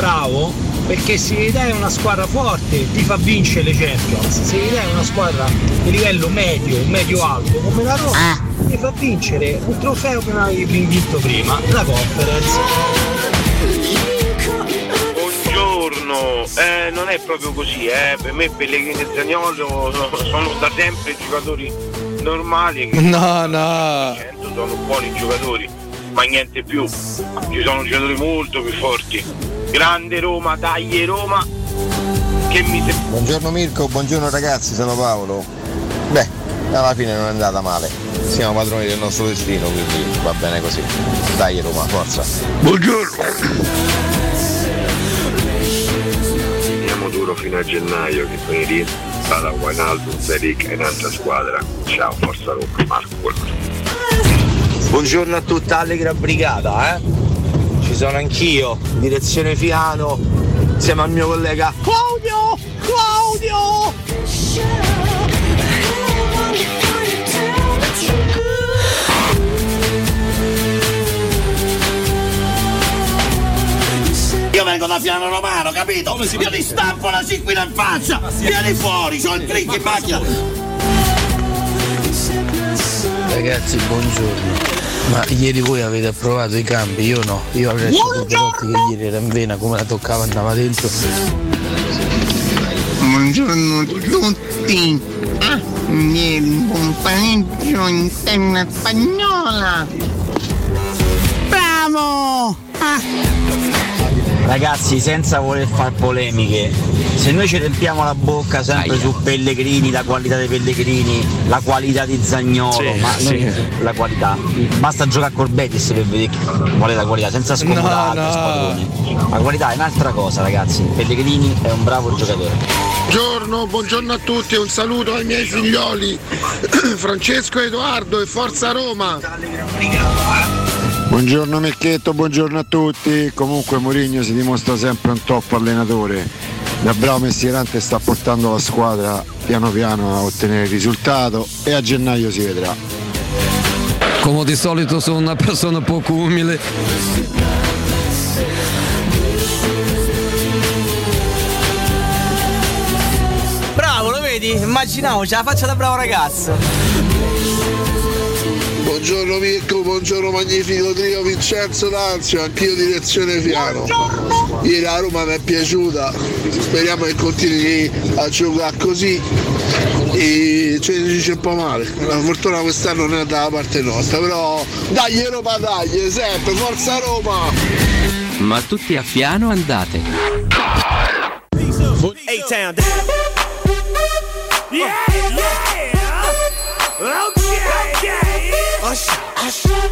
bravo perché se l'idea è una squadra forte ti fa vincere le Champions, se l'idea è una squadra di livello medio, medio-alto come la Roma Ah. ti fa vincere un trofeo che non avevi vinto prima, la conference. Buongiorno, eh, non è proprio così, eh. per me Pellegrini e Zagnolo sono, sono da sempre giocatori normali che No, no. sono buoni giocatori, ma niente più. Ci sono giocatori molto più forti. Grande Roma, dai Roma, che mi sembra. Buongiorno Mirko, buongiorno ragazzi, sono Paolo. Beh, alla fine non è andata male. Siamo padroni del nostro destino, quindi va bene così. Dai Roma, forza. Teniamo duro fino a gennaio che poi lì sarà Wijnaldum, Zeric e un'altra squadra. Ciao, forza Roma, Marco. Buongiorno a tutta Allegra Brigata, eh? Sono anch'io, direzione Fiano, insieme al mio collega Claudio! Claudio! Io vengo da Piano Romano, capito? Io ti stampo la cinquina in faccia! Vieni fuori, c'ho il drink in macchina! Ragazzi, buongiorno. Ma ieri voi avete approvato i cambi, io no. Io avrei lasciato Belotti che ieri era in vena, come la toccava andava dentro. Buongiorno a tutti. Ah, ieri buon pareggio in terra spagnola. Bravo! Ragazzi, senza voler far polemiche, se noi ci riempiamo la bocca sempre su Pellegrini, la qualità dei Pellegrini, la qualità di Zagnolo, Sì, ma sì. noi- la qualità, basta giocare col Betis per vedere qual è la qualità, senza scomodare No, no. squadroni. La qualità è un'altra cosa, ragazzi. Pellegrini è un bravo giocatore. Buongiorno, buongiorno a tutti e un saluto ai miei figlioli Francesco Edoardo e Forza Roma. Buongiorno Mecchetto, buongiorno a tutti. Comunque Mourinho si dimostra sempre un top allenatore. Da bravo mestierante sta portando la squadra piano piano a ottenere il risultato e a gennaio si vedrà. Come di solito sono una persona poco umile. Bravo, lo vedi? Immaginavo, c'è la faccia da bravo ragazzo. Buongiorno Mirko, buongiorno magnifico trio Vincenzo D'Anzio, anch'io direzione Fiano. Ieri la Roma mi è piaciuta, speriamo che continui a giocare così e ci dice un po' male. La fortuna quest'anno non è dalla parte nostra, però dai Roma dai, sempre, forza Roma! Ma tutti a fiano andate. A-Town. Yeah, yeah. Let's go.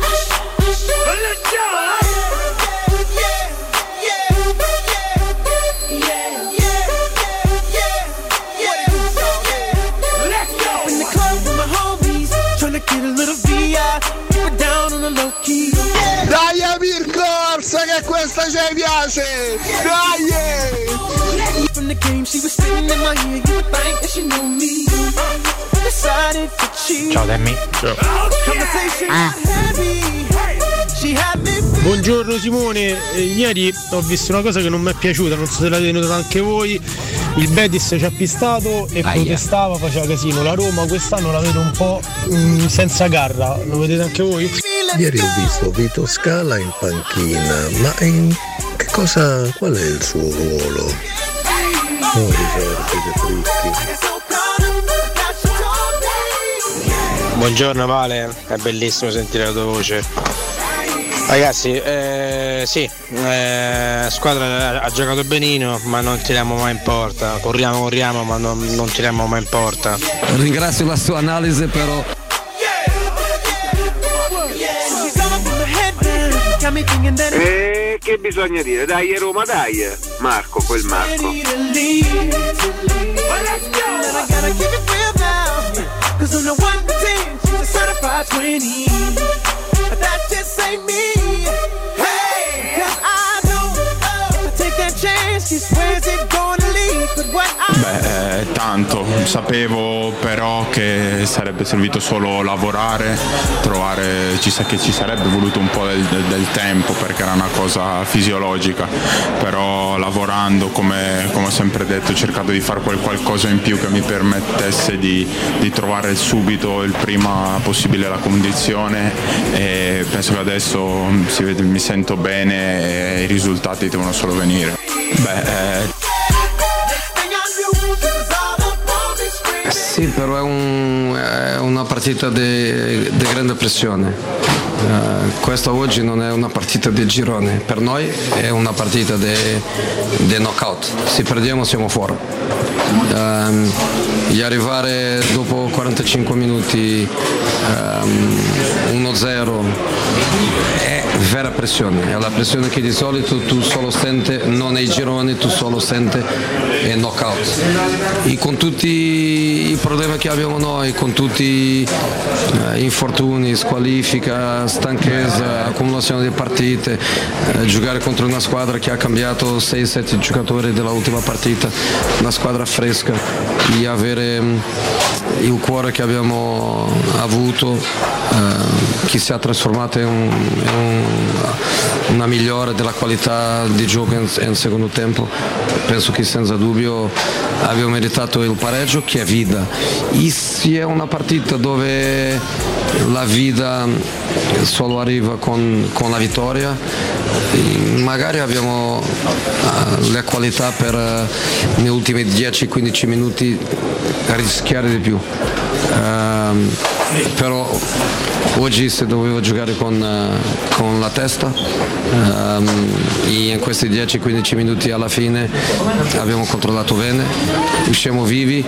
Questa ci piace! Dai! From the game, she was sitting in my ear. You think that she knew me. Decided to cheat. Ciao Demi. Conversation got heavy. Buongiorno Simone, Eh, ieri ho visto una cosa che non mi è piaciuta, non so se l'avete notata anche voi, il Betis ci ha pistato e Aia. protestava, faceva casino, la Roma quest'anno la vedo un po' mm, senza garra, lo vedete anche voi? Ieri ho visto Vito Scala in panchina, ma in che cosa. qual è il suo ruolo? Che fricchi. Buongiorno Vale, è bellissimo sentire la tua voce. Ragazzi, eh, sì, eh, squadra ha giocato benino, ma non tiriamo mai in porta. Corriamo, corriamo, ma non, non tiriamo mai in porta. Ringrazio la sua analisi però. E che bisogna dire? Dai Roma, dai! Marco, quel Marco. ready to leave. But let's go. And I gotta keep it real now. Cause on the 1 to 10, she's a certified 20. But that just ain't me. Hey! Cause I know if I take that chance, she swears it's gonna Beh, eh, tanto, sapevo però che sarebbe servito solo lavorare, trovare, ci sa che ci sarebbe voluto un po' del, del- del tempo perché era una cosa fisiologica, però lavorando come, come ho sempre detto ho cercato di fare quel qualcosa in più che mi permettesse di, di trovare subito il prima possibile la condizione e penso che adesso vede- mi sento bene e i risultati devono solo venire. Beh, eh, Sì, però è, un- è una partita di grande pressione. Eh, questa oggi non è una partita di girone, per noi è una partita di knockout. Se perdiamo siamo fuori. Ehm, e arrivare dopo 45 minuti ehm, 1-0 è vera pressione, è la pressione che di solito tu solo senti non nei gironi, tu solo senti è knockout. E con tutti i problemi che abbiamo noi, con tutti i infortuni, squalifica, stanchezza, accumulazione di partite, eh, giocare contro una squadra che ha cambiato 6-7 giocatori dell'ultima partita, una squadra fresca e avere mm, il cuore che abbiamo avuto eh, che si è trasformato in, un- in un- una migliore della qualità di gioco in, secondo tempo. Penso che senza dubbio abbiamo meritato il pareggio che è vita e se è una partita dove la vita solo arriva con, con la vittoria. Magari abbiamo eh, le qualità per eh, negli ultimi 10-15 minuti rischiare di più. Ehm, però oggi se dovevo giocare con, eh, con la testa e in questi 10-15 minuti alla fine abbiamo controllato bene, usciamo vivi,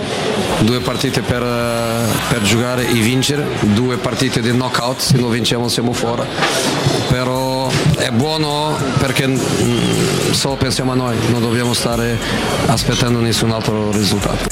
due partite per, eh, per giocare e vincere, due partite di knockout, se non vinciamo siamo fuori, però è buono perché mm, solo pensiamo a noi, non dobbiamo stare aspettando nessun altro risultato.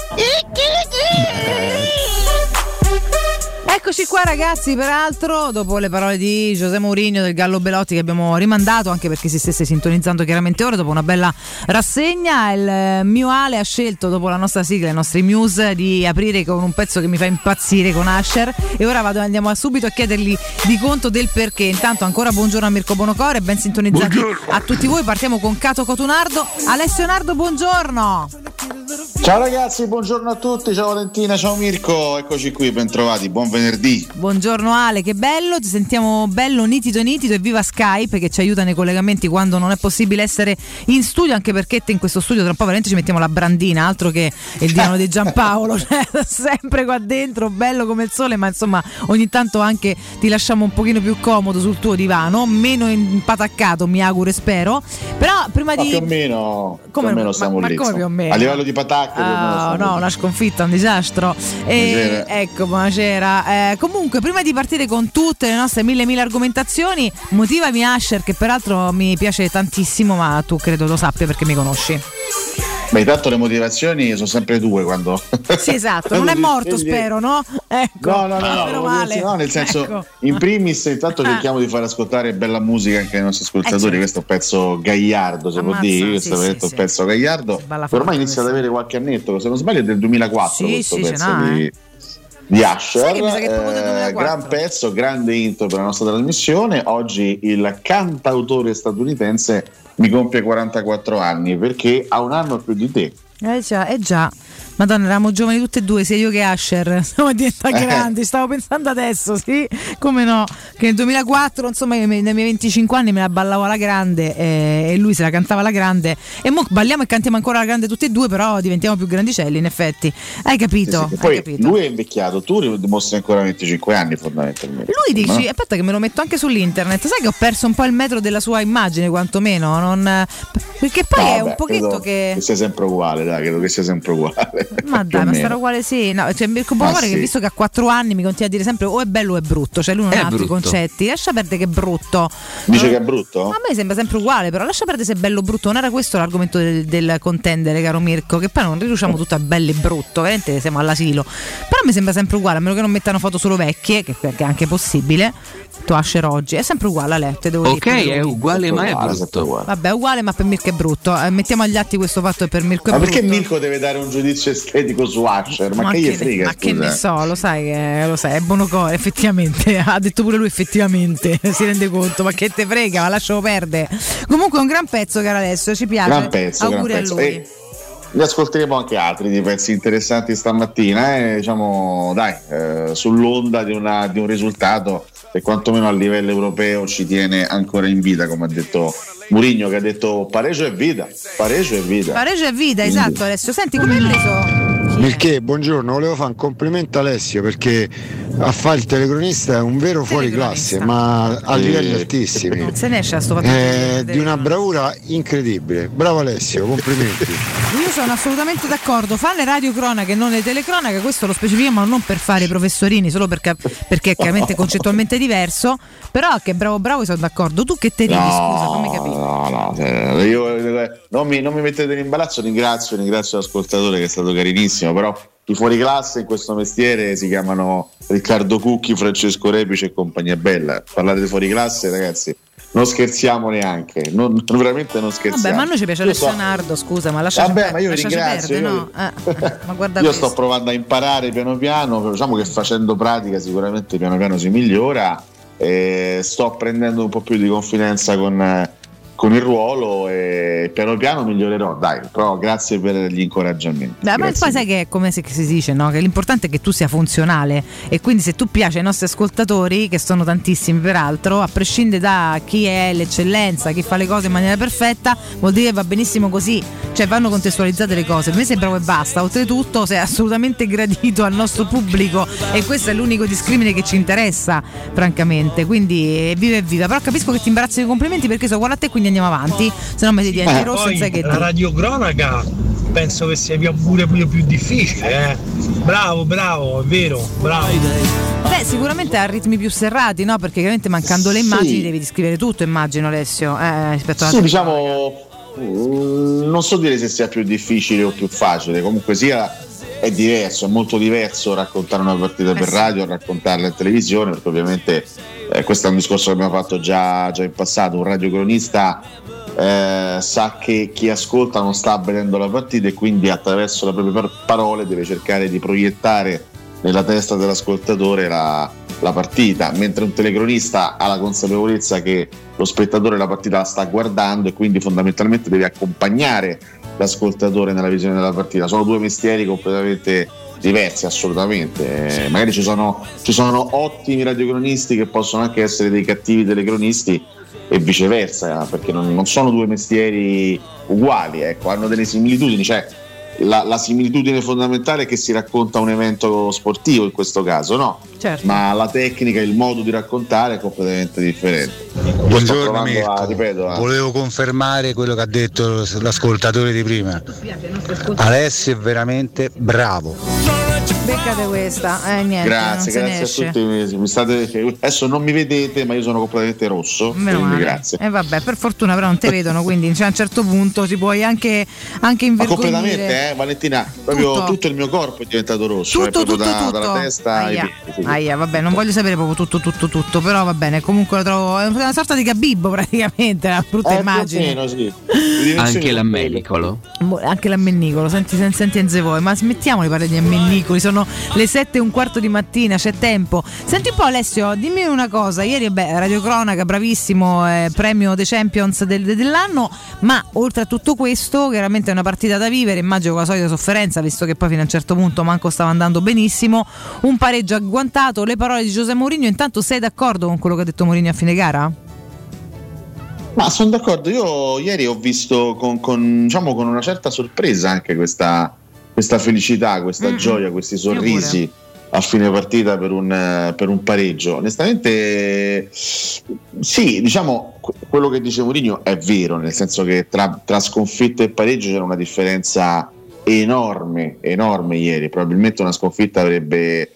Eccoci qua ragazzi, peraltro dopo le parole di Giuseppe Mourinho del Gallo Belotti che abbiamo rimandato anche perché si stesse sintonizzando chiaramente ora dopo una bella rassegna, il eh, mio Ale ha scelto dopo la nostra sigla, i nostri news di aprire con un pezzo che mi fa impazzire con Asher e ora vado, andiamo subito a chiedergli di conto del perché. Intanto ancora buongiorno a Mirko Bonocore, ben sintonizzati a tutti voi, partiamo con Cato Cotunardo. Alessio Nardo, buongiorno! Ciao ragazzi, buongiorno a tutti, ciao Valentina, ciao Mirko, eccoci qui, bentrovati, buon venerdì. Buongiorno Ale, che bello, ti sentiamo bello nitido nitido e viva Skype che ci aiuta nei collegamenti quando non è possibile essere in studio, anche perché te in questo studio tra un po' veramente ci mettiamo la brandina, altro che il divano di Giampaolo, cioè, sempre qua dentro, bello come il sole, ma insomma ogni tanto anche ti lasciamo un pochino più comodo sul tuo divano, meno impataccato mi auguro e spero, però prima Ma di... più o meno, più o meno stiamo ma lì. come insomma. più o meno? A livello di patacche, Ah, no, lì. una sconfitta, un disastro. E, Buonasera. ecco, buonasera. Eh, comunque, prima di partire con tutte le nostre mille mille argomentazioni, motivami Asher, che peraltro mi piace tantissimo, ma tu credo lo sappia perché mi conosci. Beh, intanto le motivazioni sono sempre due quando... Sì, esatto, non è morto, spero, no? Ecco. No, no, no, no, male. no, nel senso, Ecco. in primis intanto cerchiamo di far ascoltare bella musica anche ai nostri ascoltatori, certo. questo è un pezzo gagliardo, se può Ammazza, dire, sì, questo è sì, sì. un pezzo gagliardo, ormai inizia ad avere qualche annetto, se non sbaglio è del 2004 Sì, questo sì, pezzo di, eh. Di del Eh, 2004. gran pezzo, grande intro per la nostra trasmissione, oggi il cantautore statunitense mi compie 44 anni perché ha un anno più di te. Eh già, eh già. Madonna, eravamo giovani tutte e due, sia io che Asher. Siamo diventati Eh. grandi. Stavo pensando adesso, sì, come no. Che nel 2004, insomma, nei miei 25 anni me la ballavo alla grande eh, e lui se la cantava alla grande. E mo balliamo e cantiamo ancora alla grande tutte e due, però diventiamo più grandicelli, in effetti. Hai capito? Sì, sì, Hai Poi capito. lui è invecchiato, tu dimostri ancora 25 anni fondamentalmente. Lui dici, no? aspetta che me lo metto anche sull'internet, sai che ho perso un po' il metro della sua immagine, quantomeno? Non, perché poi No, è un beh, pochetto credo che... sia sempre uguale, dai, credo che sia sempre uguale. Ma dai, ma sarà uguale sì. No, cioè, Mirko Bonovare sì. che visto che ha 4 anni mi continua a dire sempre o è bello o è brutto, cioè lui non È ha altri brutto. concetti. Lascia perdere che è brutto. Dice che è brutto? A me sembra sempre uguale, però lascia perdere se è bello o brutto. Non era questo l'argomento del, del contendere, caro Mirko, che poi non riduciamo tutto a bello e brutto, veramente siamo all'asilo. Però mi sembra sempre uguale, a meno che non mettano foto solo vecchie, che, che è anche possibile. Tu Asher oggi, è sempre uguale a letto, devo Ok, dire. è uguale ma è brutto. Vabbè, è uguale, ma per Mirko è brutto. Eh, mettiamo agli atti questo fatto che per Mirko è Ma brutto. perché Mirko deve dare un giudizio estetico su Asher, ma, che gli frega? ma che scusa? ne so, lo sai che lo sai, è buono cuore, effettivamente. Ha detto pure lui effettivamente, si rende conto, ma che te frega, ma lascialo perdere. Comunque è un gran pezzo, caro Alessio, ci piace. Gran pezzo, gran Auguri pezzo. a lui. E ne ascolteremo anche altri di pezzi interessanti stamattina, eh, diciamo, dai, eh, sull'onda di, una- di un risultato che quantomeno a livello europeo ci tiene ancora in vita, come ha detto Murigno che ha detto pareggio è vita, pareggio è vita. Pareggio e vita, esatto Alessio. Senti, come hai preso? Perché, buongiorno, volevo fare un complimento a Alessio perché a fare il telecronista è un vero fuori classe, ma a livelli altissimi. Non se ne esce a sto fatto. È di una bravura incredibile. Bravo Alessio, complimenti. Io sono assolutamente d'accordo. Fa le radiocronache, non le telecronache, questo lo specifichiamo non per fare i professorini, solo perché, perché è chiaramente concettualmente diverso. Però che bravo bravo, sono d'accordo. Tu che te ridi, scusa, fammi capire. No, no, eh, io eh, non mi, non mi mettete in imbarazzo, ringrazio, ringrazio l'ascoltatore che è stato carinissimo, però i fuori classe in questo mestiere si chiamano Riccardo Cucchi, Francesco Repice e compagnia bella. Parlare di fuori classe, ragazzi, non scherziamo neanche, non- veramente non scherziamo. Vabbè, ma a noi ci piace Io so- Alessio Nardo, scusa, ma lasciaci Vabbè, per- ma io ringrazio, perdere, io- no? Eh, ma guarda Io sto provando a imparare piano piano, diciamo che facendo pratica sicuramente piano piano si migliora, e sto prendendo un po' più di confidenza con, eh, con il ruolo e piano piano migliorerò, dai, però grazie per gli incoraggiamenti. Beh, ma poi sai che è come si, si dice, no? Che l'importante è che tu sia funzionale e quindi se tu piaci ai nostri ascoltatori, che sono tantissimi peraltro, a prescindere da chi è l'eccellenza, chi fa le cose in maniera perfetta, vuol dire che va benissimo così, cioè vanno contestualizzate le cose. Per me sei bravo e basta, oltretutto sei assolutamente gradito al nostro pubblico e questo è l'unico discrimine che ci interessa, francamente. Quindi viva e viva, però capisco che ti imbarazzi i complimenti perché so guarda te quindi andiamo avanti, se no mi diventi rosso e non sai che la radiocronaca penso che sia più- pure più, difficile, eh. Bravo, bravo, è vero, bravo. Beh, sicuramente ha ritmi più serrati, no? Perché chiaramente mancando le Sì. immagini devi descrivere tutto, immagino Alessio, eh, rispetto alla Sì, diciamo, mm, non so dire se sia più difficile o più facile, comunque sia è diverso, è molto diverso raccontare una partita per radio, raccontarla in televisione, perché ovviamente eh, questo è un discorso che abbiamo fatto già, già in passato, un radiocronista eh, sa che chi ascolta non sta vedendo la partita e quindi attraverso le proprie par- parole deve cercare di proiettare nella testa dell'ascoltatore la, la partita, mentre un telecronista ha la consapevolezza che lo spettatore la partita la sta guardando e quindi fondamentalmente deve accompagnare l'ascoltatore nella visione della partita. Sono due mestieri completamente diversi, assolutamente. Eh, magari ci sono, ci sono ottimi radiocronisti che possono anche essere dei cattivi telecronisti e viceversa, perché non, non sono due mestieri uguali, ecco, hanno delle similitudini. Cioè, la, la similitudine fondamentale è che si racconta un evento sportivo in questo caso, no? Certo. Ma la tecnica, il modo di raccontare è completamente differente. Buongiorno Mirko, a- ripeto, a- volevo confermare quello che ha detto l'ascoltatore di prima. Alessio è veramente bravo. Beccate questa, eh niente. Grazie, grazie a tutti. mi- state- adesso non mi vedete, ma io sono completamente rosso. Meno quindi male. grazie. E vabbè, per fortuna però non te vedono, quindi cioè, a un certo punto ti puoi anche, anche Ma completamente, eh, Valentina, proprio Tutto. tutto. il mio corpo è diventato rosso, Tutto, eh, proprio tutto, da- tutto. dalla testa ai Aia. piedi. sì. Aia, vabbè, non voglio sapere proprio tutto, tutto, tutto, però va bene. Comunque lo trovo. È una sorta di gabibbo praticamente, una brutta Eh, immagine. meno, sì. Anche l'ammelicolo. Boh, Anche l'ammennicolo, senti, senti, senti voi, ma smettiamo di parlare di ammennicoli, sono le 7 e un quarto di mattina, c'è tempo. Senti un po' Alessio, dimmi una cosa, ieri beh, Radio Cronaca, bravissimo, eh, premio The Champions del- dell'anno, ma oltre a tutto questo, chiaramente è una partita da vivere, immagino con la solita sofferenza, visto che poi fino a un certo punto manco stava andando benissimo, un pareggio agguantato, le parole di Giuseppe Mourinho, intanto sei d'accordo con quello che ha detto Mourinho a fine gara? Ma sono d'accordo, io ieri ho visto con, con, diciamo, con una certa sorpresa anche questa, questa felicità, questa Mm-mm. gioia, questi sorrisi a fine partita per un, per un pareggio. Onestamente, sì, diciamo que- quello che dice Mourinho è vero, nel senso che tra, tra sconfitta e pareggio c'era una differenza enorme, enorme ieri. Probabilmente una sconfitta avrebbe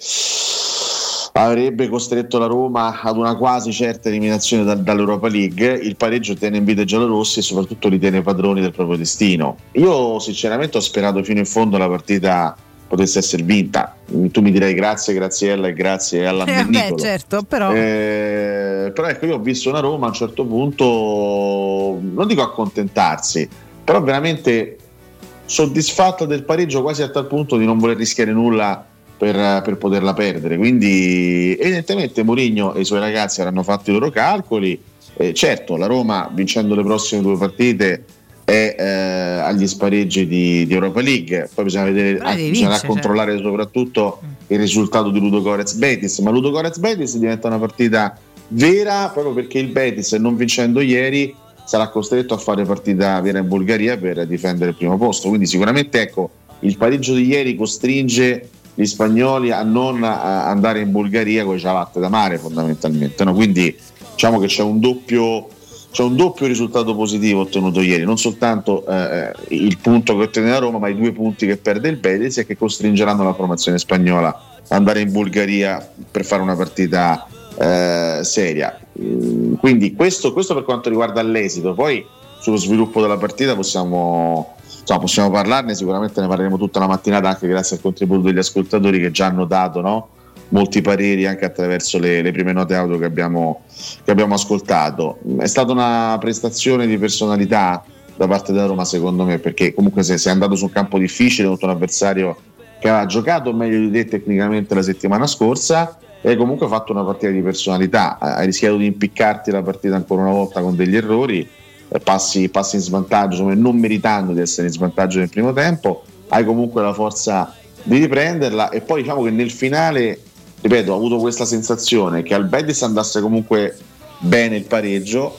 avrebbe costretto la Roma ad una quasi certa eliminazione dal- dall'Europa League. Il pareggio tiene in vita i giallorossi e soprattutto li tiene padroni del proprio destino. Io sinceramente ho sperato fino in fondo la partita potesse essere vinta. Tu mi direi grazie Graziella e grazie Eh, vabbè, all'ammennicolo. certo, però... Eh, però ecco, io ho visto una Roma a un certo punto, non dico accontentarsi, però veramente soddisfatto del pareggio quasi a tal punto di non voler rischiare nulla per, per poterla perdere. Quindi evidentemente Mourinho e i suoi ragazzi avranno fatto i loro calcoli. Eh, certo, la Roma vincendo le prossime due partite è eh, agli spareggi di, di, Europa League. Poi bisogna vedere, devi bisognerà vincere, controllare soprattutto il risultato di Ludo Gorez Betis. Ma Ludo Gorez Betis diventa una partita vera proprio perché il Betis, non vincendo ieri, sarà costretto a fare partita vera in Bulgaria per difendere il primo posto. Quindi sicuramente ecco, il pareggio di ieri costringe gli spagnoli a non a- andare in Bulgaria con i ciabatte da mare fondamentalmente. no? Quindi diciamo che c'è un doppio c'è un doppio risultato positivo ottenuto ieri, non soltanto eh, il punto che ottiene la Roma, ma i due punti che perde il Betis e che costringeranno la formazione spagnola ad andare in Bulgaria per fare una partita eh, seria. Quindi questo, questo per quanto riguarda l'esito, poi sullo sviluppo della partita possiamo, insomma, possiamo parlarne, sicuramente ne parleremo tutta la mattinata anche grazie al contributo degli ascoltatori che già hanno dato no? molti pareri anche attraverso le, le prime note audio che abbiamo, che abbiamo ascoltato. È stata una prestazione di personalità da parte della Roma secondo me perché comunque se sei andato su un campo difficile contro un avversario che aveva giocato meglio di te tecnicamente la settimana scorsa e hai comunque fatto una partita di personalità, hai rischiato di impiccarti la partita ancora una volta con degli errori, passi, passi in svantaggio, non meritando di essere in svantaggio nel primo tempo, hai comunque la forza di riprenderla e poi diciamo che nel finale, ripeto, ho avuto questa sensazione che al Betis andasse comunque bene il pareggio,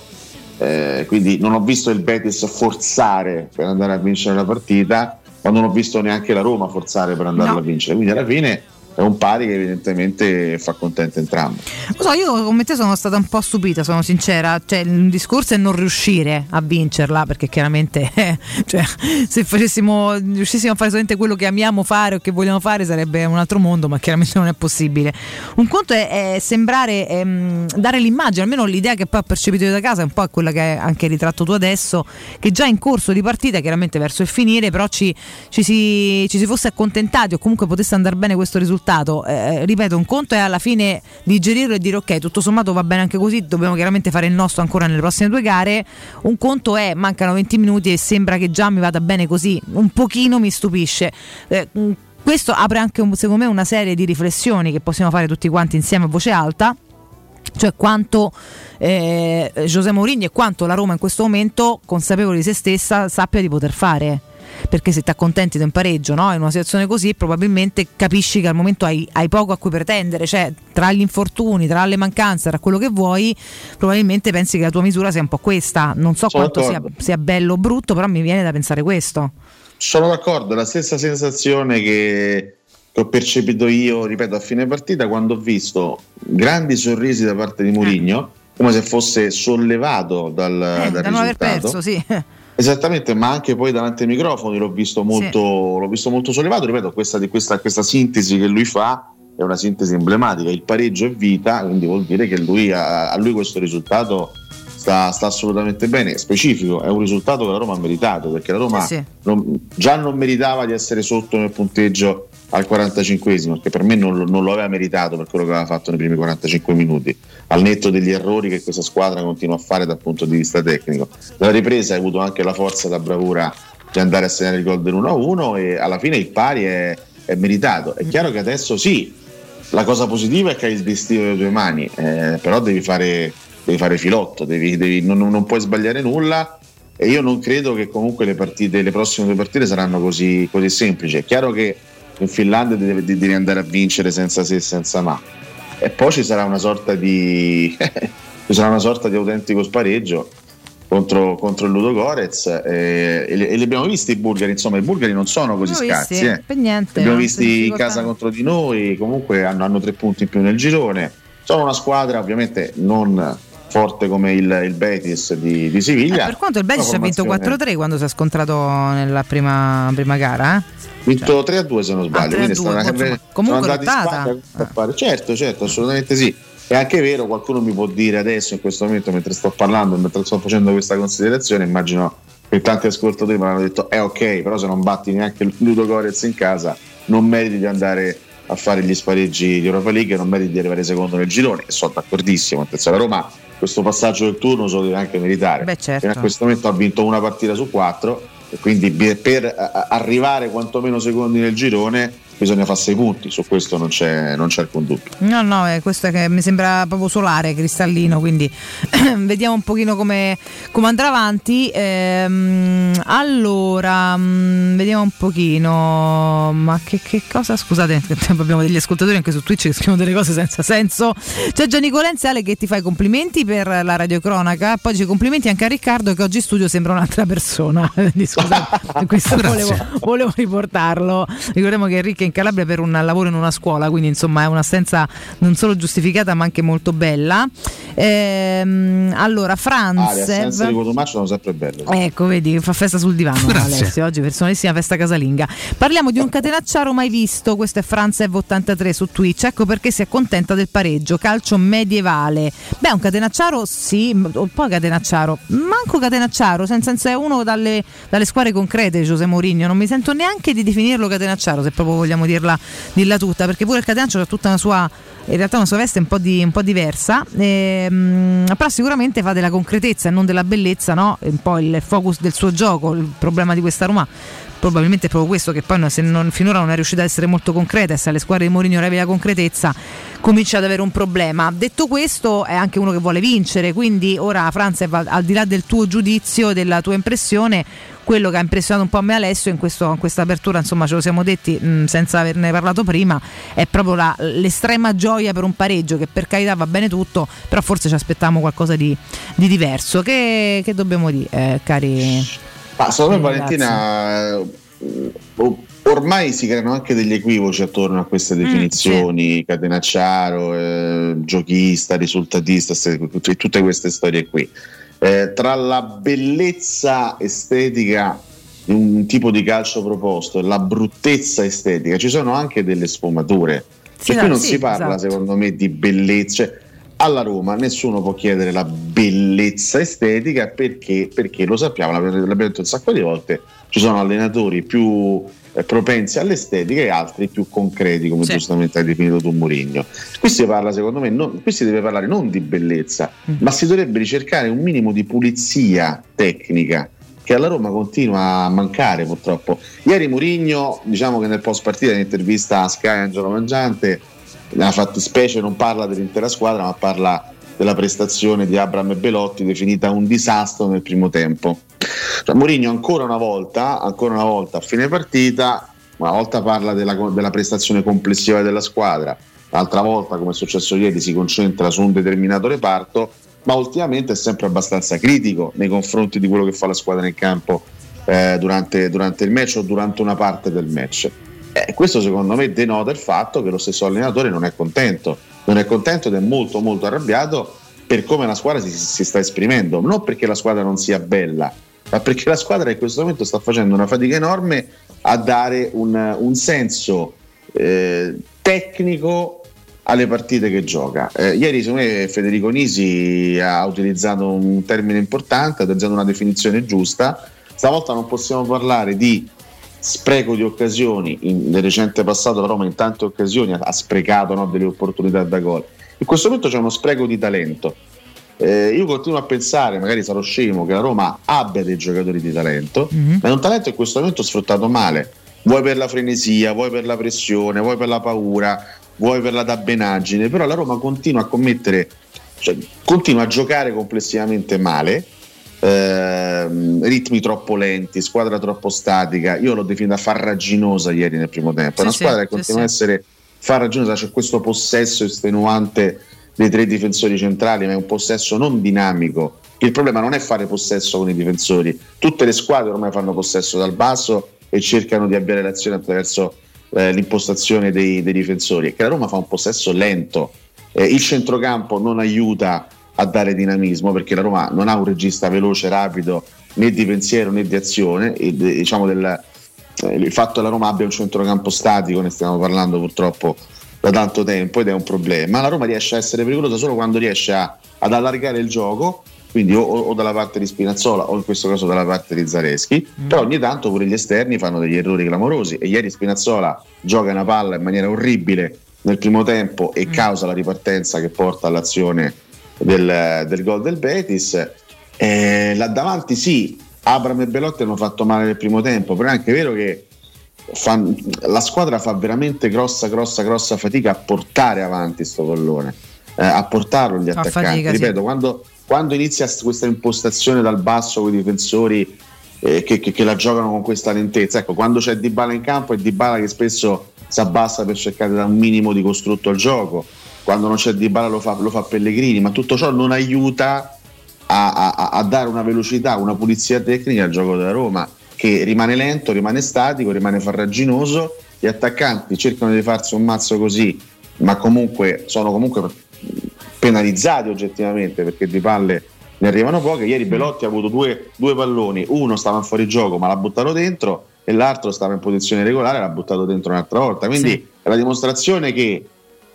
eh, quindi non ho visto il Betis forzare per andare a vincere la partita, ma non ho visto neanche la Roma forzare per andarla No. a vincere, quindi alla fine è un pari che evidentemente fa contento entrambi. Lo so, io come te sono stata un po' stupita, sono sincera. Cioè, il discorso è non riuscire a vincerla, perché chiaramente eh, cioè, se facessimo, riuscissimo a fare solamente quello che amiamo fare o che vogliamo fare sarebbe un altro mondo, ma chiaramente non è possibile. Un conto è, è sembrare ehm, dare l'immagine, almeno l'idea che poi ho percepito io da casa, è un po' quella che hai anche ritratto tu adesso, che già in corso di partita, chiaramente verso il finire, però ci, ci si, ci si fosse accontentati o comunque potesse andare bene questo risultato. Eh, ripeto, un conto è alla fine digerirlo e dire ok, tutto sommato va bene anche così, dobbiamo chiaramente fare il nostro ancora nelle prossime due gare. Un conto è mancano 20 minuti e sembra che già mi vada bene così, un pochino mi stupisce. Eh, mh, questo apre anche un- secondo me una serie di riflessioni che possiamo fare tutti quanti insieme a voce alta cioè quanto eh, José Mourinho e quanto la Roma in questo momento, consapevole di se stessa, sappia di poter fare. Perché se ti accontenti di un pareggio no? in una situazione così, probabilmente capisci che al momento hai, hai poco a cui pretendere, cioè tra gli infortuni, tra le mancanze, tra quello che vuoi, probabilmente pensi che la tua misura sia un po' questa. Non so Sono quanto sia, sia bello o brutto, però mi viene da pensare questo. Sono d'accordo, è la stessa sensazione che, che ho percepito io, ripeto, a fine partita quando ho visto grandi sorrisi da parte di Mourinho, come se fosse sollevato dal, Eh, dal da non aver risultato. perso, sì. Esattamente, ma anche poi davanti ai microfoni l'ho visto molto, l'ho visto molto sollevato. Ripeto, questa, di questa, questa sintesi che lui fa è una sintesi emblematica. Il pareggio è vita, quindi vuol dire che lui, a, a lui questo risultato sta, sta assolutamente bene. Specifico, è un risultato che la Roma ha meritato perché la Roma Sì, sì. non- già non meritava di essere sotto nel punteggio al 45esimo, perché per me non, non lo aveva meritato per quello che aveva fatto nei primi 45 minuti, al netto degli errori che questa squadra continua a fare dal punto di vista tecnico. Nella ripresa hai avuto anche la forza e la bravura di andare a segnare il gol dell'1-1 e alla fine il pari è, è meritato. È chiaro che adesso sì, la cosa positiva è che hai il destino nelle tue mani, eh, però devi fare, devi fare filotto, devi- devi- non, non puoi sbagliare nulla e io non credo che comunque le, partite, le prossime due partite saranno così, così semplici. È chiaro che in Finlandia devi, devi andare a vincere senza se e senza ma. E poi ci sarà una sorta di, ci sarà una sorta di autentico spareggio contro, contro il Ludo Gorez eh, e, li- e li abbiamo visti i bulgari, insomma i bulgari non sono così Abbiamo scarsi. visti, eh. per niente. Li abbiamo non visti in casa contro di noi, comunque hanno, hanno tre punti in più nel girone. Sono una squadra ovviamente non forte come il, il Betis di, di Siviglia. Eh, per quanto il Betis ha vinto formazione- 4-3 quando si è scontrato nella prima, prima gara, eh? Vinto 3-2 se non sbaglio. Ah, quindi 3-2, stanno- insomma, comunque sono andati in lottata. A fare- Certo, certo, assolutamente sì. È anche vero, qualcuno mi può dire adesso, in questo momento, mentre sto parlando, mentre sto facendo questa considerazione, immagino che tanti ascoltatori mi hanno detto, eh ok, però se non batti neanche Ludo Gorez in casa, non meriti di andare a fare gli spareggi di Europa League, non meriti di arrivare secondo nel girone, e sono d'accordissimo, attenzione, la Roma questo passaggio del turno se lo deve anche meritare. Beh, certo. Fino a questo momento ha vinto una partita su quattro quindi per arrivare quantomeno secondi nel girone bisogna fare sei punti, su questo non c'è, non c'è alcun dubbio. No, no, è questo che mi sembra proprio solare, cristallino, quindi vediamo un pochino come, come andrà avanti. Ehm, allora, mh, vediamo un pochino, ma che, che cosa? Scusate, abbiamo degli ascoltatori anche su Twitch che scrivono delle cose senza senso. C'è Gianni Colenziale che ti fa i complimenti per la radiocronaca, poi dice complimenti anche a Riccardo che oggi in studio sembra un'altra persona. Quindi, Scusate, questo volevo, volevo riportarlo. Ricordiamo che Enrico è in Calabria per un lavoro in una scuola, quindi insomma è un'assenza non solo giustificata ma anche molto bella. Ehm, allora, Ah, le Franz. di Cotumaccio sono sempre belle. Ecco, vedi, fa festa sul divano Grazie. Alessio, oggi personalissima festa casalinga. Parliamo di un catenacciaro mai visto, questo è Franz Ev83 su Twitch, ecco perché si accontenta del pareggio, calcio medievale. Beh, un catenacciaro sì, un po' catenacciaro, manco catenacciaro, nel senso è uno dalle, dalle squadre concrete di Giuseppe Mourinho, non mi sento neanche di definirlo catenacciaro, se proprio vogliamo dirla, dirla tutta, perché pure il catenaccio ha tutta una sua in realtà una sua veste un po', di- un po' diversa, ehm, però sicuramente fa della concretezza e non della bellezza, no? Un po' il focus del suo gioco, il problema di questa Roma. Probabilmente è proprio questo che poi se non- finora non è riuscita ad essere molto concreta e se alle squadre di Mourinho arrivi la concretezza comincia ad avere un problema. Detto questo è anche uno che vuole vincere, quindi ora Franz al di là del tuo giudizio, della tua impressione, quello che ha impressionato un po' a me Alessio in, questo- in questa apertura, insomma ce lo siamo detti mh, senza averne parlato prima, è proprio la- l'estrema gioia per un pareggio che per carità va bene tutto, però forse ci aspettavamo qualcosa di, di diverso. Che, che dobbiamo dire, eh, cari? Ma secondo me Valentina eh, ormai si creano anche degli equivoci attorno a queste Mm, definizioni, catenacciaro, eh, giochista, risultatista, tutte queste storie qui. Eh, tra la bellezza estetica di un tipo di calcio proposto e la bruttezza estetica ci sono anche delle sfumature. Sì, no, qui non sì, si parla, esatto. secondo me, di bellezza. Cioè, alla Roma nessuno può chiedere la bellezza estetica perché, perché lo sappiamo, l'abbiamo l'abbiamo detto un sacco di volte, ci sono allenatori più eh, propensi all'estetica e altri più concreti, come Sì. giustamente hai definito tu Murigno. Qui si parla, secondo me, non- qui si deve parlare non di bellezza, Mm. ma si dovrebbe ricercare un minimo di pulizia tecnica che alla Roma continua a mancare purtroppo. Ieri Murigno, diciamo che nel post partita in intervista a Sky Angelo Mangiante, nella fattispecie non parla dell'intera squadra, ma parla della prestazione di Abram e Belotti definita un disastro nel primo tempo. Cioè, Mourinho ancora una volta, ancora una volta a fine partita, una volta parla della, della prestazione complessiva della squadra, l'altra volta, come è successo ieri, si concentra su un determinato reparto, ma ultimamente è sempre abbastanza critico nei confronti di quello che fa la squadra in campo eh, durante, durante il match o durante una parte del match. Eh, questo secondo me denota il fatto che lo stesso allenatore non è contento, non è contento ed è molto molto arrabbiato per come la squadra si, si sta esprimendo, non perché la squadra non sia bella, ma perché la squadra in questo momento sta facendo una fatica enorme a dare un, un senso eh, tecnico alle partite che gioca. Eh, ieri secondo me Federico Nisi ha utilizzato un termine importante, ha utilizzato una definizione giusta. Stavolta non possiamo parlare di spreco di occasioni, in- nel recente passato la Roma in tante occasioni ha, ha sprecato no, delle opportunità da gol. In questo momento c'è uno spreco di talento. Eh, io continuo a pensare, magari sarò scemo, che la Roma abbia dei giocatori di talento, ma è un talento in questo momento sfruttato male. Vuoi per la frenesia, vuoi per la pressione, vuoi per la paura, vuoi per la dabbenaggine, però la Roma continua a commettere, cioè, continua a giocare complessivamente male, ehm, ritmi troppo lenti, squadra troppo statica. Io l'ho definita farraginosa ieri nel primo tempo. È una Sì, squadra sì, che sì, continua a sì. essere farraginosa, c'è questo possesso estenuante dei tre difensori centrali, ma è un possesso non dinamico. Il problema non è fare possesso con i difensori, tutte le squadre ormai fanno possesso dal basso e cercano di avviare l'azione attraverso eh, l'impostazione dei, dei difensori. È che la Roma fa un possesso lento, Eh, il centrocampo non aiuta a dare dinamismo perché la Roma non ha un regista veloce, rapido né di pensiero né di azione. E, diciamo del, eh, il fatto che la Roma abbia un centrocampo statico, ne stiamo parlando purtroppo da tanto tempo ed è un problema. La Roma riesce a essere pericolosa solo quando riesce a- ad allargare il gioco, quindi o, o dalla parte di Spinazzola o in questo caso dalla parte di Zareschi, però ogni tanto pure gli esterni fanno degli errori clamorosi e ieri Spinazzola gioca una palla in maniera orribile nel primo tempo e causa la ripartenza che porta all'azione del, del gol del Betis. Eh, là davanti sì, Abram e Belotti hanno fatto male nel primo tempo, però è anche vero che fan- la squadra fa veramente grossa, grossa, grossa fatica a portare avanti sto pallone, eh, a portarlo agli Fa attaccanti. fatica, sì. Ripeto, quando, quando inizia st- questa impostazione dal basso con i difensori eh, che, che- che la giocano con questa lentezza, ecco, quando c'è Dybala in campo è Dybala che spesso si abbassa per cercare di dare un minimo di costrutto al gioco, quando non c'è Dybala lo fa, lo fa Pellegrini, ma tutto ciò non aiuta a, a- a dare una velocità, una pulizia tecnica al gioco della Roma che rimane lento, rimane statico, rimane farraginoso. Gli attaccanti cercano di farsi un mazzo così, ma comunque sono comunque penalizzati oggettivamente perché di palle ne arrivano poche. Ieri Belotti ha avuto due, due palloni, uno stava in fuori gioco ma l'ha buttato dentro e l'altro stava in posizione regolare e l'ha buttato dentro un'altra volta. Quindi Sì. è la dimostrazione che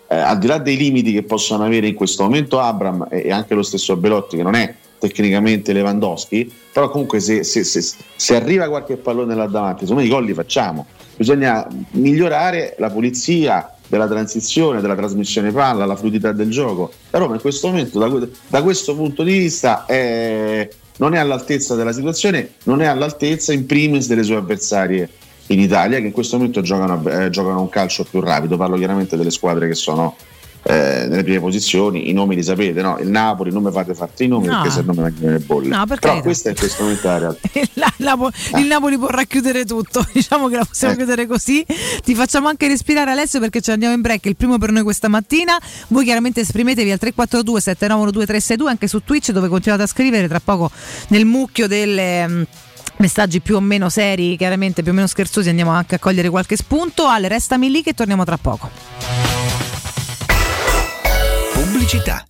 eh, al di là dei limiti che possono avere in questo momento Abram e, e anche lo stesso Belotti che non è tecnicamente Lewandowski, però comunque se, se- se- se arriva qualche pallone là davanti, insomma i gol li facciamo. Bisogna migliorare la pulizia della transizione, della trasmissione palla, la fluidità del gioco. La Roma in questo momento, da, da questo punto di vista, è- non è all'altezza della situazione, non è all'altezza in primis delle sue avversarie in Italia, che in questo momento giocano, eh, giocano un calcio più rapido. Parlo chiaramente delle squadre che sono eh, nelle prime posizioni, i nomi li sapete, no? Il Napoli, non mi fate farti i nomi No. perché se no mi mangiano le bolle. No, per Però questa è questo momento la realtà. La- Napo- il Napoli può racchiudere tutto, diciamo che la possiamo Eh. chiudere così. Ti facciamo anche respirare Alessio perché ci andiamo in break, il primo per noi questa mattina. Voi chiaramente esprimetevi al 342 7912 362 anche su Twitch dove continuate a scrivere tra poco nel mucchio delle mm, messaggi più o meno seri, chiaramente più o meno scherzosi, andiamo anche a cogliere qualche spunto. Ale, restami lì che torniamo tra poco. Pubblicità.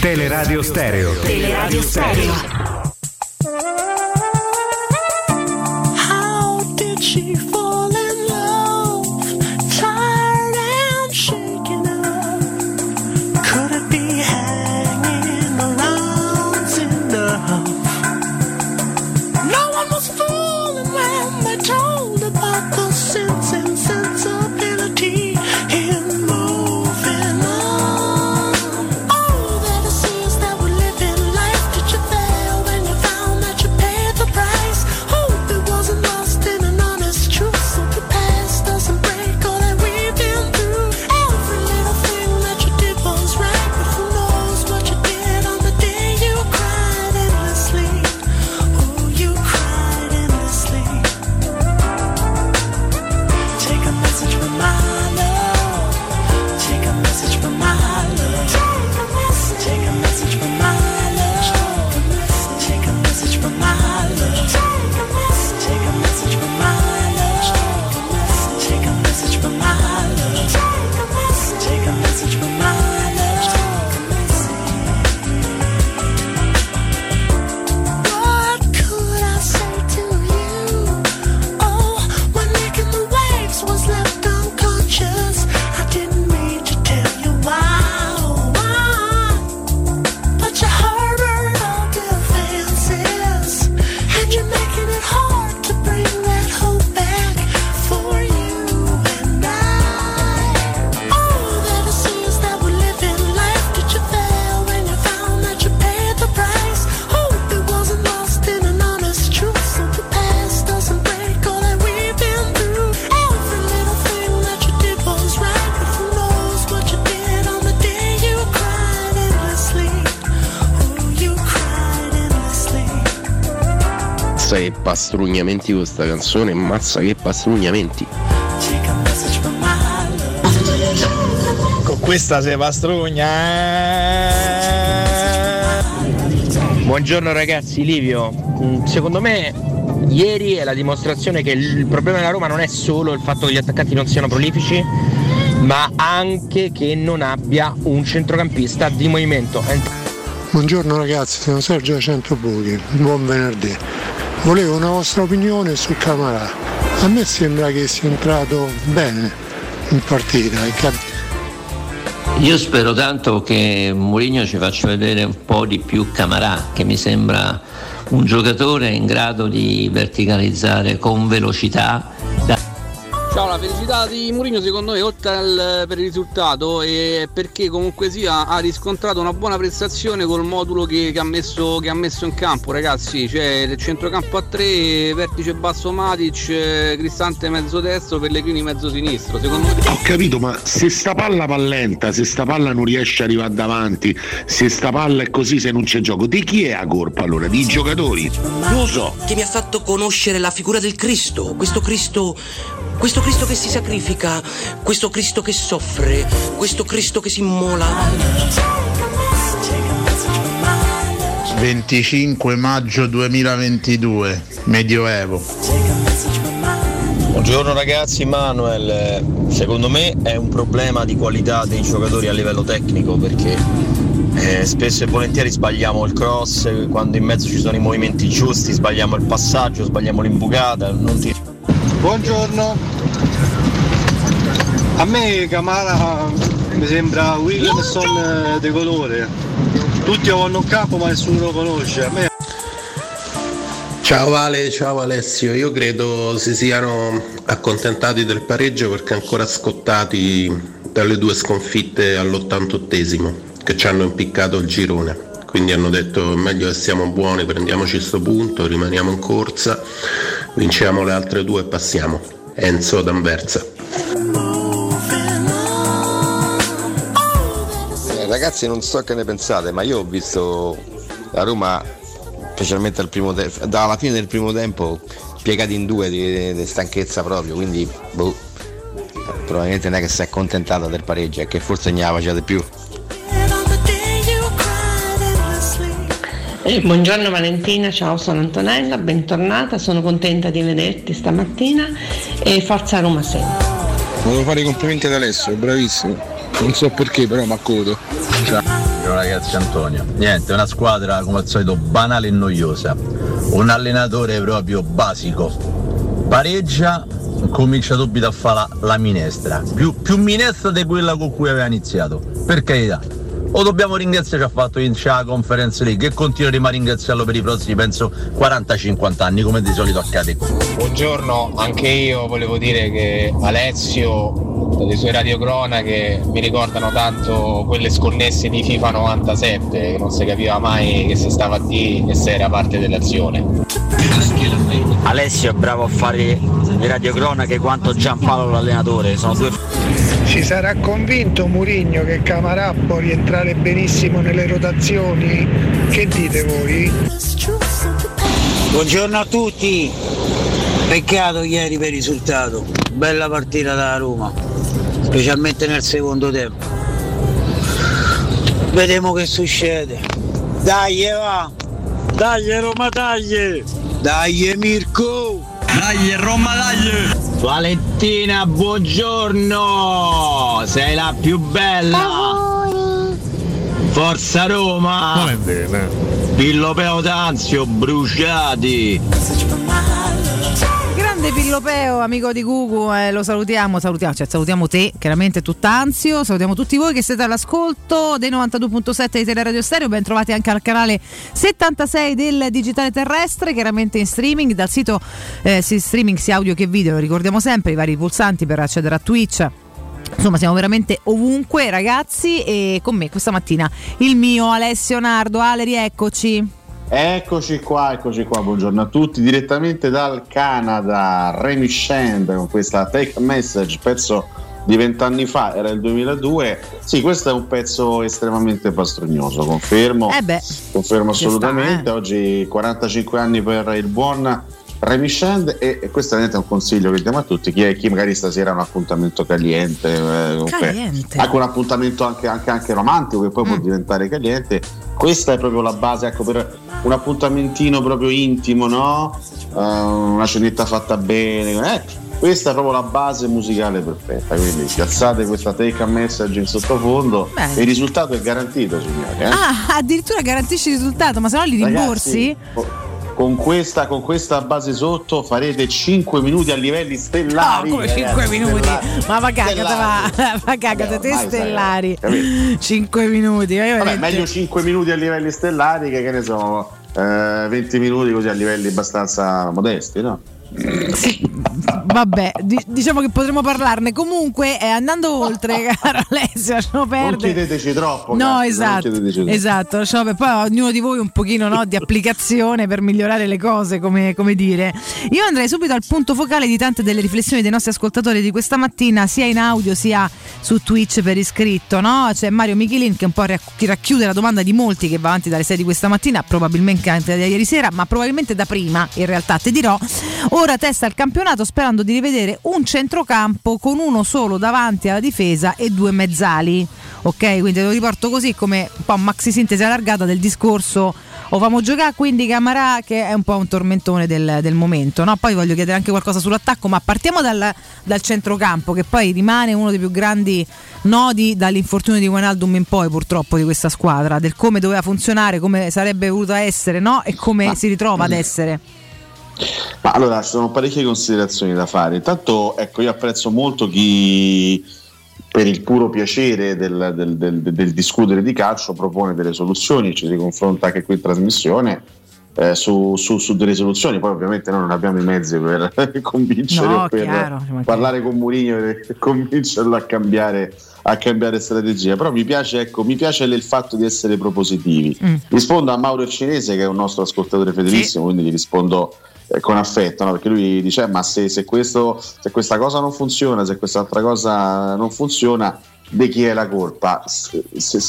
Teleradio Stereo. Teleradio Stereo. How did she fall Pastrugnamenti questa canzone, mazza che pastrugnamenti. Con questa se pastrugna. Buongiorno ragazzi, Livio. Mm, Secondo me ieri è la dimostrazione che il problema della Roma non è solo il fatto che gli attaccanti non siano prolifici, ma anche che non abbia un centrocampista di movimento. Buongiorno ragazzi, sono Sergio Centobuchi, buon venerdì. Volevo una vostra opinione su Camarà. A me sembra che sia entrato bene in partita. Io spero tanto che Mourinho ci faccia vedere un po' di più Camarà, che mi sembra un giocatore in grado di verticalizzare con velocità. La felicità di Mourinho secondo me oltre al, per il risultato è perché comunque sia ha riscontrato una buona prestazione col modulo che, che ha, messo, che ha messo in campo ragazzi, cioè il centrocampo a 3, vertice basso Matic, eh, Cristante mezzo destro, Pellegrini mezzo sinistro, secondo me... Ho capito, ma se sta palla pallenta, se sta palla non riesce a arrivare davanti, se sta palla è così, se non c'è gioco, di chi è la colpa allora? Di giocatori? Non lo so. che mi ha fatto conoscere la figura del Cristo, questo Cristo, questo Cristo che si sacrifica, questo Cristo che soffre, questo Cristo che si immola. 25 maggio 2022, Medioevo. Buongiorno ragazzi, Manuel, secondo me è un problema di qualità dei giocatori a livello tecnico perché eh, spesso e volentieri sbagliamo il cross, quando in mezzo ci sono i movimenti giusti, sbagliamo il passaggio, sbagliamo l'imbucata, non ti... Buongiorno. A me Camara mi sembra Williamson eh, de colore. Tutti lo vanno in campo ma nessuno lo conosce. A me Ciao Vale, ciao Alessio, io credo si siano accontentati del pareggio perché ancora scottati dalle due sconfitte all'88esimo che ci hanno impiccato il girone. Quindi hanno detto meglio che siamo buoni, prendiamoci sto punto, rimaniamo in corsa, vinciamo le altre due e passiamo. Enzo D'Anversa. Eh, ragazzi non so che ne pensate, ma io ho visto la Roma, specialmente al primo te- dalla fine del primo tempo, piegati in due di, di stanchezza proprio, quindi boh, probabilmente non è che si è accontentata del pareggio, è che forse ne già di più. Buongiorno Valentina, ciao sono Antonella, bentornata, sono contenta di vederti stamattina e forza Roma sempre. Volevo fare i complimenti ad Alessio, bravissimo. Non so perché, però mi accodo. Ciao. Ciao ragazzi Antonio. Niente, una squadra come al solito banale e noiosa. Un allenatore proprio basico. Pareggia, comincia subito a fare la, la minestra. Più, più minestra di quella con cui aveva iniziato. Per carità. O dobbiamo ringraziare ci ha fatto vincere la Conference League e continueremo a ringraziarlo per i prossimi penso 40-50 anni come di solito accade. Buongiorno, anche io volevo dire che Alessio, dalle sue radiocronache, mi ricordano tanto quelle sconnesse di FIFA 97, che non si capiva mai che si stava dire e se era parte dell'azione. Alessio è bravo a fare le radiocronache quanto Giampaolo l'allenatore, sono due Si sarà convinto Murigno che Camarà può rientrare benissimo nelle rotazioni? Che dite voi? Buongiorno a tutti, peccato ieri per il risultato, bella partita da Roma, specialmente nel secondo tempo. Vedremo che succede. Dai va, dai Roma dai, dai Mirko, dai Roma dai! Valentina, buongiorno! Sei la più bella! Forza Roma! Non è bene. Pillo Peotanzio, bruciati! Pillopeo, amico di Gugu, eh, lo salutiamo, salutiamo, cioè salutiamo te, chiaramente tutt'anzio, salutiamo tutti voi che siete all'ascolto dei 92.7 di Teleradio Stereo, ben trovati anche al canale 76 del Digitale Terrestre, chiaramente in streaming, dal sito eh, streaming sia audio che video, lo ricordiamo sempre, i vari pulsanti per accedere a Twitch. Insomma, siamo veramente ovunque, ragazzi. E con me questa mattina il mio Alessio Nardo. Ale, rieccoci. Eccoci qua, eccoci qua, buongiorno a tutti, direttamente dal Canada, Remy Shand con questa Take a Message, pezzo di vent'anni fa, era il 2002. Sì, questo è un pezzo estremamente pastrugnoso, confermo, Eh beh, confermo ci sta, assolutamente. eh. Oggi 45 anni per il buon Remy Shand e, e questo è un consiglio che diamo a tutti, chi, è- chi magari stasera ha un appuntamento caliente, eh, Caliente. anche un appuntamento anche, anche- anche romantico che poi Mm. può diventare caliente. Questa è proprio la base, ecco, per un appuntamentino proprio intimo, no? Eh, una cenetta fatta bene. eh, questa è proprio la base musicale perfetta. Quindi piazzate questa take a message in sottofondo. Bene. Il risultato è garantito, signori. eh. Ah, addirittura garantisci il risultato, ma se no li rimborsi? Ragazzi, co- con questa, con questa base sotto farete 5 minuti a livelli stellari. No, come ragazzi, 5 minuti? stellari. Ma va cagata, Stellari. va, cagata, te sai, stellari. capito? 5 minuti. io Vabbè, veramente- meglio 5 minuti a livelli stellari che, che ne so, eh, 20 minuti così a livelli abbastanza modesti, no? Vabbè, di- diciamo che potremmo parlarne. Comunque, eh, andando oltre, caro Alessio, lasciamo Non perdere. chiedeteci troppo. No, cazzo, non esatto, troppo. esatto, lasciamo per- poi ognuno di voi un pochino no, di applicazione per migliorare le cose, come, come dire. Io andrei subito al punto focale di tante delle riflessioni dei nostri ascoltatori di questa mattina, sia in audio sia su Twitch per iscritto. No? C'è Mario Michelin che un po' racch- racchiude la domanda di molti che va avanti dalle 6 di questa mattina, probabilmente anche da ieri sera, ma probabilmente da prima, in realtà ti dirò. Ora testa il campionato sperando di rivedere un centrocampo con uno solo davanti alla difesa e due mezzali. Ok, quindi te lo riporto così come un po' maxi sintesi allargata del discorso. O famo giocare quindi Camarà che è un po' un tormentone del, del momento. No? Poi voglio chiedere anche qualcosa sull'attacco, ma partiamo dal, dal centrocampo che poi rimane uno dei più grandi nodi dall'infortunio di Wijnaldum in poi purtroppo di questa squadra, del come doveva funzionare, come sarebbe voluta essere no? e come si ritrova ad essere. Ma allora ci sono parecchie considerazioni da fare. Intanto, ecco, io apprezzo molto chi per il puro piacere del, del- del- del discutere di calcio propone delle soluzioni, ci si confronta anche qui in trasmissione. eh, su, su- su delle soluzioni, poi ovviamente noi non abbiamo i mezzi per convincere No, o per chiaro, parlare con Mourinho e convincerlo a cambiare, a cambiare strategia. Però mi piace, ecco, mi piace il fatto di essere propositivi. Mm. Rispondo a Mauro Cinese, che è un nostro ascoltatore fedelissimo, quindi gli rispondo con affetto, no? perché lui dice: "Eh, Ma se, se questo, se questa cosa non funziona, se quest'altra cosa non funziona, di chi è la colpa? Se, se-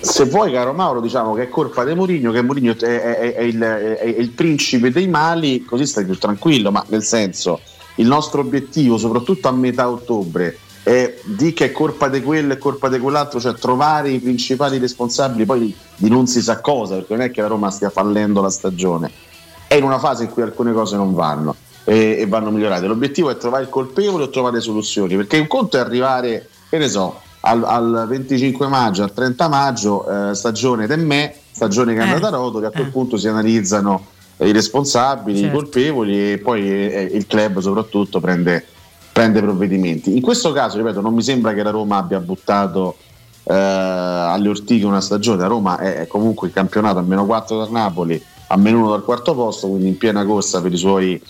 se- vuoi, caro Mauro, diciamo che è colpa di Mourinho, che Mourinho è, è- è il, è il principe dei mali, così stai più tranquillo, ma nel senso, il nostro obiettivo, soprattutto a metà ottobre, è di che è colpa di quello e colpa di quell'altro, cioè trovare i principali responsabili poi di non si sa cosa, perché non è che la Roma stia fallendo la stagione, è in una fase in cui alcune cose non vanno e, e vanno migliorate. L'obiettivo è trovare il colpevole o trovare soluzioni, perché un conto è arrivare, che ne so, al, al 25 maggio, al 30 maggio, eh, stagione del me, stagione che è Eh, andata a rotoli, a quel punto si analizzano eh, i responsabili, Certo. i colpevoli e poi eh, il club soprattutto prende, prende provvedimenti. In questo caso, ripeto, non mi sembra che la Roma abbia buttato eh, alle ortiche una stagione, la Roma è, è comunque il campionato a meno 4 dal Napoli, a meno 1 dal quarto posto, quindi in piena corsa per i suoi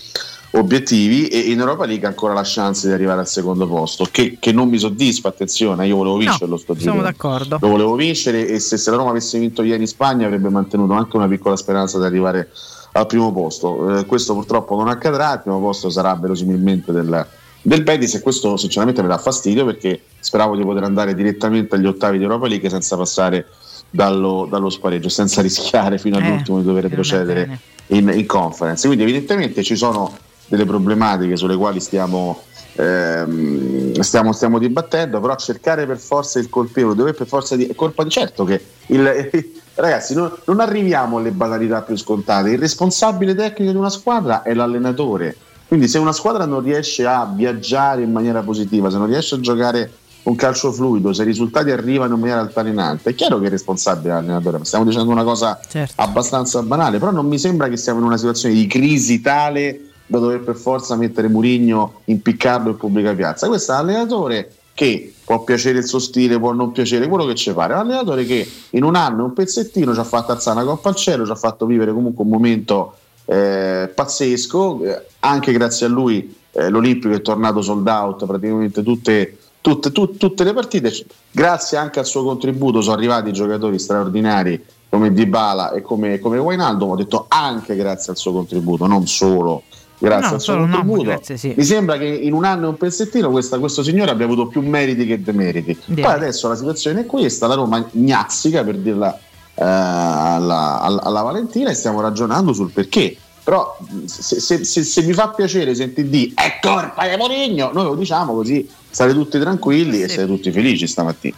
obiettivi e in Europa League ancora la chance di arrivare al secondo posto che, che non mi soddisfa, attenzione, io volevo vincerlo sto giro. Siamo d'accordo. Lo volevo vincere e se, se la Roma avesse vinto ieri in Spagna avrebbe mantenuto anche una piccola speranza di arrivare al primo posto. Eh, questo purtroppo non accadrà, il primo posto sarà verosimilmente del, del Betis e questo sinceramente mi dà fastidio perché speravo di poter andare direttamente agli ottavi di Europa League senza passare dallo, dallo spareggio, senza rischiare fino Eh, all'ultimo di dover procedere in, in conference. Quindi evidentemente ci sono delle problematiche sulle quali stiamo, ehm, stiamo, stiamo dibattendo, però cercare per forza il colpevole, dove per forza di... è colpa di certo che il, ragazzi non, non arriviamo alle banalità più scontate, il responsabile tecnico di una squadra è l'allenatore, quindi se una squadra non riesce a viaggiare in maniera positiva, se non riesce a giocare un calcio fluido, se i risultati arrivano in maniera altalenante, è chiaro che è responsabile l'allenatore, ma stiamo dicendo una cosa Certo. abbastanza banale, però non mi sembra che siamo in una situazione di crisi tale da dover per forza mettere Murigno, impiccarlo in pubblica piazza. Questo è un allenatore che può piacere il suo stile, può non piacere quello che ci pare. È un allenatore che in un anno, un pezzettino, ci ha fatto alzare una coppa al cielo, ci ha fatto vivere comunque un momento eh, pazzesco. Eh, anche grazie a lui eh, l'Olimpico è tornato sold out praticamente tutte, tutte, tut- tutte le partite. Grazie anche al suo contributo sono arrivati giocatori straordinari come Dybala e come, come Wijnaldum. Ho detto anche grazie al suo contributo, non solo grazie No, al suo solo no, contributo. grazie, sì. Mi sembra che in un anno e un pezzettino questa- questo signore abbia avuto più meriti che demeriti. Direi. Poi adesso la situazione è questa, la Roma gnazzica per dirla eh, alla, alla- alla Valentina e stiamo ragionando sul perché. Però se, se- se- se vi fa piacere sentire di è colpa di Mourinho, noi lo diciamo così state tutti tranquilli e siete tutti felici stamattina.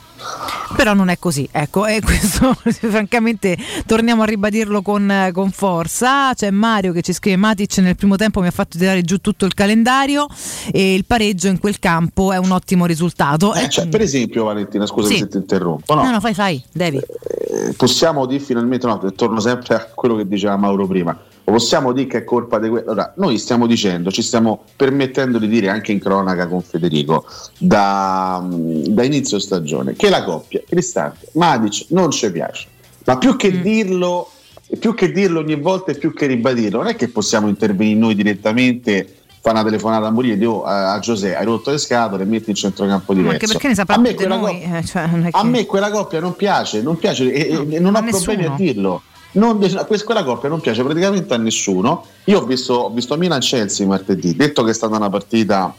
Però non è così, ecco, e questo francamente torniamo a ribadirlo con, con forza. C'è Mario che ci scrive: Matic nel primo tempo mi ha fatto tirare giù tutto il calendario e il pareggio in quel campo è un ottimo risultato. Eh, cioè, per esempio, Valentina, scusami Sì. se ti interrompo. no? no, no, fai, fai, devi. Eh, possiamo dire finalmente, no, torno sempre a quello che diceva Mauro prima, o possiamo dire che è colpa di quello. Allora, noi stiamo dicendo, ci stiamo permettendo di dire anche in cronaca con Federico da, da inizio stagione che la coppia Cristante Matic non ci piace, ma più che dirlo. Più che dirlo ogni volta e più che ribadirlo, non è che possiamo intervenire noi direttamente fa una telefonata a Mourinho e dico a, Giuseppe hai rotto le scatole metti in centrocampo diverso anche perché ne saprà a me di quella noi. eh, cioè, è a che- me quella coppia non piace, non piace e, e non ho problemi nessuno. a dirlo. Non- quella coppia non piace praticamente a nessuno. Io ho visto, ho visto Milan Chelsea martedì, detto che è stata una partita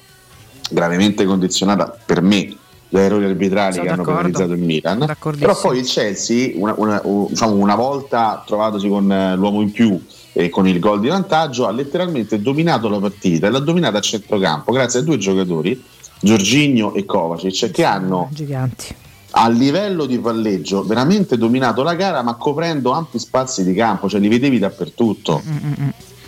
gravemente condizionata per me dagli errori arbitrali Sono che hanno penalizzato il Milan. Però poi il Chelsea, una, una- diciamo, una volta trovatosi con eh, l'uomo in più e con il gol di vantaggio, ha letteralmente dominato la partita e l'ha dominata a centrocampo grazie a due giocatori, Giorginio e Kovacic, che hanno Giganti. A livello di palleggio veramente dominato la gara ma coprendo ampi spazi di campo, cioè li vedevi dappertutto.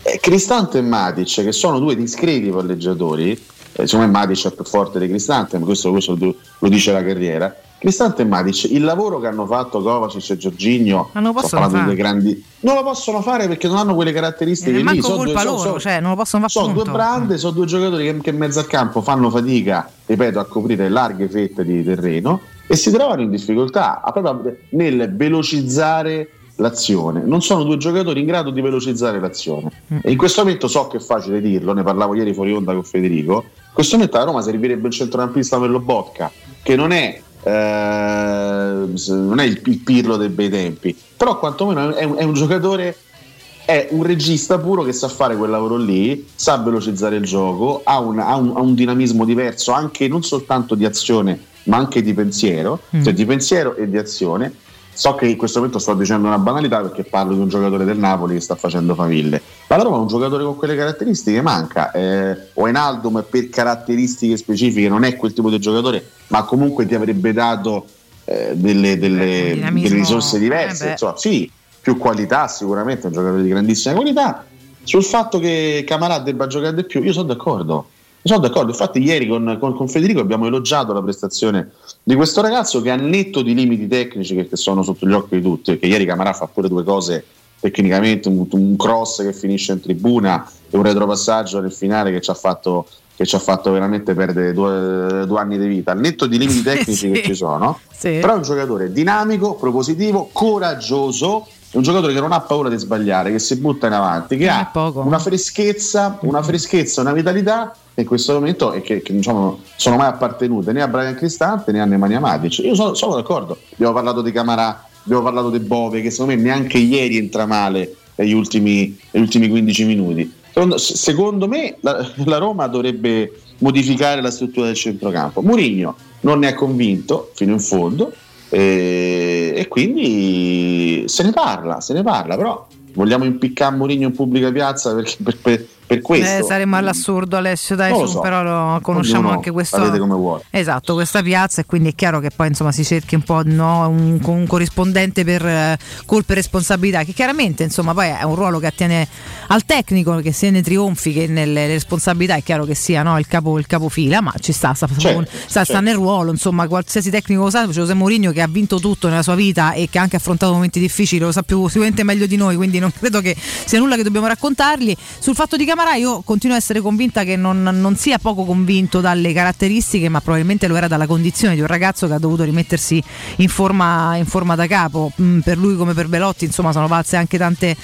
Eh, Cristante e Matic, che sono due discreti palleggiatori, eh, secondo me Matic è più forte di Cristante, ma questo, questo lo, dice la carriera. Cristante e Matic, il lavoro che hanno fatto Kovacic e Giorginio, Ma non lo possono fare. grandi, non lo possono fare perché non hanno quelle caratteristiche E lì. manco sono colpa due, loro, sono- cioè non lo possono fare sono punto. due brande, sono due giocatori che, che in mezzo al campo fanno fatica, ripeto, a coprire larghe fette di terreno e si trovano in difficoltà proprio nel velocizzare l'azione. Non sono due giocatori in grado di velocizzare l'azione. Mm. E in questo momento so che è facile dirlo, ne parlavo ieri fuori onda con Federico. In questo momento a Roma servirebbe un centrocampista per lo Bocca, che non è, eh, non è il, il Pirlo dei bei tempi, però quantomeno è un, è un giocatore è un regista puro che sa fare quel lavoro lì, sa velocizzare il gioco, ha un, ha un- ha un dinamismo diverso anche non soltanto di azione ma anche di pensiero, Mm. cioè di pensiero e di azione. So che in questo momento sto dicendo una banalità perché parlo di un giocatore del Napoli che sta facendo faville, ma la Roma è un giocatore con quelle caratteristiche manca. Eh, Wijnaldum per caratteristiche specifiche non è quel tipo di giocatore, ma comunque ti avrebbe dato eh, delle, delle- delle risorse diverse. eh beh. insomma, sì, più qualità sicuramente, è un giocatore di grandissima qualità. Sul fatto che Camarà debba giocare di più, io sono d'accordo. Sono d'accordo, infatti ieri con, con- con Federico abbiamo elogiato la prestazione di questo ragazzo che a netto di limiti tecnici che, che sono sotto gli occhi di tutti, perché ieri Camarà fa pure due cose tecnicamente, un, un cross che finisce in tribuna e un retropassaggio nel finale che ci ha fatto, che ci ha fatto veramente perdere due, due anni di vita, al netto di limiti tecnici che ci sono, Sì. però è un giocatore dinamico, propositivo, coraggioso, è un giocatore che non ha paura di sbagliare, che si butta in avanti, che ha una freschezza, una freschezza, una vitalità in questo momento e che, che diciamo, sono mai appartenute né a Brian Cristante né a Nemanja Matic. Io sono, sono d'accordo, abbiamo parlato di Camarà, abbiamo parlato di Bove, che secondo me neanche ieri entra male negli ultimi, negli ultimi 15 minuti. Secondo, secondo me la, la Roma dovrebbe modificare la struttura del centrocampo. Mourinho non ne è convinto fino in fondo e, e quindi se ne parla, se ne parla, però vogliamo impiccare Mourinho in pubblica piazza perché- per, per- per questo. Eh, saremmo all'assurdo Alessio, dai, su, so. però lo conosciamo Ognuno anche questo. la vede come vuole. Esatto, questa piazza e quindi è chiaro che poi insomma si cerchi un po' no, un, un corrispondente per eh, colpe e responsabilità, che chiaramente insomma poi è un ruolo che attiene al tecnico che sia nei trionfi che nelle responsabilità è chiaro che sia no, il, capo, il capofila, ma ci sta, sta, Certo, sta, sta certo. nel ruolo, insomma qualsiasi tecnico lo sa, José Mourinho che ha vinto tutto nella sua vita e che ha anche affrontato momenti difficili, lo sa più sicuramente meglio di noi, quindi non credo che sia nulla che dobbiamo raccontargli. Sul fatto di Camarà io continuo a essere convinta che non, non sia poco convinto dalle caratteristiche, ma probabilmente lo era dalla condizione di un ragazzo che ha dovuto rimettersi in forma, in forma da capo. Mm, per lui come per Belotti, insomma, sono valse anche tante,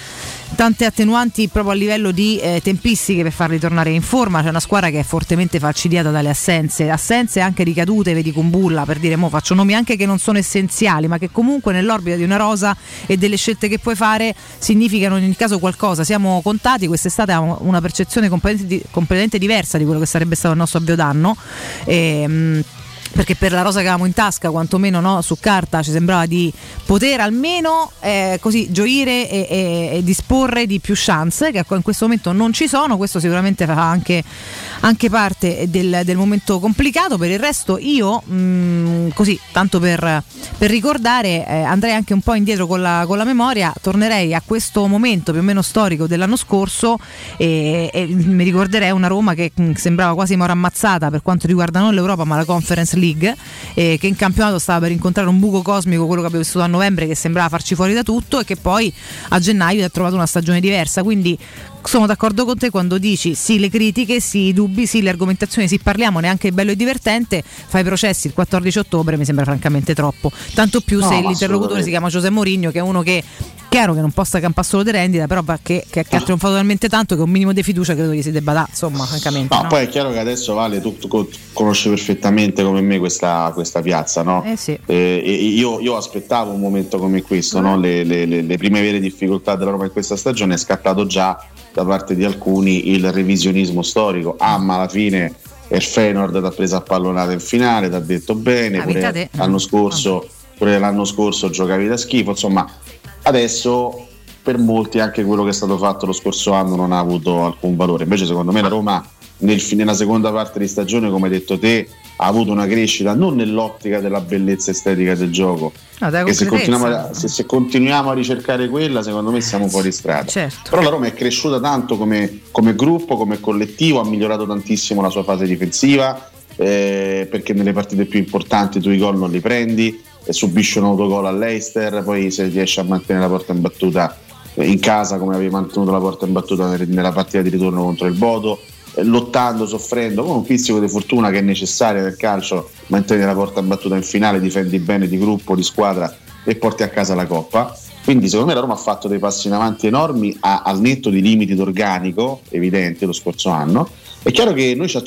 tante attenuanti proprio a livello di eh, tempistiche per farli tornare in forma. C'è una squadra che è fortemente falcidiata dalle assenze, assenze anche ricadute, vedi con Bulla per dire mo faccio nomi anche che non sono essenziali, ma che comunque nell'orbita di una rosa e delle scelte che puoi fare significano in ogni caso qualcosa. Siamo contati, quest'estate abbiamo una percezione completamente, di- completamente diversa di quello che sarebbe stato il nostro avvio d'anno. E, perché per la rosa che avevamo in tasca, quantomeno no, su carta, ci sembrava di poter almeno eh, così gioire e, e- e disporre di più chance, che in questo momento non ci sono. Questo sicuramente fa anche, anche parte del, del momento complicato. Per il resto, io, mh, così, tanto per, per ricordare, eh, andrei anche un po' indietro con la, con la memoria, tornerei a questo momento più o meno storico dell'anno scorso e, e mi ricorderei una Roma che mh, sembrava quasi mora ammazzata per quanto riguarda non l'Europa ma la Conference League e che in campionato stava per incontrare un buco cosmico quello che abbiamo vissuto a novembre che sembrava farci fuori da tutto e che poi a gennaio ha trovato una stagione diversa quindi sono d'accordo con te quando dici sì le critiche, sì i dubbi sì, le argomentazioni sì, parliamo, neanche bello e divertente, fai i processi il 14 ottobre mi sembra francamente troppo. Tanto più No, se l'interlocutore si chiama Giuseppe Mourinho, che è uno che chiaro che non possa campare solo di rendita, però che, che, che ha trionfato talmente tanto che un minimo di fiducia credo gli si debba dare, insomma, francamente. No, no? poi è chiaro che adesso Vale, tu, tu co- conosci perfettamente come me questa, questa piazza, no? Eh sì. Eh, io, io aspettavo un momento come questo, no? le, le- le- le prime vere difficoltà della Roma in questa stagione è scattato già da parte di alcuni il revisionismo storico. Ah, ma alla fine il Feyenoord ti ha preso a pallonata in finale, ti ha detto bene, Ah, pure l'anno scorso, pure l'anno scorso giocavi da schifo, insomma adesso per molti anche quello che è stato fatto lo scorso anno non ha avuto alcun valore. Invece, secondo me, la Roma nel nella seconda parte di stagione, come hai detto te, ha avuto una crescita non nell'ottica della bellezza estetica del gioco. No, se continuiamo, a, se- se continuiamo a ricercare quella, secondo me siamo fuori strada. Certo. Però la Roma è cresciuta tanto come, come gruppo, come collettivo, ha migliorato tantissimo la sua fase difensiva, eh, perché nelle partite più importanti tu i gol non li prendi, e subisci un autogol all'Eister, poi se riesci a mantenere la porta imbattuta in casa come avevi mantenuto la porta imbattuta nel- nella partita di ritorno contro il Bodo, lottando, soffrendo, con un pizzico di fortuna che è necessaria nel calcio, mantenere la porta imbattuta in finale, difendi bene di gruppo, di squadra e porti a casa la Coppa. Quindi secondo me la Roma ha fatto dei passi in avanti enormi a- al netto di limiti d'organico evidenti lo scorso anno. È chiaro che noi ci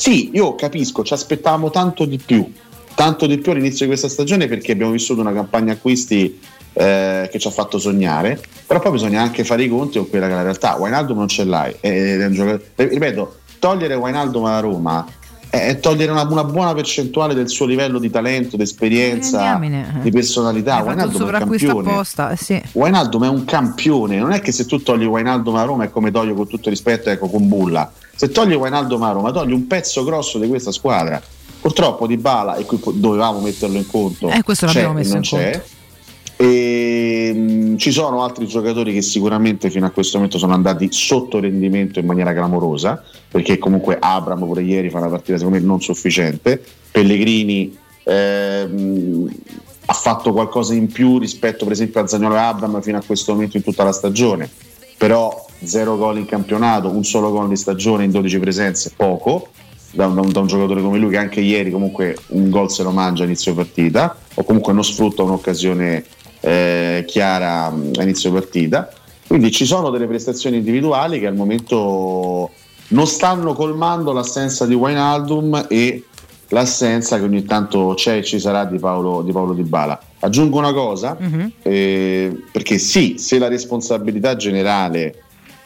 sì, io capisco, ci aspettavamo tanto di più, tanto di più all'inizio di questa stagione perché abbiamo vissuto una campagna acquisti eh, che ci ha fatto sognare, però poi bisogna anche fare i conti con quella che è la realtà. Wijnaldum non ce l'hai, giocatore- eh, ripeto, togliere Wijnaldum alla Roma è togliere una, una buona percentuale del suo livello di talento, di esperienza, eh. di personalità. Wijnaldum è un campione. apposta, eh sì. Wijnaldum è un campione, non è che se tu togli Wijnaldum a Roma è come togli con tutto il rispetto ecco, con Bulla. Se togli Wijnaldum a Roma togli un pezzo grosso di questa squadra. Purtroppo Di Bala, e qui dovevamo metterlo in conto, Eh, questo l'abbiamo messo non in c'è. conto. E, mh, ci sono altri giocatori che sicuramente fino a questo momento sono andati sotto rendimento in maniera clamorosa, perché comunque Abram pure ieri fa una partita secondo me non sufficiente, Pellegrini ehm, ha fatto qualcosa in più rispetto per esempio a Zagnolo e Abram fino a questo momento in tutta la stagione, però zero gol in campionato, un solo gol di stagione in 12 presenze, poco. Da un, da un- da un giocatore come lui che anche ieri comunque un gol se lo mangia a inizio partita o comunque non sfrutta un'occasione eh, chiara mh, a inizio partita. Quindi ci sono delle prestazioni individuali che al momento non stanno colmando l'assenza di Wijnaldum e l'assenza che ogni tanto c'è e ci sarà di Paolo Di, Paolo Di Bala aggiungo una cosa Mhm. eh, perché sì, se la responsabilità generale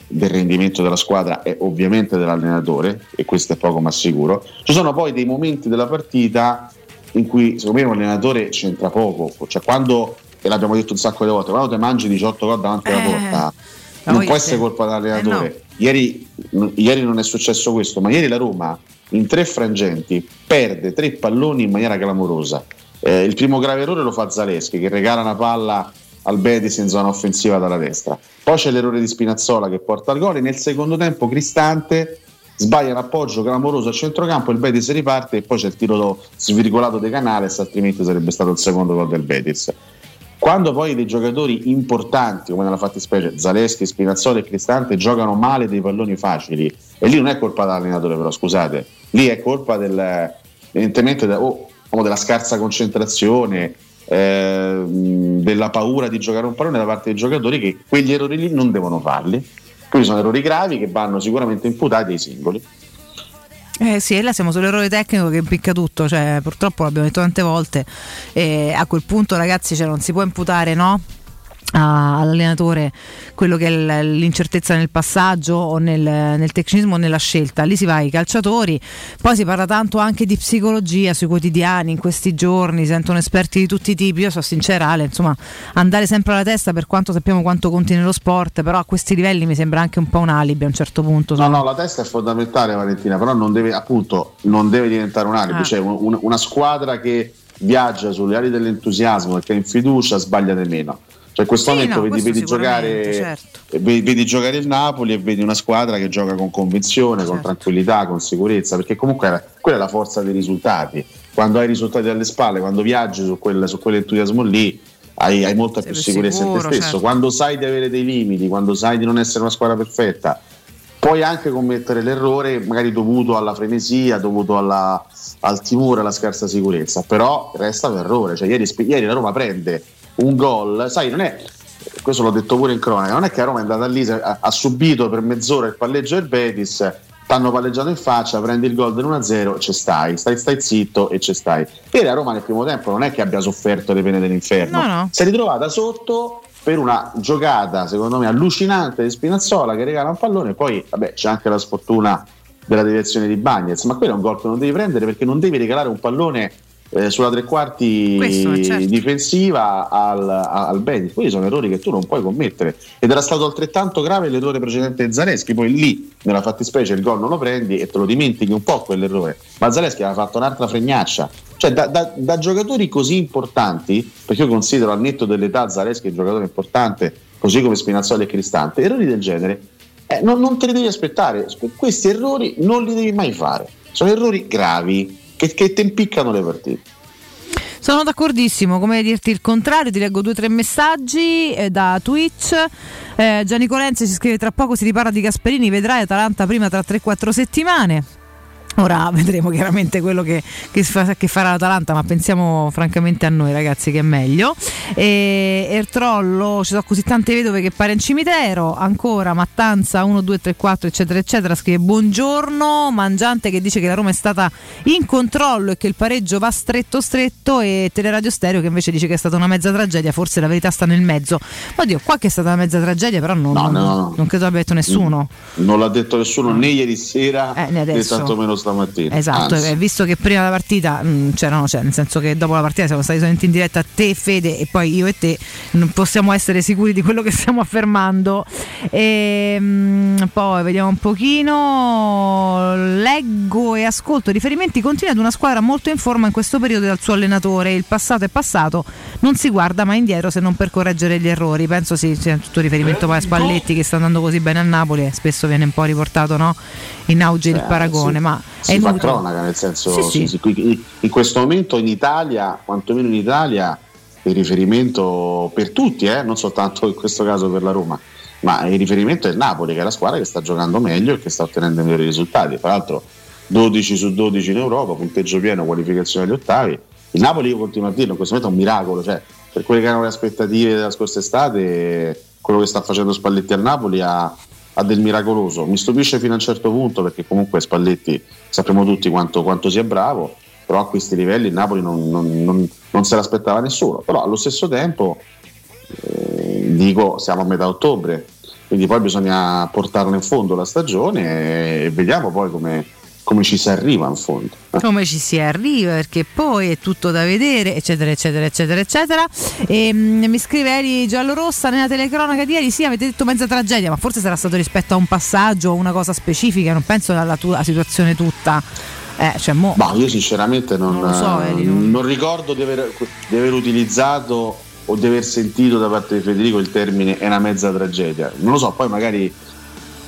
del rendimento della squadra è ovviamente dell'allenatore, e questo è poco ma sicuro, ci sono poi dei momenti della partita in cui secondo me un allenatore c'entra poco, cioè quando, e l'abbiamo detto un sacco di volte, quando te mangi 18 gol davanti alla Eh, porta, non può essere colpa dell'allenatore. Eh, ieri, ieri non è successo questo, ma ieri la Roma in tre frangenti perde tre palloni in maniera clamorosa. Eh, il primo grave errore lo fa Zaleschi che regala una palla al Betis in zona offensiva dalla destra. Poi c'è l'errore di Spinazzola che porta al gol e nel secondo tempo Cristante sbaglia un appoggio clamoroso a centrocampo, il Betis riparte e poi c'è il tiro svirgolato dei Canales, altrimenti sarebbe stato il secondo gol del Betis. Quando poi dei giocatori importanti, come nella fattispecie Zaleschi, Spinazzola e Cristante, giocano male dei palloni facili, e lì non è colpa dell'allenatore, però scusate, lì è colpa del, evidentemente da- o- o della scarsa concentrazione, ehm, della paura di giocare un pallone da parte dei giocatori che quegli errori lì non devono farli. Quindi sono errori gravi che vanno sicuramente imputati ai singoli. Eh sì, là siamo sull'errore tecnico che impicca tutto, cioè purtroppo l'abbiamo detto tante volte e a quel punto ragazzi cioè, non si può imputare no? All'allenatore quello che è l'incertezza nel passaggio o nel, nel tecnicismo o nella scelta, lì si va ai calciatori, poi si parla tanto anche di psicologia sui quotidiani in questi giorni, sentono esperti di tutti i tipi, io sono sincera Ale, insomma andare sempre alla testa per quanto sappiamo quanto conti nello sport, però a questi livelli mi sembra anche un po' un alibi a un certo punto. No, no, la testa è fondamentale, Valentina, però non deve, appunto, non deve diventare un alibi. Ah. Cioè, un- un- una squadra che viaggia sulle ali dell'entusiasmo che è in fiducia sbaglia di meno. Cioè, in questo Sì, momento no, vedi, vedi giocare, certo. vedi, giocare il Napoli e vedi una squadra che gioca con convinzione, Certo. con tranquillità, con sicurezza, perché comunque quella è la forza dei risultati. Quando hai i risultati alle spalle, quando viaggi su, quel, su quell'entusiasmo lì, hai, hai molta Sei più sicurezza in te stesso. certo. Quando sai di avere dei limiti, quando sai di non essere una squadra perfetta, puoi anche commettere l'errore magari dovuto alla frenesia, dovuto alla, al timore, alla scarsa sicurezza, però resta un errore, cioè ieri, ieri la Roma prende un gol, sai non è questo l'ho detto pure in cronaca, non è che la Roma è andata lì, ha, ha subito per mezz'ora il palleggio del Betis, t'hanno palleggiato in faccia, prendi il gol del 1-0, ci stai, stai, stai zitto e ci stai. E la Roma nel primo tempo non è che abbia sofferto le pene dell'inferno, No, no. si è ritrovata sotto per una giocata secondo me allucinante di Spinazzola che regala un pallone, poi vabbè c'è anche la sfortuna della deviazione di Bagnez, ma quello è un gol che non devi prendere perché non devi regalare un pallone eh, sulla tre quarti Questo, eh, certo. difensiva al, al Betis. Quelli sono errori che tu non puoi commettere. Ed era stato altrettanto grave l'errore precedente di Zaleschi. Poi lì, nella fattispecie, il gol non lo prendi e te lo dimentichi un po' quell'errore. Ma Zaleschi aveva fatto un'altra fregnaccia. Cioè, da, da- da giocatori così importanti, perché io considero al netto dell'età Zaleschi un giocatore importante, così come Spinazzoli e Cristante, errori del genere eh, non, non te li devi aspettare. Questi errori non li devi mai fare. Sono errori gravi che, che ti impiccano le partite. Sono d'accordissimo, come dirti il contrario, ti leggo due o tre messaggi eh, da Twitch. Eh, Gianni Colenzi ci scrive tra poco si riparla di Gasperini, vedrai Atalanta prima tra 3-4 settimane. Ora vedremo chiaramente quello che, che che farà l'Atalanta, ma pensiamo francamente a noi ragazzi che è meglio. E Ertrollo, ci sono così tante vedove che pare in cimitero, ancora Mattanza 1, 2, 3, 4 eccetera eccetera, scrive buongiorno, Mangiante che dice che la Roma è stata in controllo e che il pareggio va stretto stretto e Teleradio Stereo che invece dice che è stata una mezza tragedia, forse la verità sta nel mezzo. Oddio, qua che è stata una mezza tragedia però non, No, non- no, no. non credo abbia detto nessuno. Non l'ha detto nessuno né ieri sera Eh, né né adesso. tantomeno stamattina. Esatto, Anzi. eh, visto che prima della partita mh, c'erano, cioè, nel senso che dopo la partita siamo stati solamente in diretta te, Fede e poi io e te, non possiamo essere sicuri di quello che stiamo affermando. E, mh, poi vediamo un pochino, leggo e ascolto riferimenti continui ad una squadra molto in forma in questo periodo dal suo allenatore. Il passato è passato, non si guarda mai indietro se non per correggere gli errori. Penso sì, tutto riferimento poi a Spalletti che sta andando così bene a Napoli e spesso viene un po' riportato no? in auge il Cioè, paragone, si- ma si fa inutile. cronaca, nel senso, Sì, sì. qui- in questo momento in Italia, quantomeno in Italia, il riferimento per tutti, eh, non soltanto in questo caso per la Roma, ma il riferimento è il Napoli, che è la squadra che sta giocando meglio e che sta ottenendo migliori risultati. Tra l'altro 12 su 12 in Europa, punteggio pieno, qualificazione agli ottavi. Il Napoli, io continuo a dirlo, in questo momento è un miracolo, cioè, per quelle che erano le aspettative della scorsa estate, quello che sta facendo Spalletti al Napoli ha, ha del miracoloso. Mi stupisce fino a un certo punto perché comunque Spalletti sappiamo tutti quanto, quanto sia bravo, però a questi livelli il Napoli non, non- non- non se l'aspettava nessuno. Però allo stesso tempo eh, dico siamo a metà ottobre, quindi poi bisogna portarla in fondo la stagione e vediamo poi come, come ci si arriva in fondo. come ci si arriva perché poi è tutto da vedere eccetera eccetera eccetera eccetera e, mm, mi scrive Eri Giallorossa nella telecronaca di ieri sì avete detto mezza tragedia ma forse sarà stato rispetto a un passaggio o una cosa specifica non penso alla tua situazione tutta eh, cioè mo Ma io sinceramente non, Non so, eh, Eli, non non- ricordo di aver, di aver utilizzato o di aver sentito da parte di Federico il termine è una mezza tragedia. Non lo so, poi magari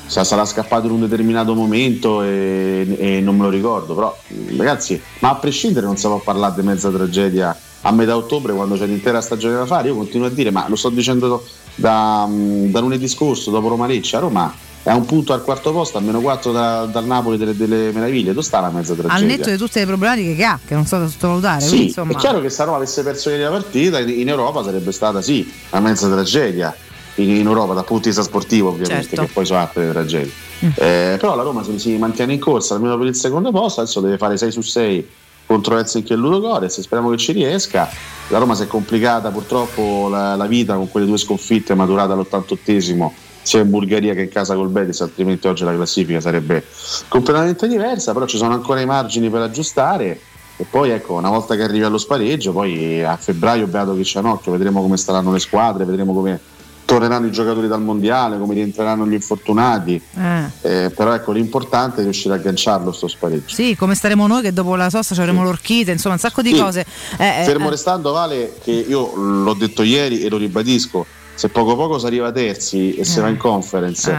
sarà scappato in un determinato momento e, e non me lo ricordo, però ragazzi, ma a prescindere non si può parlare di mezza tragedia a metà ottobre quando c'è l'intera stagione da fare, io continuo a dire, ma lo sto dicendo da, da lunedì scorso, dopo Roma Lecce, a Roma è a un punto al quarto posto, a meno 4 dal Napoli delle, delle meraviglie, dove sta la mezza tragedia? al netto di tutte le problematiche che ha che non so da sottovalutare Sì, quindi, insomma. è chiaro che se Roma avesse perso ieri la partita in Europa sarebbe stata sì una mezza tragedia in, Europa dal punto di vista sportivo ovviamente Certo. che poi sono altre tragedie Mm. Eh, però la Roma si, si mantiene in corsa almeno per il secondo posto. Adesso deve fare 6 su 6 contro Helsinki e Ludogorets speriamo che ci riesca. La Roma si è complicata purtroppo la, la vita con quelle due sconfitte maturate all'88esimo sia in Bulgaria che in casa col Betis altrimenti oggi la classifica sarebbe completamente diversa. Però ci sono ancora i margini per aggiustare. E poi ecco, una volta che arrivi allo spareggio, poi a febbraio beato che c'è un occhio, vedremo come staranno le squadre, vedremo come torneranno i giocatori dal mondiale, come rientreranno gli infortunati. Eh. Eh, però ecco, l'importante è riuscire a agganciarlo sto spareggio. sì come staremo noi che dopo la sosta ci avremo l'orchite insomma un sacco di Sì. cose Eh, eh, Fermo eh. restando, Vale, che io l'ho detto ieri e lo ribadisco, se poco poco si arriva terzi e si Eh. va in conference,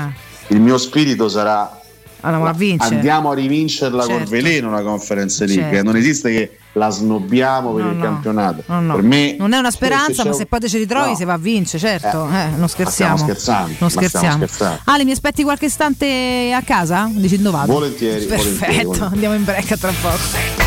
il mio spirito sarà andiamo a vincere. Andiamo a rivincerla Certo. col veleno la Conference League. Certo. Non esiste che la snobbiamo per No, il no. campionato. No, no. Per me non è una speranza, se ma se poi te ci ritrovi si va a vincere, certo. Eh, non Ma scherziamo. stiamo. Non stiamo scherzando. Ale, mi aspetti qualche istante a casa? Dicendo vado. Volentieri, Perfetto, volentieri, volentieri. andiamo in break tra poco.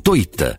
Toita.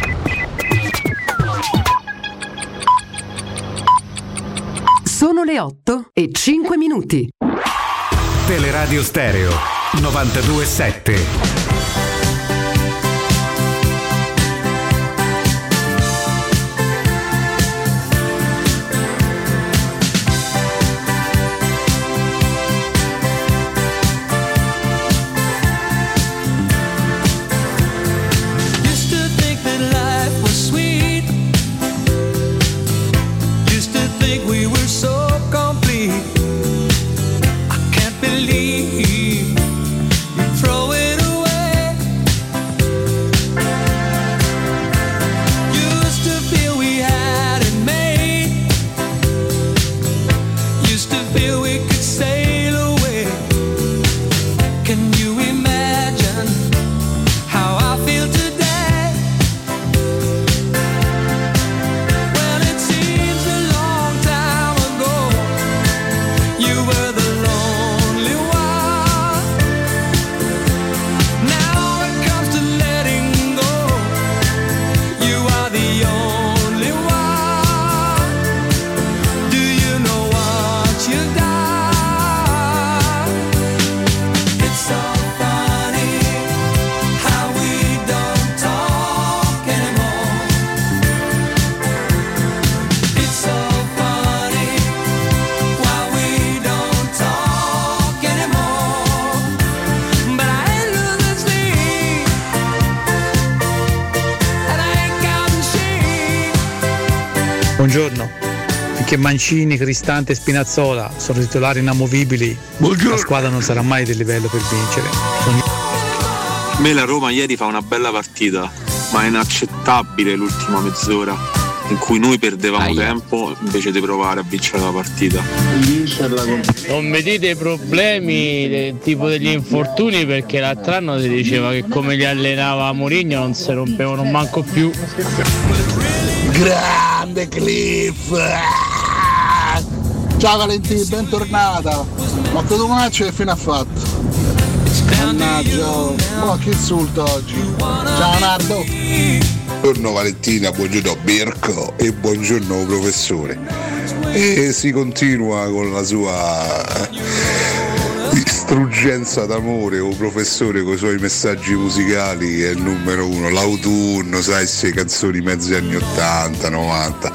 Sono le 8 e 5 minuti. Teleradio Stereo 927. You. Mancini, Cristante e Spinazzola sono titolari inamovibili, la squadra non sarà mai del livello per vincere. Sono- A me la Roma ieri fa una bella partita, ma è inaccettabile l'ultima mezz'ora in cui noi perdevamo tempo invece di provare a vincere la partita. Non mi dite i problemi del tipo degli infortuni perché l'altro anno si diceva che come li allenava Mourinho non si rompevano manco più. Grande Cliff! Ciao Valentino, bentornata! Ma che match che fine ha fatto? Mannaggia, ma che insulto oggi! Ciao Nardo! Buongiorno Valentina, buongiorno Birko e buongiorno professore. E si continua con la sua distruggenza d'amore o professore con i suoi messaggi musicali è il numero uno. L'autunno, sai, queste canzoni mezzi anni 80, 90.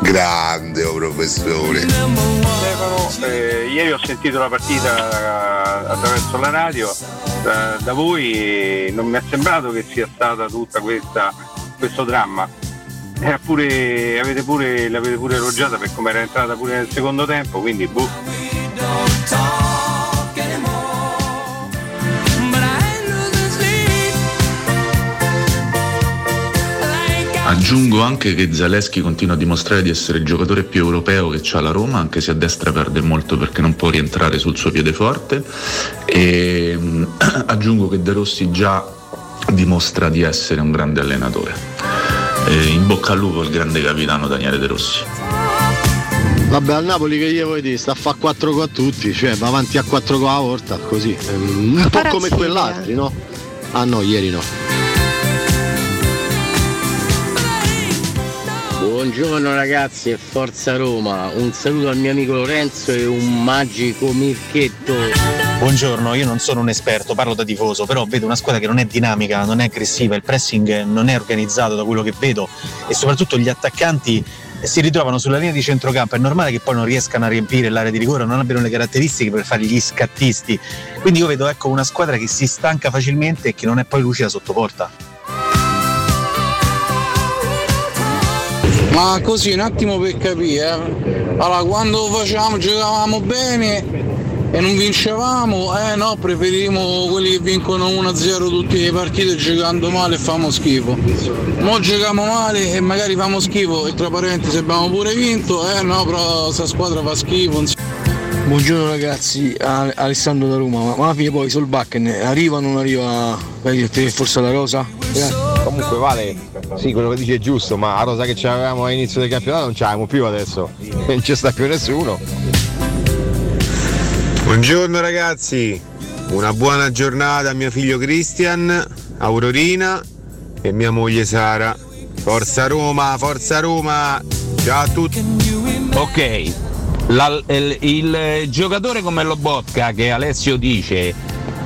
Grande oh professore. Stefano, eh, ieri ho sentito la partita eh, attraverso la radio da, da voi non mi è sembrato che sia stata tutta questa, questo dramma. Era pure, avete pure, l'avete pure elogiata per come era entrata pure nel secondo tempo, quindi boh. Aggiungo anche che Zaleschi continua a dimostrare di essere il giocatore più europeo che ha la Roma, anche se a destra perde molto perché non può rientrare sul suo piede forte. E aggiungo che De Rossi già dimostra di essere un grande allenatore. E in bocca al lupo il grande capitano Daniele De Rossi. Vabbè al Napoli che gli vuoi dire, sta a fare 4 con tutti, cioè va avanti a 4 con la volta, così. Ehm, Un po' come quell'altro, no? Ah no, ieri no. Buongiorno ragazzi e forza Roma, un saluto al mio amico Lorenzo e un magico Mirchetto. Buongiorno, io non sono un esperto, parlo da tifoso, però vedo una squadra che non è dinamica, non è aggressiva, il pressing non è organizzato da quello che vedo e soprattutto gli attaccanti si ritrovano sulla linea di centrocampo, è normale che poi non riescano a riempire l'area di rigore, non abbiano le caratteristiche per fare gli scattisti. Quindi io vedo ecco, una squadra che si stanca facilmente e che non è poi lucida sotto porta. Ma così un attimo per capire, eh. allora quando facevamo, giocavamo bene e non vincevamo, eh no, preferivamo quelli che vincono 1-0 tutte le partite giocando male e famo schifo. Mo giochiamo male e magari famo schifo e tra parentesi abbiamo pure vinto, eh no, però questa squadra fa schifo. Buongiorno ragazzi, Alessandro da Roma, ma alla fine poi sul backen arriva o non arriva forse la rosa? Comunque Vale, sì, quello che dice è giusto, ma la rosa che avevamo all'inizio del campionato non ce l'abbiamo più adesso. Non ci sta più nessuno. Buongiorno ragazzi, una buona giornata a mio figlio Christian, Aurorina e mia moglie Sara. Forza Roma, forza Roma! Ciao a tutti! Ok, La- il, il giocatore come Lobotka che Alessio dice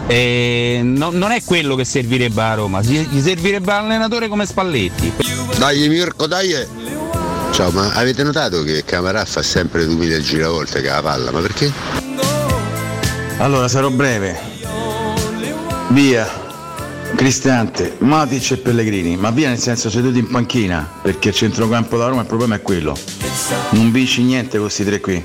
eh, no- non è quello che servirebbe a Roma, gli servirebbe l'allenatore come Spalletti. Dai Mirko, dai! Ciao, ma avete notato che Camarà fa sempre 2000 giravolte che la palla, ma perché? Allora sarò breve. Via. Cristante, Matic e Pellegrini, ma via nel senso seduti in panchina, perché il centrocampo da Roma il problema è quello. Non vinci niente questi tre qui.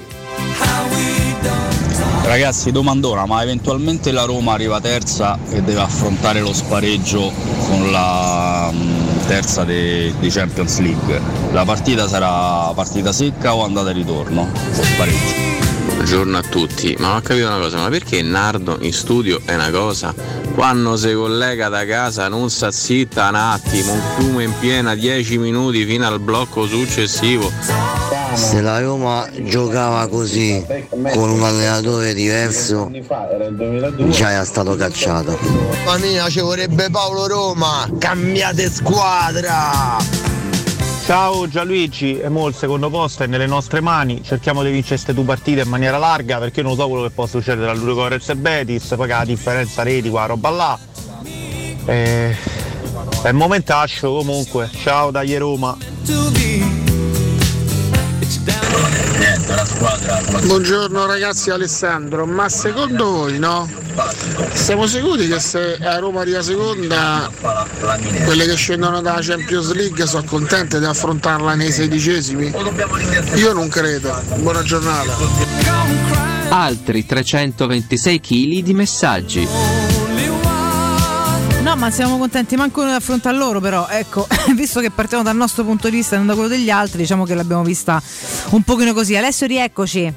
Ragazzi, domandona, ma eventualmente la Roma arriva terza e deve affrontare lo spareggio con la mm, terza di Champions League. La partita sarà partita secca o andata e ritorno? O spareggio? Buongiorno a tutti, ma ho capito una cosa, ma perché Nardo in studio è una cosa, quando si collega da casa non sta zitta un attimo, un fiume in piena 10 minuti fino al blocco successivo. Se la Roma giocava così con un allenatore diverso già era stato cacciato. Mamma mia, ci vorrebbe Paolo Roma! Cambiate squadra! Ciao Gianluigi, e mo il secondo posto è nelle nostre mani, cerchiamo di vincere queste due partite in maniera larga perché io non so quello che può succedere tra Ludogorets e Betis, poi la differenza reti qua roba là. Eh, è il momentaccio comunque, ciao dagli Roma. Buongiorno ragazzi Alessandro, ma secondo voi no? Siamo sicuri che se a Roma arriva seconda quelle che scendono dalla Champions League sono contente di affrontarla nei sedicesimi? Io non credo. Buona giornata. Altri 326 kg di messaggi. No, ma siamo contenti manco di affrontare loro, però ecco, visto che partiamo dal nostro punto di vista e non da quello degli altri, diciamo che l'abbiamo vista un pochino così. Alessio, rieccoci.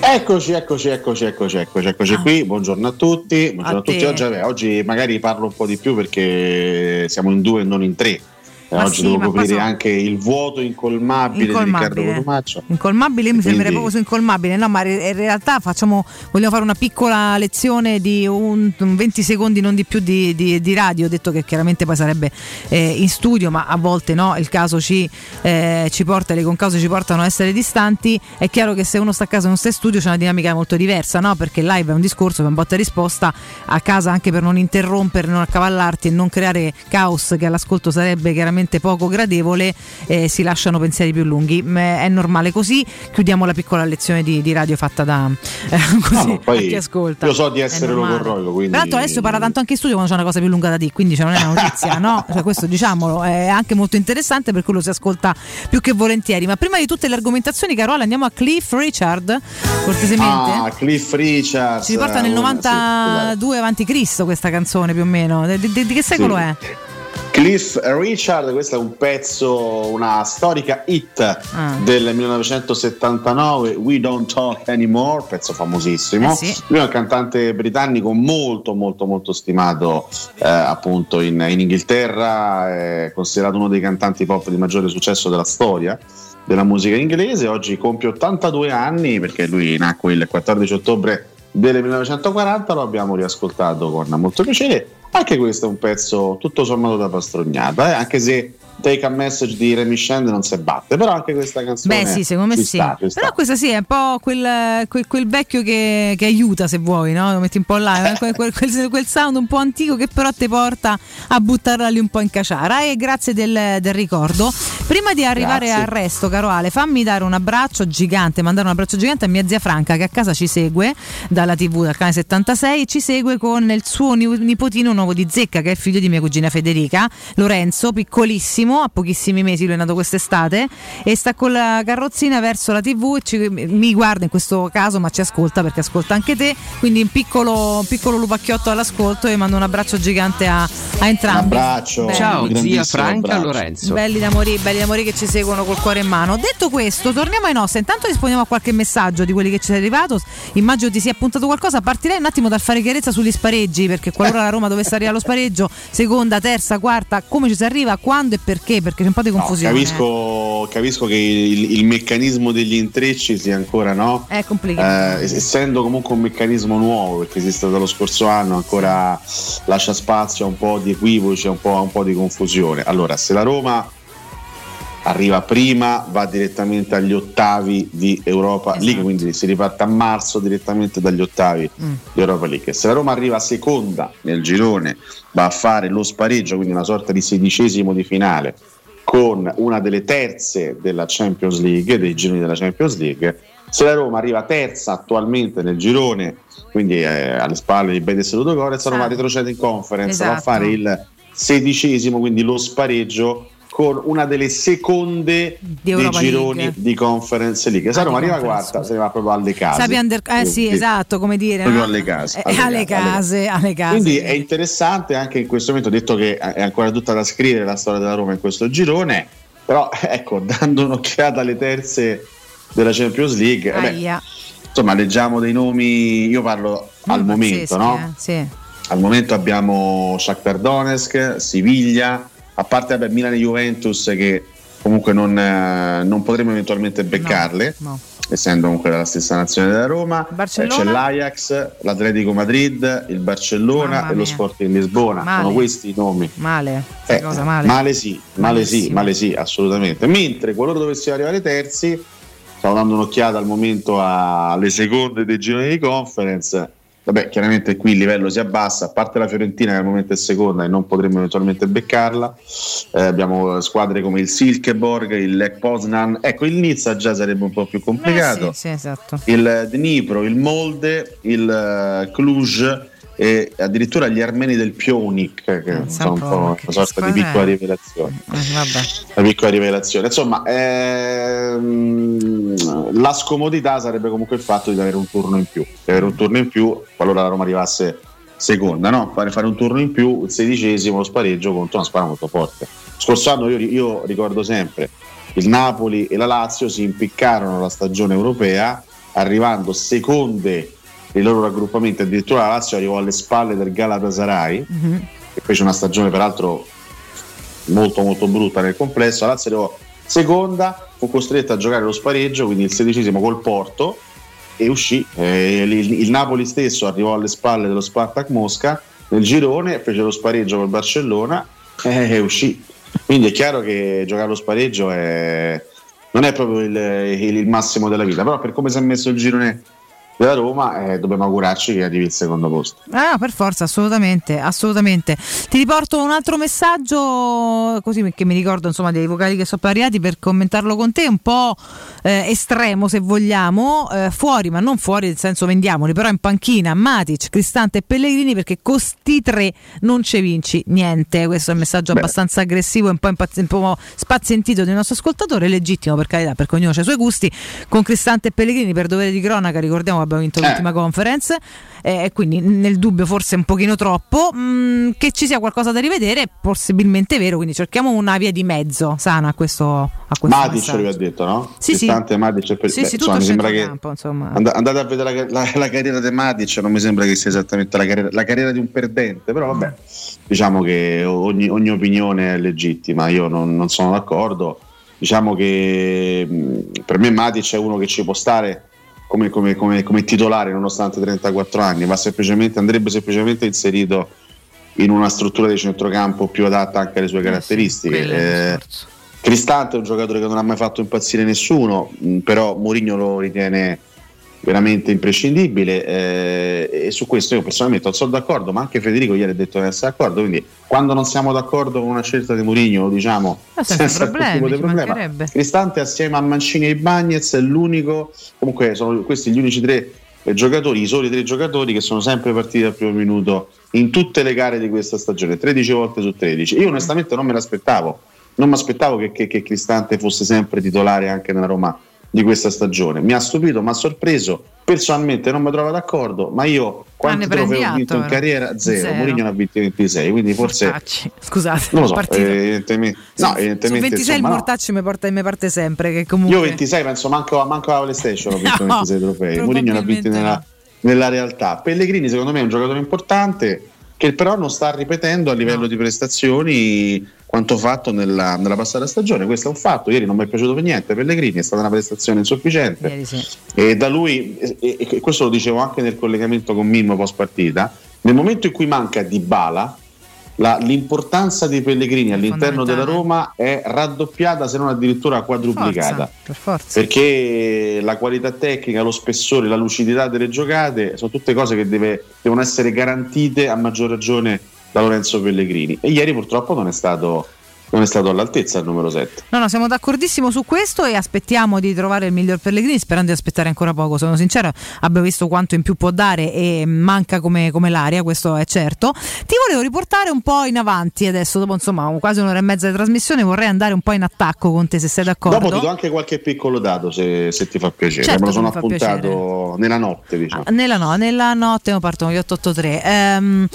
Eccoci, eccoci, eccoci, eccoci, eccoci, eccoci qui. Buongiorno a tutti. Buongiorno A a, tutti. Oggi, vabbè, oggi magari parlo un po' di più perché siamo in due e non in tre. Ma oggi sì, devo coprire sono- anche il vuoto incolmabile, di Riccardo Incolmabile. Cotumaccio. Incolmabile, io mi Quindi- sembra proprio su incolmabile, no, ma in realtà facciamo, vogliamo fare una piccola lezione di un, un 20 secondi, non di più di, di- di radio, ho detto che chiaramente poi sarebbe eh, in studio, ma a volte no, il caso ci, eh, ci porta, le concause ci portano a essere distanti, è chiaro che se uno sta a casa e non sta in studio c'è una dinamica molto diversa, no? perché live è un discorso, è un botta e risposta, a casa anche per non interrompere, non accavallarti e non creare caos che all'ascolto sarebbe chiaramente poco gradevole, eh, si lasciano pensieri più lunghi. Mm, È normale così. Chiudiamo la piccola lezione di, di radio fatta da eh, così, No, poi chi ascolta. Io so di essere logorroico, quindi. Peraltro adesso parla tanto anche in studio quando c'è una cosa più lunga da dire, quindi cioè, non è una notizia, no? Cioè, questo diciamolo è anche molto interessante per quello si ascolta più che volentieri. Ma prima di tutte le argomentazioni, Carola, andiamo a Cliff Richard, cortesemente. Ah, Cliff Richards. Ci riporta nel eh, una- sì, 92 avanti Cristo questa canzone più o meno. Di, di- di che secolo Sì. è? Cliff Richard, questo è un pezzo, una storica hit Ah. del 1979, We Don't Talk Anymore, pezzo famosissimo. Eh sì. Lui è un cantante britannico molto molto molto stimato eh, appunto in, in Inghilterra, è considerato uno dei cantanti pop di maggiore successo della storia della musica inglese, oggi compie 82 anni perché lui nacque il 14 ottobre del 1940, lo abbiamo riascoltato con molto piacere. Anche questo è un pezzo tutto sommato da pastognata, eh, anche se Take a Message di Remy Shand non si batte, però anche questa canzone Beh, sì, secondo me sì. sta, ci sta. Però questa sì è un po' quel, quel- quel vecchio che, che aiuta se vuoi, no? Lo metti un po' là, eh, quel, quel- sound un po' antico che però ti porta a buttarla lì un po' in caciara. E grazie del, del ricordo. Prima di arrivare Grazie. al resto, Caroale, fammi dare un abbraccio gigante, mandare un abbraccio gigante a mia zia Franca che a casa ci segue dalla TV, dal canale 76, e ci segue con il suo ni- nipotino nuovo di zecca, che è figlio di mia cugina Federica, Lorenzo, piccolissimo, a pochissimi mesi, lui è nato quest'estate, e sta con la carrozzina verso la TV e ci- mi guarda in questo caso, ma ci ascolta perché ascolta anche te, quindi un piccolo, un piccolo lupacchiotto all'ascolto e mando un abbraccio gigante a, a entrambi. Un abbraccio, Belli. Ciao, un zia Franca abbraccio. Lorenzo. Belli da morire, belli da morire che ci seguono col cuore in mano. Detto questo, torniamo ai nostri. Intanto rispondiamo a qualche messaggio di quelli che ci è arrivato. Immagino ti sia appuntato qualcosa. Partirei un attimo dal fare chiarezza sugli spareggi, perché qualora la Roma dovesse arrivare allo spareggio, seconda, terza, quarta, come ci si arriva, quando e perché? Perché c'è un po' di No, confusione. capisco, capisco che il, il meccanismo degli intrecci sia ancora no? È complicato. Eh, es- essendo comunque un meccanismo nuovo perché esiste dallo scorso anno ancora lascia spazio a un po' di equivoci a un po', a un po' di confusione allora se la Roma arriva prima, va direttamente agli ottavi di Europa Esatto. League, quindi si riparte a marzo direttamente dagli ottavi Mm. di Europa League. Se la Roma arriva seconda nel girone, va a fare lo spareggio, quindi una sorta di sedicesimo di finale con una delle terze della Champions League, dei gironi della Champions League. Se la Roma arriva terza attualmente nel girone, quindi eh, alle spalle di Betis e Ludogorets, la Roma retrocede in conference, va a Esatto. fare il sedicesimo, quindi lo spareggio con una delle seconde dei Europa gironi League. di Conference League. Ah, la Roma di arriva quarta, se ne va proprio alle case. Sapi under- eh sì, esatto, come dire. Proprio no? alle case, Eh, alle alle case, case, alle case. Quindi è interessante anche in questo momento, detto che è ancora tutta da scrivere la storia della Roma in questo girone, però ecco, dando un'occhiata alle terze della Champions League, eh beh, insomma leggiamo dei nomi, io parlo al Mm, momento, pazzeschi, no? eh, Sì. Al momento abbiamo Shakhtar Donetsk, Siviglia, a parte vabbè, Milan e Juventus che comunque non, eh, non potremo eventualmente beccarle, no. essendo comunque della stessa nazione della Roma. Eh, c'è l'Ajax, l'Atletico Madrid, il Barcellona Mamma e lo. Sporting Lisbona. Male. Sono questi i nomi. Male. Eh, cosa male. male sì, male sì, male sì, assolutamente. Mentre qualora dovessimo arrivare terzi, stavo dando un'occhiata al momento alle seconde dei gironi di conference. Vabbè, chiaramente qui il livello si abbassa, a parte la Fiorentina che al momento è seconda e non potremmo eventualmente beccarla. Eh, abbiamo squadre come il Silkeborg, il Lech Poznan. Ecco, il Nizza già sarebbe un po' più complicato. Eh, sì, sì, esatto. Il Dnipro, il Molde, il eh, Cluj e addirittura gli armeni del Pionik, che sono un po' una sorta di piccola è? rivelazione Eh, una piccola rivelazione. Insomma, ehm, la scomodità sarebbe comunque il fatto di avere un turno in più. Di avere un turno in più qualora la Roma arrivasse seconda, no? Fare, fare un turno in più, il sedicesimo, lo spareggio contro una squadra molto forte. Scorso anno io, io ricordo sempre il Napoli e la Lazio si impiccarono la stagione europea arrivando seconde nei loro raggruppamenti, addirittura la Lazio arrivò alle spalle del Galatasaray Mhm. che fece una stagione peraltro molto molto brutta nel complesso. La Lazio arrivò seconda, fu costretta a giocare lo spareggio, quindi il sedicesimo col Porto e uscì. Eh, il, il Napoli stesso arrivò alle spalle dello Spartak Mosca nel girone, fece lo spareggio col Barcellona eh, e uscì. Quindi è chiaro che giocare lo spareggio è- non è proprio il, il- il massimo della vita, però per come si è messo il girone della Roma eh, dobbiamo augurarci che arrivi il secondo posto. Ah, per forza, assolutamente, assolutamente. Ti riporto un altro messaggio, così che mi ricordo insomma dei vocali che sono arrivati per commentarlo con te, un po' eh, estremo se vogliamo, eh, fuori, ma non fuori nel senso vendiamoli, però in panchina Matic, Cristante e Pellegrini perché con sti tre non ci vinci niente. Questo è un messaggio abbastanza aggressivo e un po', un po' spazientito del nostro ascoltatore, legittimo per carità, perché ognuno ha i suoi gusti. Con Cristante e Pellegrini per dovere di cronaca ricordiamo abbiamo vinto Eh. l'ultima conference eh, e quindi nel dubbio forse un pochino troppo mm, che ci sia qualcosa da rivedere è possibilmente vero quindi cerchiamo una via di mezzo sana a questo, a questo Matic aveva detto, no? Sì, sì. Cristante, Matic Pel- sì beh, sì tutto insomma, mi sembra che centrocampo insomma and- andate a vedere la, la- la carriera di Matic, non mi sembra che sia esattamente la carriera, la carriera di un perdente, però vabbè, diciamo che ogni, ogni opinione è legittima, io non, non sono d'accordo. Diciamo che mh, per me Matic è uno che ci può stare come, come- come- come titolare nonostante 34 anni, ma semplicemente, andrebbe semplicemente inserito in una struttura di centrocampo più adatta anche alle sue caratteristiche. quello è il Eh, Cristante è un giocatore che non ha mai fatto impazzire nessuno, però Mourinho lo ritiene veramente imprescindibile eh, e su questo io personalmente non sono d'accordo, ma anche Federico ieri ha detto di essere d'accordo, quindi quando non siamo d'accordo con una scelta di Mourinho diciamo Ma senza senza alcun problemi, tipo di problema. Cristante assieme a Mancini e Bagnez è l'unico, comunque sono questi gli unici tre giocatori, i soli tre giocatori che sono sempre partiti dal primo minuto in tutte le gare di questa stagione, 13 volte su 13. Io onestamente non me l'aspettavo, non mi aspettavo che, che- che Cristante fosse sempre titolare anche nella Roma di questa stagione. Mi ha stupito, mi ha sorpreso. Personalmente non mi trovo d'accordo, ma io quanti Ah, prendi trofei ho vinto in carriera? Zero. Zero. Mourinho ne ha vinti 26, quindi forse Mortacci, scusate non lo so, evidentemente, no, su evidentemente 26 insomma, il no. Mortacci mi, porta, mi parte sempre che comunque Io 26 penso manco, manco alla PlayStation ho vinto No, 26 trofei. Mourinho ne ha vinti nella, nella realtà. Pellegrini secondo me è un giocatore importante che però non sta ripetendo a livello di prestazioni quanto fatto nella, nella passata stagione. Questo è un fatto. Ieri non mi è piaciuto per niente. Pellegrini è stata una prestazione insufficiente. Sì. E da lui, e, e- questo lo dicevo anche nel collegamento con Mimmo post partita, nel momento in cui manca Dybala, la- l'importanza dei Pellegrini all'interno della Roma è raddoppiata se non addirittura quadruplicata. Per forza. Perché la qualità tecnica, lo spessore, la lucidità delle giocate sono tutte cose che deve- devono essere garantite a maggior ragione da Lorenzo Pellegrini. E ieri purtroppo non è stato, non è stato all'altezza il numero 7. No, no, siamo d'accordissimo su questo e aspettiamo di trovare il miglior Pellegrini, sperando di aspettare ancora poco. Sono sincera, abbiamo visto quanto in più può dare e manca come, come l'aria, questo è certo. Ti volevo riportare un po' in avanti adesso, dopo insomma quasi un'ora e mezza di trasmissione, vorrei andare un po' in attacco con te se sei d'accordo. Dopo ti do anche qualche piccolo dato se, se ti fa piacere. Certo Me lo sono appuntato nella notte, diciamo. Nella, no, nella notte non partono gli 883. Ehm,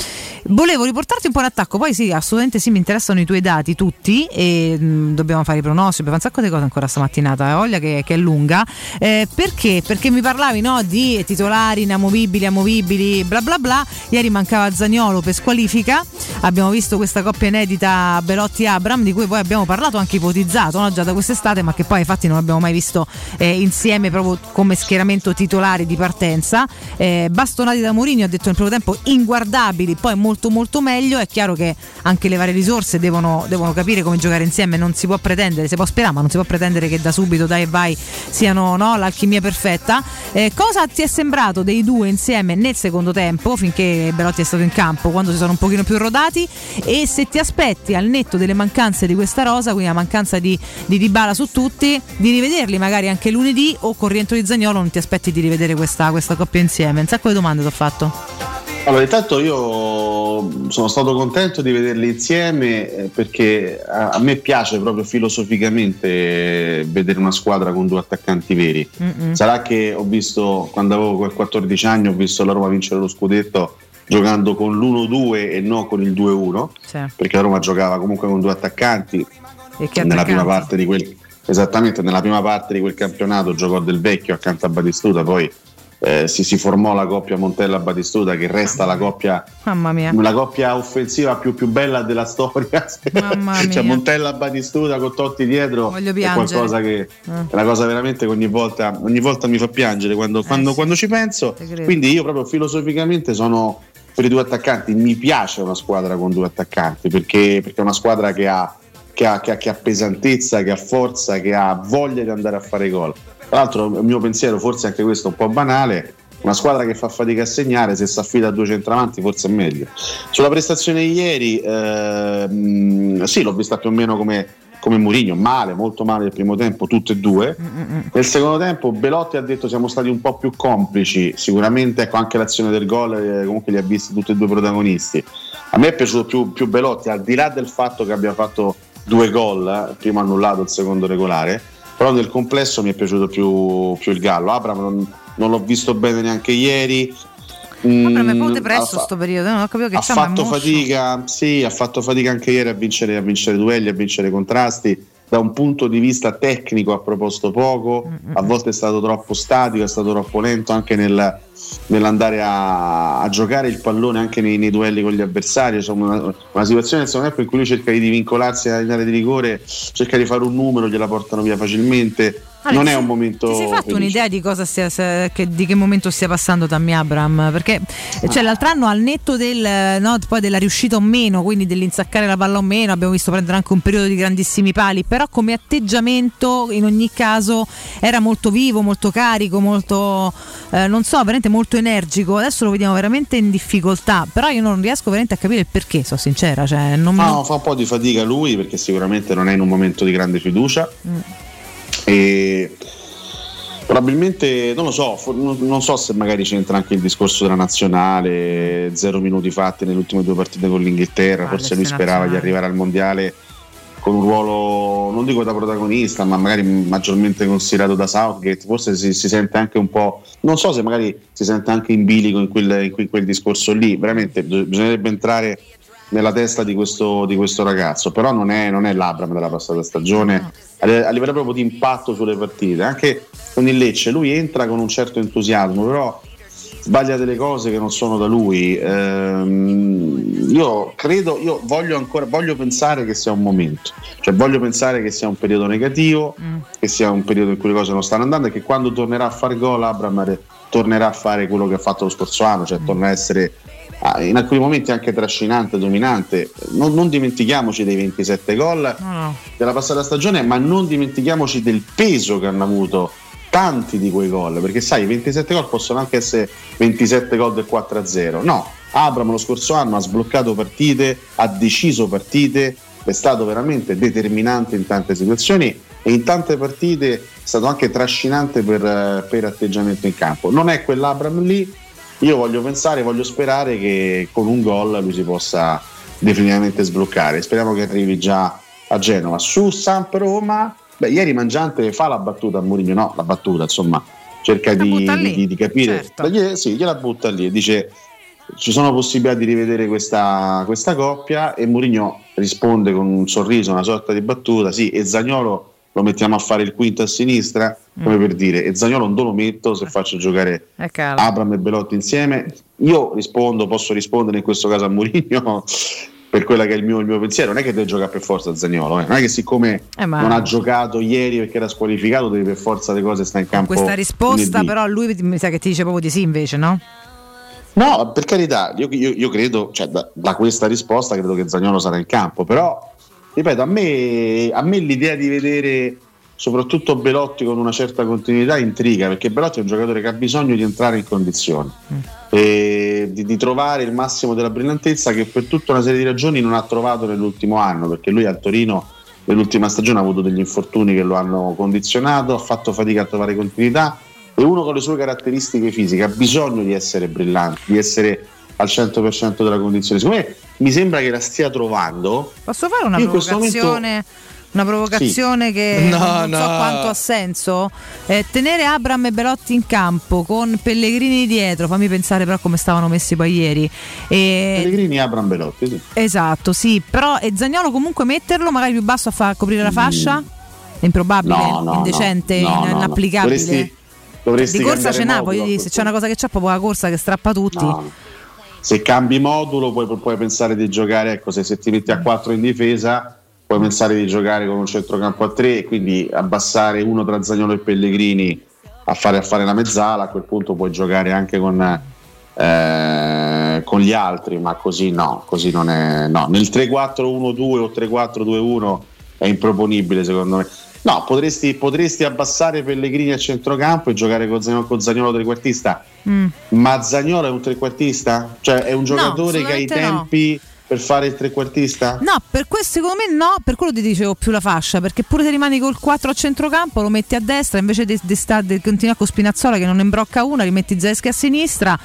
volevo riportarti un po' in attacco, poi sì, assolutamente sì, mi interessano i tuoi dati tutti e mh, dobbiamo fare i pronostici, abbiamo un sacco di cose ancora stamattinata, eh, voglia che, che è lunga. Eh, perché? Perché mi parlavi no, di titolari inamovibili, amovibili, bla bla bla. Ieri mancava Zagnolo per squalifica, abbiamo visto questa coppia inedita Belotti-Abram di cui poi abbiamo parlato, anche ipotizzato no, già da quest'estate, ma che poi infatti non abbiamo mai visto eh, insieme proprio come schieramento titolare di partenza. Eh, bastonati da Mourinho, ha detto nel primo tempo inguardabili, poi molto molto meglio. È chiaro che anche le varie risorse devono, devono capire come giocare insieme, non si può pretendere, si può sperare, ma non si può pretendere che da subito dai e vai siano no, l'alchimia perfetta. Eh, cosa ti è sembrato dei due insieme nel secondo tempo, finché Belotti è stato in campo, quando si sono un pochino più rodati? E se ti aspetti al netto delle mancanze di questa rosa, quindi la mancanza di, di Dybala su tutti, di rivederli magari anche lunedì o con rientro di Zagnolo non ti aspetti di rivedere questa, questa coppia insieme? Un sacco di domande ti ho fatto. Allora, intanto io sono stato contento di vederli insieme eh, perché a, a me piace proprio filosoficamente vedere una squadra con due attaccanti veri. Mm-mm. Sarà che ho visto, quando avevo quel 14 anni, ho visto la Roma vincere lo scudetto giocando con l'1-2 e non con il 2-1, Sì. perché la Roma giocava comunque con due attaccanti E che nella prima parte di quel esattamente nella prima parte di quel campionato giocò del vecchio accanto a Batistuta poi eh, si, si formò la coppia Montella-Batistuta che resta la coppia la coppia offensiva più, più bella della storia. Cioè mia. Montella Batistuta con Totti dietro è qualcosa che Eh. è una cosa veramente che ogni volta, ogni volta mi fa piangere quando, quando- quando ci penso. Quindi io proprio filosoficamente sono per i due attaccanti. Mi piace una squadra con due attaccanti perché, perché è una squadra che ha, che, ha, che ha- che ha pesantezza che ha forza che ha voglia di andare a fare gol tra l'altro il mio pensiero forse anche questo è un po' banale una squadra che fa fatica a segnare se si affida a due centravanti forse è meglio. Sulla prestazione di ieri ehm, sì l'ho vista più o meno come, come Mourinho male, molto male il primo tempo tutte e due. Nel secondo tempo Belotti ha detto siamo stati un po' più complici sicuramente ecco anche l'azione del gol eh, comunque li ha visti tutti e due i protagonisti. A me è piaciuto più, più Belotti al di là del fatto che abbia fatto due gol eh, il primo annullato il secondo regolare però nel complesso mi è piaciuto più, più il Gallo. Abram non, non l'ho visto bene neanche ieri. Ma è poco ha depresso fa- sto periodo, non ho capito che ha fatto fatica, sì, ha fatto fatica anche ieri a vincere, a vincere duelli, a vincere contrasti. Da un punto di vista tecnico ha proposto poco, a volte è stato troppo statico, è stato troppo lento anche nel- nell'andare a, a giocare il pallone anche nei, nei duelli con gli avversari. Insomma, una, una situazione nel secondo tempo in cui lui cerca di vincolarsi all'area di rigore, cerca di fare un numero, gliela portano via facilmente. Ale, non è un momento. Ti sei fatto felice. un'idea di cosa stia, se- che- di che momento stia passando Tammy Abram? Perché cioè, l'altro anno al netto del, no, poi della riuscita o meno, quindi dell'insaccare la palla o meno, abbiamo visto prendere anche un periodo di grandissimi pali, però come atteggiamento in ogni caso era molto vivo, molto carico, molto, eh, non so, veramente molto energico. Adesso lo vediamo veramente in difficoltà, però io non riesco veramente a capire il perché, sono sincera. Cioè, non No, fa un po' di fatica lui perché sicuramente non è in un momento di grande fiducia. Mm. E probabilmente non lo so, non so se magari c'entra anche il discorso della nazionale, zero minuti fatti nelle ultime due partite con l'Inghilterra, forse lui sperava di nazionali. arrivare al mondiale con un ruolo, non dico da protagonista, ma magari maggiormente considerato da Southgate, forse si, si sente anche un po', non so se magari si sente anche in bilico in quel, in quel- discorso lì, veramente bis- bisognerebbe entrare nella testa di questo, di questo ragazzo, però non è, non è l'Abram della passata stagione, a, li- a livello proprio di impatto sulle partite, anche con il Lecce, lui entra con un certo entusiasmo, però sbaglia delle cose che non sono da lui. Ehm, io credo, io voglio ancora, voglio pensare che sia un momento, cioè voglio pensare che sia un periodo negativo, che sia un periodo in cui le cose non stanno andando e che quando tornerà a fare gol Abram tornerà a fare quello che ha fatto lo scorso anno, cioè tornerà a essere in alcuni momenti anche trascinante, dominante. Non, non dimentichiamoci dei 27 gol della passata stagione, ma non dimentichiamoci del peso che hanno avuto tanti di quei gol, perché sai, i 27 gol possono anche essere 27 gol del 4-0. No, Abram lo scorso anno ha sbloccato partite, ha deciso partite, è stato veramente determinante in tante situazioni e in tante partite è stato anche trascinante per, eh, per atteggiamento in campo. Non è quell'Abram lì, io voglio pensare, voglio sperare che con un gol lui si possa definitivamente sbloccare. Speriamo che arrivi già a Genova. Su Samp Roma, beh, ieri Mangiante fa la battuta a Mourinho, no, la battuta, insomma, cerca di, di- di capire. certo. Sì, gliela butta lì e dice ci sono possibilità di rivedere questa, questa coppia e Mourinho risponde con un sorriso, una sorta di battuta, sì, e Zagnolo lo mettiamo a fare il quinto a sinistra, come per dire, e Zagnolo non lo metto se faccio giocare Eh. Abram e Belotti insieme. Io rispondo, posso rispondere in questo caso a Mourinho per quella che è il mio, il mio pensiero. Non è che deve giocare per forza Zagnolo, eh. non è che siccome Eh, ma- non ha giocato ieri perché era squalificato, devi per forza le cose stare in campo. Questa risposta, però, lui mi sa che ti dice proprio di sì, invece, no? No, per carità, io, io- io credo, cioè, da, da questa risposta credo che Zagnolo sarà in campo, però ripeto, a me, a me l'idea di vedere soprattutto Belotti con una certa continuità intriga, perché Belotti è un giocatore che ha bisogno di entrare in condizioni e di, di trovare il massimo della brillantezza che per tutta una serie di ragioni non ha trovato nell'ultimo anno, perché lui al Torino nell'ultima stagione ha avuto degli infortuni che lo hanno condizionato, ha fatto fatica a trovare continuità e uno con le sue caratteristiche fisiche ha bisogno di essere brillante, di essere al 100% della condizione. Secondo me mi sembra che la stia trovando. Posso fare una provocazione? Una provocazione Sì. che No, non so no. quanto ha senso. Eh, tenere Abram e Belotti in campo con Pellegrini dietro, fammi pensare però come stavano messi poi ieri. E- Pellegrini Abram Belotti, sì. Esatto, sì, però e Zagnolo comunque metterlo magari più basso a far coprire la fascia? È improbabile, Mm. No, no, indecente, no, no, in- no, no. inapplicabile. Dovresti- dovresti di corsa ce n'ha, dire, se c'è una cosa che c'ha proprio la corsa che strappa tutti. Se cambi modulo puoi, puoi pensare di giocare, ecco, se, se ti metti a 4 in difesa puoi pensare di giocare con un centrocampo a 3 e quindi abbassare uno tra Zagnolo e Pellegrini a fare, a fare la mezzala, a quel punto puoi giocare anche con, eh, con gli altri, ma così no, così non è... No. Nel 3-4-1-2 o 3-4-2-1 è improponibile secondo me. No, potresti, potresti abbassare Pellegrini a centrocampo e giocare con Zagnolo, con Zagnolo trequartista, Mm. ma Zagnolo è un trequartista? Cioè è un giocatore che ha i assolutamente no. tempi per fare il trequartista? No, per questo secondo me no, per quello ti dicevo più la fascia, perché pure se rimani col 4 a centrocampo lo metti a destra, invece di, di sta- di continuare con Spinazzola che non ne imbrocca una, rimetti Zeschi a sinistra,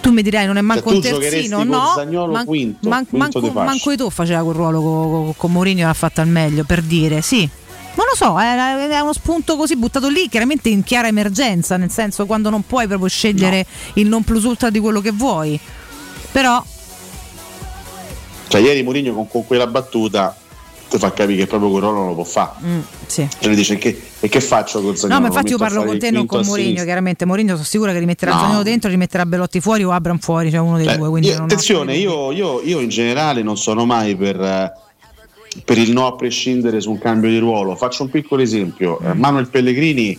tu mi dirai non è manco Cioè, un terzino, con no? Zaniolo quinto, quinto manco, di fascia. manco Eto'o faceva quel ruolo con, con Mourinho l'ha fatto al meglio, per dire, sì. Non lo so, è, è uno spunto così buttato lì, chiaramente in chiara emergenza, nel senso quando non puoi proprio scegliere il non plus ultra di quello che vuoi. Però Cioè ieri Mourinho con, con quella battuta ti fa capire che proprio ruolo non lo può fare. mm, sì. Cioè lui dice che, e che faccio con Zagnolo? No, ma infatti io parlo con te, non con Mourinho, chiaramente. Mourinho sono sicura che rimetterà No. Zagnolo dentro, rimetterà Belotti fuori o Abram fuori, cioè uno dei Eh, due. Quindi io- attenzione, io, io- io in generale non sono mai per, eh, per il no a prescindere su un cambio di ruolo. Faccio un piccolo esempio. Eh, Manuel Pellegrini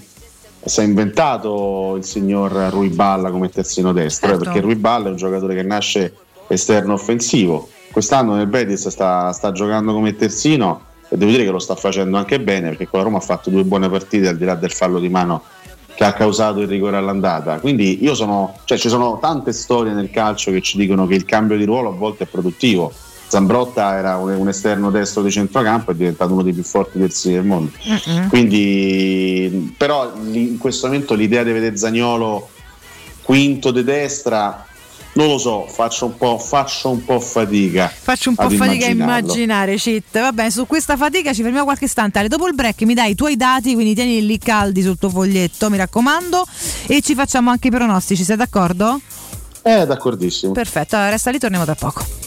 si è inventato il signor Rui Balla come terzino destro, eh, Certo. perché Rui Balla è un giocatore che nasce esterno offensivo. Quest'anno nel Betis sta, sta giocando come terzino e devo dire che lo sta facendo anche bene perché con la Roma ha fatto due buone partite al di là del fallo di mano che ha causato il rigore all'andata. Quindi io sono, cioè ci sono tante storie nel calcio che ci dicono che il cambio di ruolo a volte è produttivo. Zambrotta era un, esterno destro di centrocampo, è diventato uno dei più forti terzini del mondo. Mm-mm. Quindi, però in questo momento l'idea di vedere Zagnolo quinto di destra, non lo so, faccio un po', faccio un po' fatica. Faccio un po' fatica a immaginare, cheat. Va bene, su questa fatica ci fermiamo qualche istante. Dopo il break mi dai i tuoi dati, quindi tieni lì caldi sul tuo foglietto, mi raccomando. E ci facciamo anche i pronostici, sei d'accordo? Eh, d'accordissimo. Perfetto, allora resta lì, torniamo tra poco.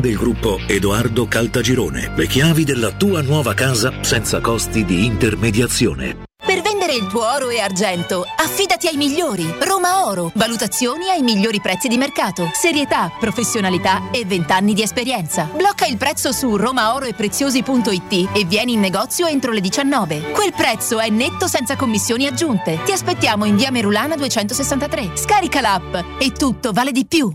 del gruppo Edoardo Caltagirone. Le chiavi della tua nuova casa senza costi di intermediazione. Per vendere il tuo oro e argento, affidati ai migliori. Roma Oro. Valutazioni ai migliori prezzi di mercato. Serietà, professionalità e 20 anni di esperienza. Blocca il prezzo su romaoroepreziosi.it e vieni in negozio entro le 19. Quel prezzo è netto senza commissioni aggiunte. Ti aspettiamo in via Merulana 263. Scarica l'app e tutto vale di più.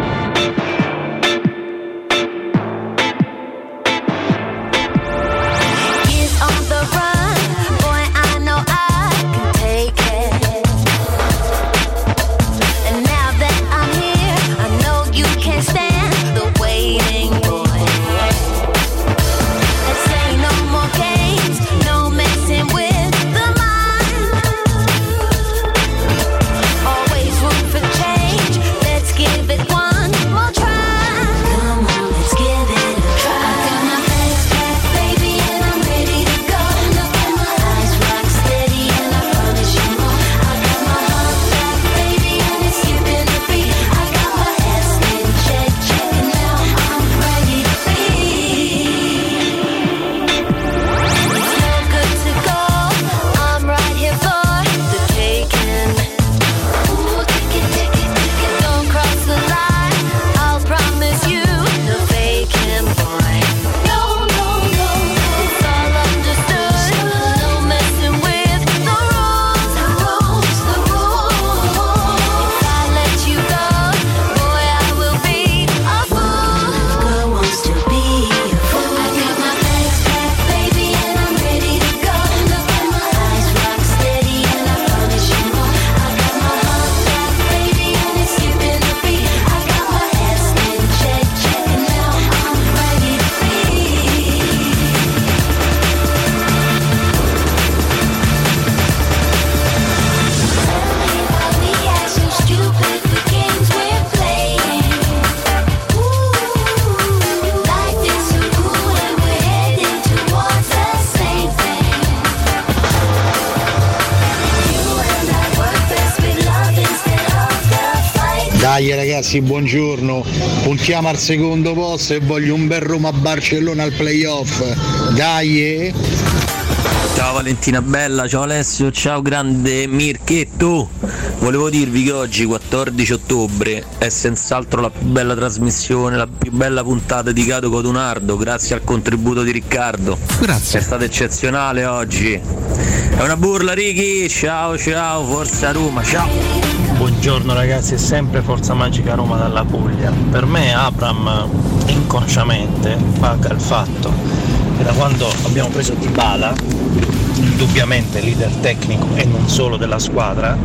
ragazzi, buongiorno. Puntiamo al secondo posto e voglio un bel Roma Barcellona al playoff. Dai! eh. Ciao Valentina Bella, ciao Alessio, ciao grande Mirchetto. Volevo dirvi che oggi 14 ottobre è senz'altro la più bella trasmissione, la più bella puntata di Cato Codunardo, grazie al contributo di Riccardo. Grazie. È stato eccezionale oggi. È una burla Ricky, ciao ciao, forza Roma, ciao. Buongiorno ragazzi, è sempre Forza Magica Roma dalla Puglia. Per me Abram inconsciamente paga il fatto che da quando abbiamo preso Dybala, indubbiamente leader tecnico e non solo della squadra,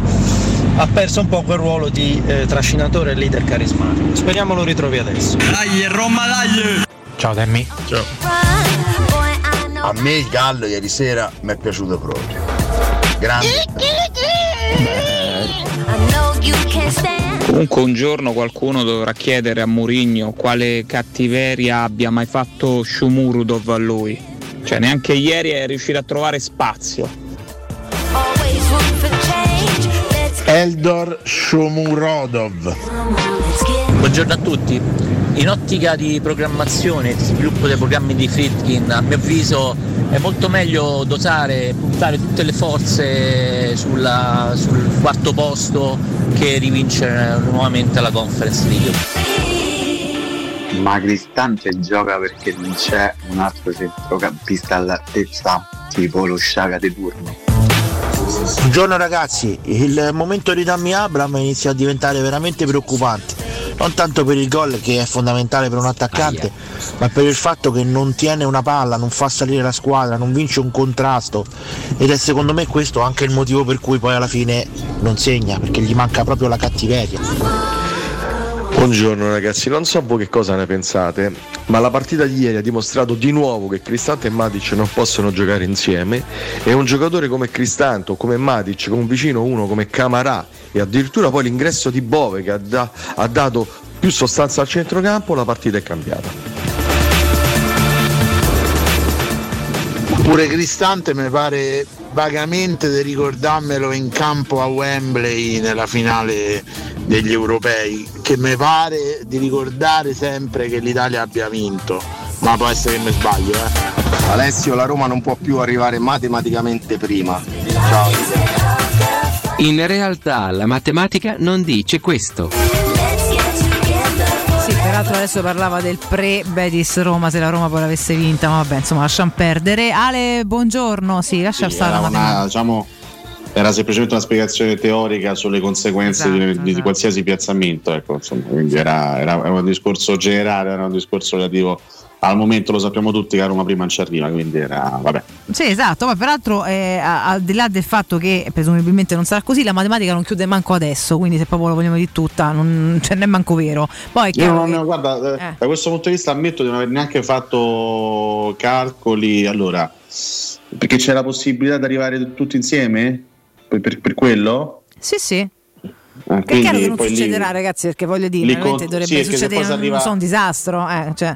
ha perso un po' quel ruolo di eh, trascinatore e leader carismatico. Speriamo lo ritrovi adesso. Dai, Roma, dai! Ciao Demmy. Ciao. A me il gallo ieri sera mi è piaciuto proprio. Grande. Comunque un giorno qualcuno dovrà chiedere a Mourinho quale cattiveria abbia mai fatto Shumurudov a lui. Cioè neanche ieri è riuscito a trovare spazio. Eldor Shomurodov. Buongiorno a tutti. In ottica di programmazione e di sviluppo dei programmi di Friedkin, a mio avviso è molto meglio dosare e puntare tutte le forze sulla- sul quarto posto che rivincere nuovamente la conference league. Ma Cristante gioca perché non c'è un altro centrocampista all'altezza tipo lo Sciaga di turno. Buongiorno ragazzi, il momento di Tammy Abram inizia a diventare veramente preoccupante. Non tanto per il gol che è fondamentale per un attaccante, ma per il fatto che non tiene una palla, non fa salire la squadra, non vince un contrasto. Ed è secondo me questo anche il motivo per cui poi alla fine non segna, perché gli manca proprio la cattiveria. Buongiorno ragazzi, non so voi che cosa ne pensate, ma la partita di ieri ha dimostrato di nuovo che Cristante e Matic non possono giocare insieme e un giocatore come Cristante o come Matic, con un vicino uno come Camarà e addirittura poi l'ingresso di Bove che ha, da- ha dato più sostanza al centrocampo, la partita è cambiata. Pure Cristante mi pare vagamente di ricordarmelo in campo a Wembley nella finale degli europei, che mi pare di ricordare sempre che l'Italia abbia vinto, ma può essere che mi sbaglio, eh. Alessio, la Roma non può più arrivare matematicamente prima. Ciao. In realtà la matematica non dice questo. Sì, peraltro adesso parlava del pre-Betis Roma, se la Roma poi l'avesse vinta, ma vabbè, insomma, lasciamo perdere. Ale, buongiorno, sì, lascia stare era la matematica. una, diciamo, era semplicemente una spiegazione teorica sulle conseguenze Esatto, di, di qualsiasi piazzamento, ecco, insomma, quindi era, era- era un discorso generale, era un discorso relativo al momento, lo sappiamo tutti che a Roma prima non ci arriva, quindi era, vabbè. Sì, esatto, ma peraltro eh, al di là del fatto che presumibilmente non sarà così, la matematica non chiude manco adesso, quindi se proprio lo vogliamo dire tutta, non ce n'è manco vero. Poi Io non, che- guarda, eh, Eh. da questo punto di vista ammetto di non aver neanche fatto calcoli, allora, perché c'è la possibilità di arrivare tutti insieme? Per, per- per quello? Sì, sì. Ah, Che è chiaro che non poi lì- succederà, ragazzi, perché voglio dire, veramente con- dovrebbe sì, succedere, non, arriva- non so, un disastro, eh, cioè,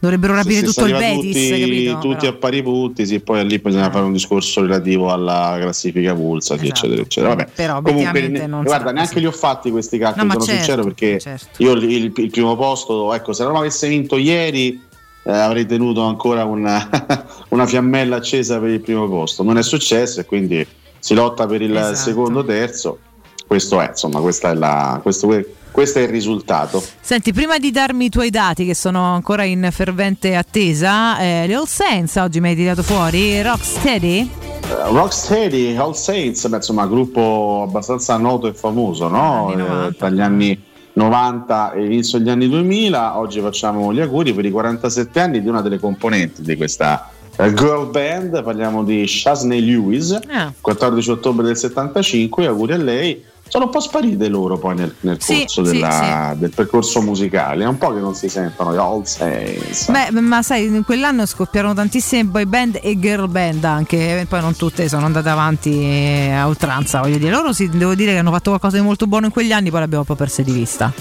dovrebbero rapire Sì, tutto il Betis, tutti, capito? tutti Però- a pari punti, sì, poi lì bisogna fare un discorso relativo alla classifica pulsa, sì, eccetera, eccetera. Vabbè. Esatto. Però Comunque, ne- non guarda, neanche li ho fatti questi No, calcoli, ma sono certo, sincero, perché certo. io il, il- il primo posto, ecco, se la Roma avesse vinto ieri eh, avrei tenuto ancora una, una fiammella accesa per il primo posto. Non è successo e quindi si lotta per il Esatto. secondo terzo. Questo è, insomma, questa è la, questo, questo è il risultato. Senti, prima di darmi i tuoi dati che sono ancora in fervente attesa, eh, le All Saints oggi mi hai tirato fuori, Rocksteady? Uh, Rocksteady, All Saints, beh, insomma, gruppo abbastanza noto e famoso, no? Eh, tra gli anni 90 e inizio degli anni 2000. Oggi facciamo gli auguri per i 47 anni di una delle componenti di questa eh, girl band. Parliamo di Shasney Lewis, Ah. 14 ottobre del 75. Auguri a lei. Sono un po' sparite loro poi nel, nel Sì, corso sì, della- del percorso musicale. È un po' che non si sentono gli All Saints. Beh, ma sai, in quell'anno scoppiarono tantissime boy band e girl band anche, poi non tutte sono andate avanti eh, a oltranza, voglio dire. Loro sì, devo dire che hanno fatto qualcosa di molto buono in quegli anni, poi l'abbiamo un po' perse di vista.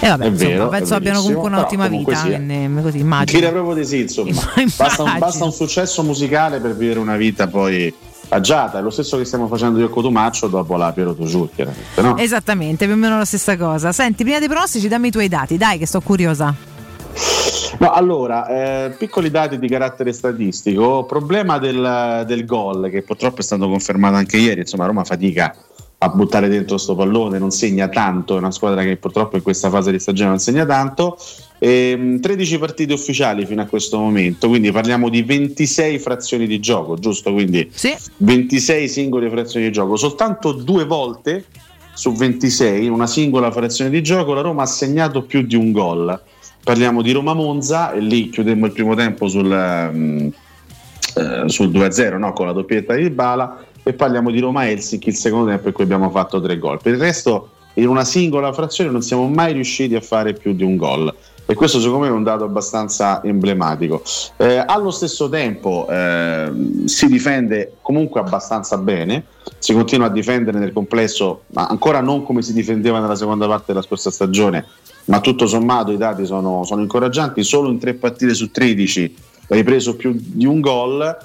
E vabbè, È insomma, vero, penso abbiano comunque un'ottima comunque vita, quindi, così immagino. Direi proprio di sì, insomma. Basta un, basta un successo musicale per vivere una vita poi agiata. È lo stesso che stiamo facendo io con Cotumaccio dopo la Piero Togiur, chiaramente. No? Esattamente, più o meno la stessa cosa. Senti, prima dei pronostici dammi i tuoi dati, dai che sto curiosa. No, allora, eh, piccoli dati di carattere statistico. Problema del, del gol, che purtroppo è stato confermato anche ieri. Insomma, Roma fatica a buttare dentro sto pallone, non segna tanto. È una squadra che purtroppo in questa fase di stagione non segna tanto. Ehm, 13 partite ufficiali fino a questo momento, quindi parliamo di 26 frazioni di gioco, giusto? Quindi 26 singole frazioni di gioco. Soltanto due volte su 26, in una singola frazione di gioco, la Roma ha segnato più di un gol. Parliamo di Roma-Monza e lì chiudemmo il primo tempo sul, ehm, eh, sul 2-0 no? con la doppietta di Bala e parliamo di Roma-Helsinki il secondo tempo in cui abbiamo fatto tre gol. Per il resto in una singola frazione non siamo mai riusciti a fare più di un gol e questo secondo me è un dato abbastanza emblematico. Eh, allo stesso tempo eh, si difende comunque abbastanza bene, si continua a difendere nel complesso, ma ancora non come si difendeva nella seconda parte della scorsa stagione, ma tutto sommato i dati sono, sono incoraggianti, solo in tre partite su 13 hai preso più di un gol.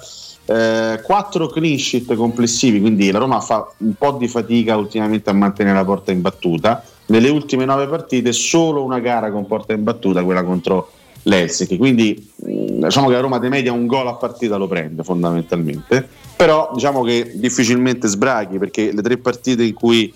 Eh, 4 clean sheet complessivi, quindi la Roma fa un po' di fatica ultimamente a mantenere la porta imbattuta. Nelle ultime 9 partite solo una gara con porta imbattuta, quella contro l'Helsinki. Quindi mh, diciamo che la Roma di media un gol a partita lo prende fondamentalmente. Però diciamo che difficilmente sbraghi perché le tre partite in cui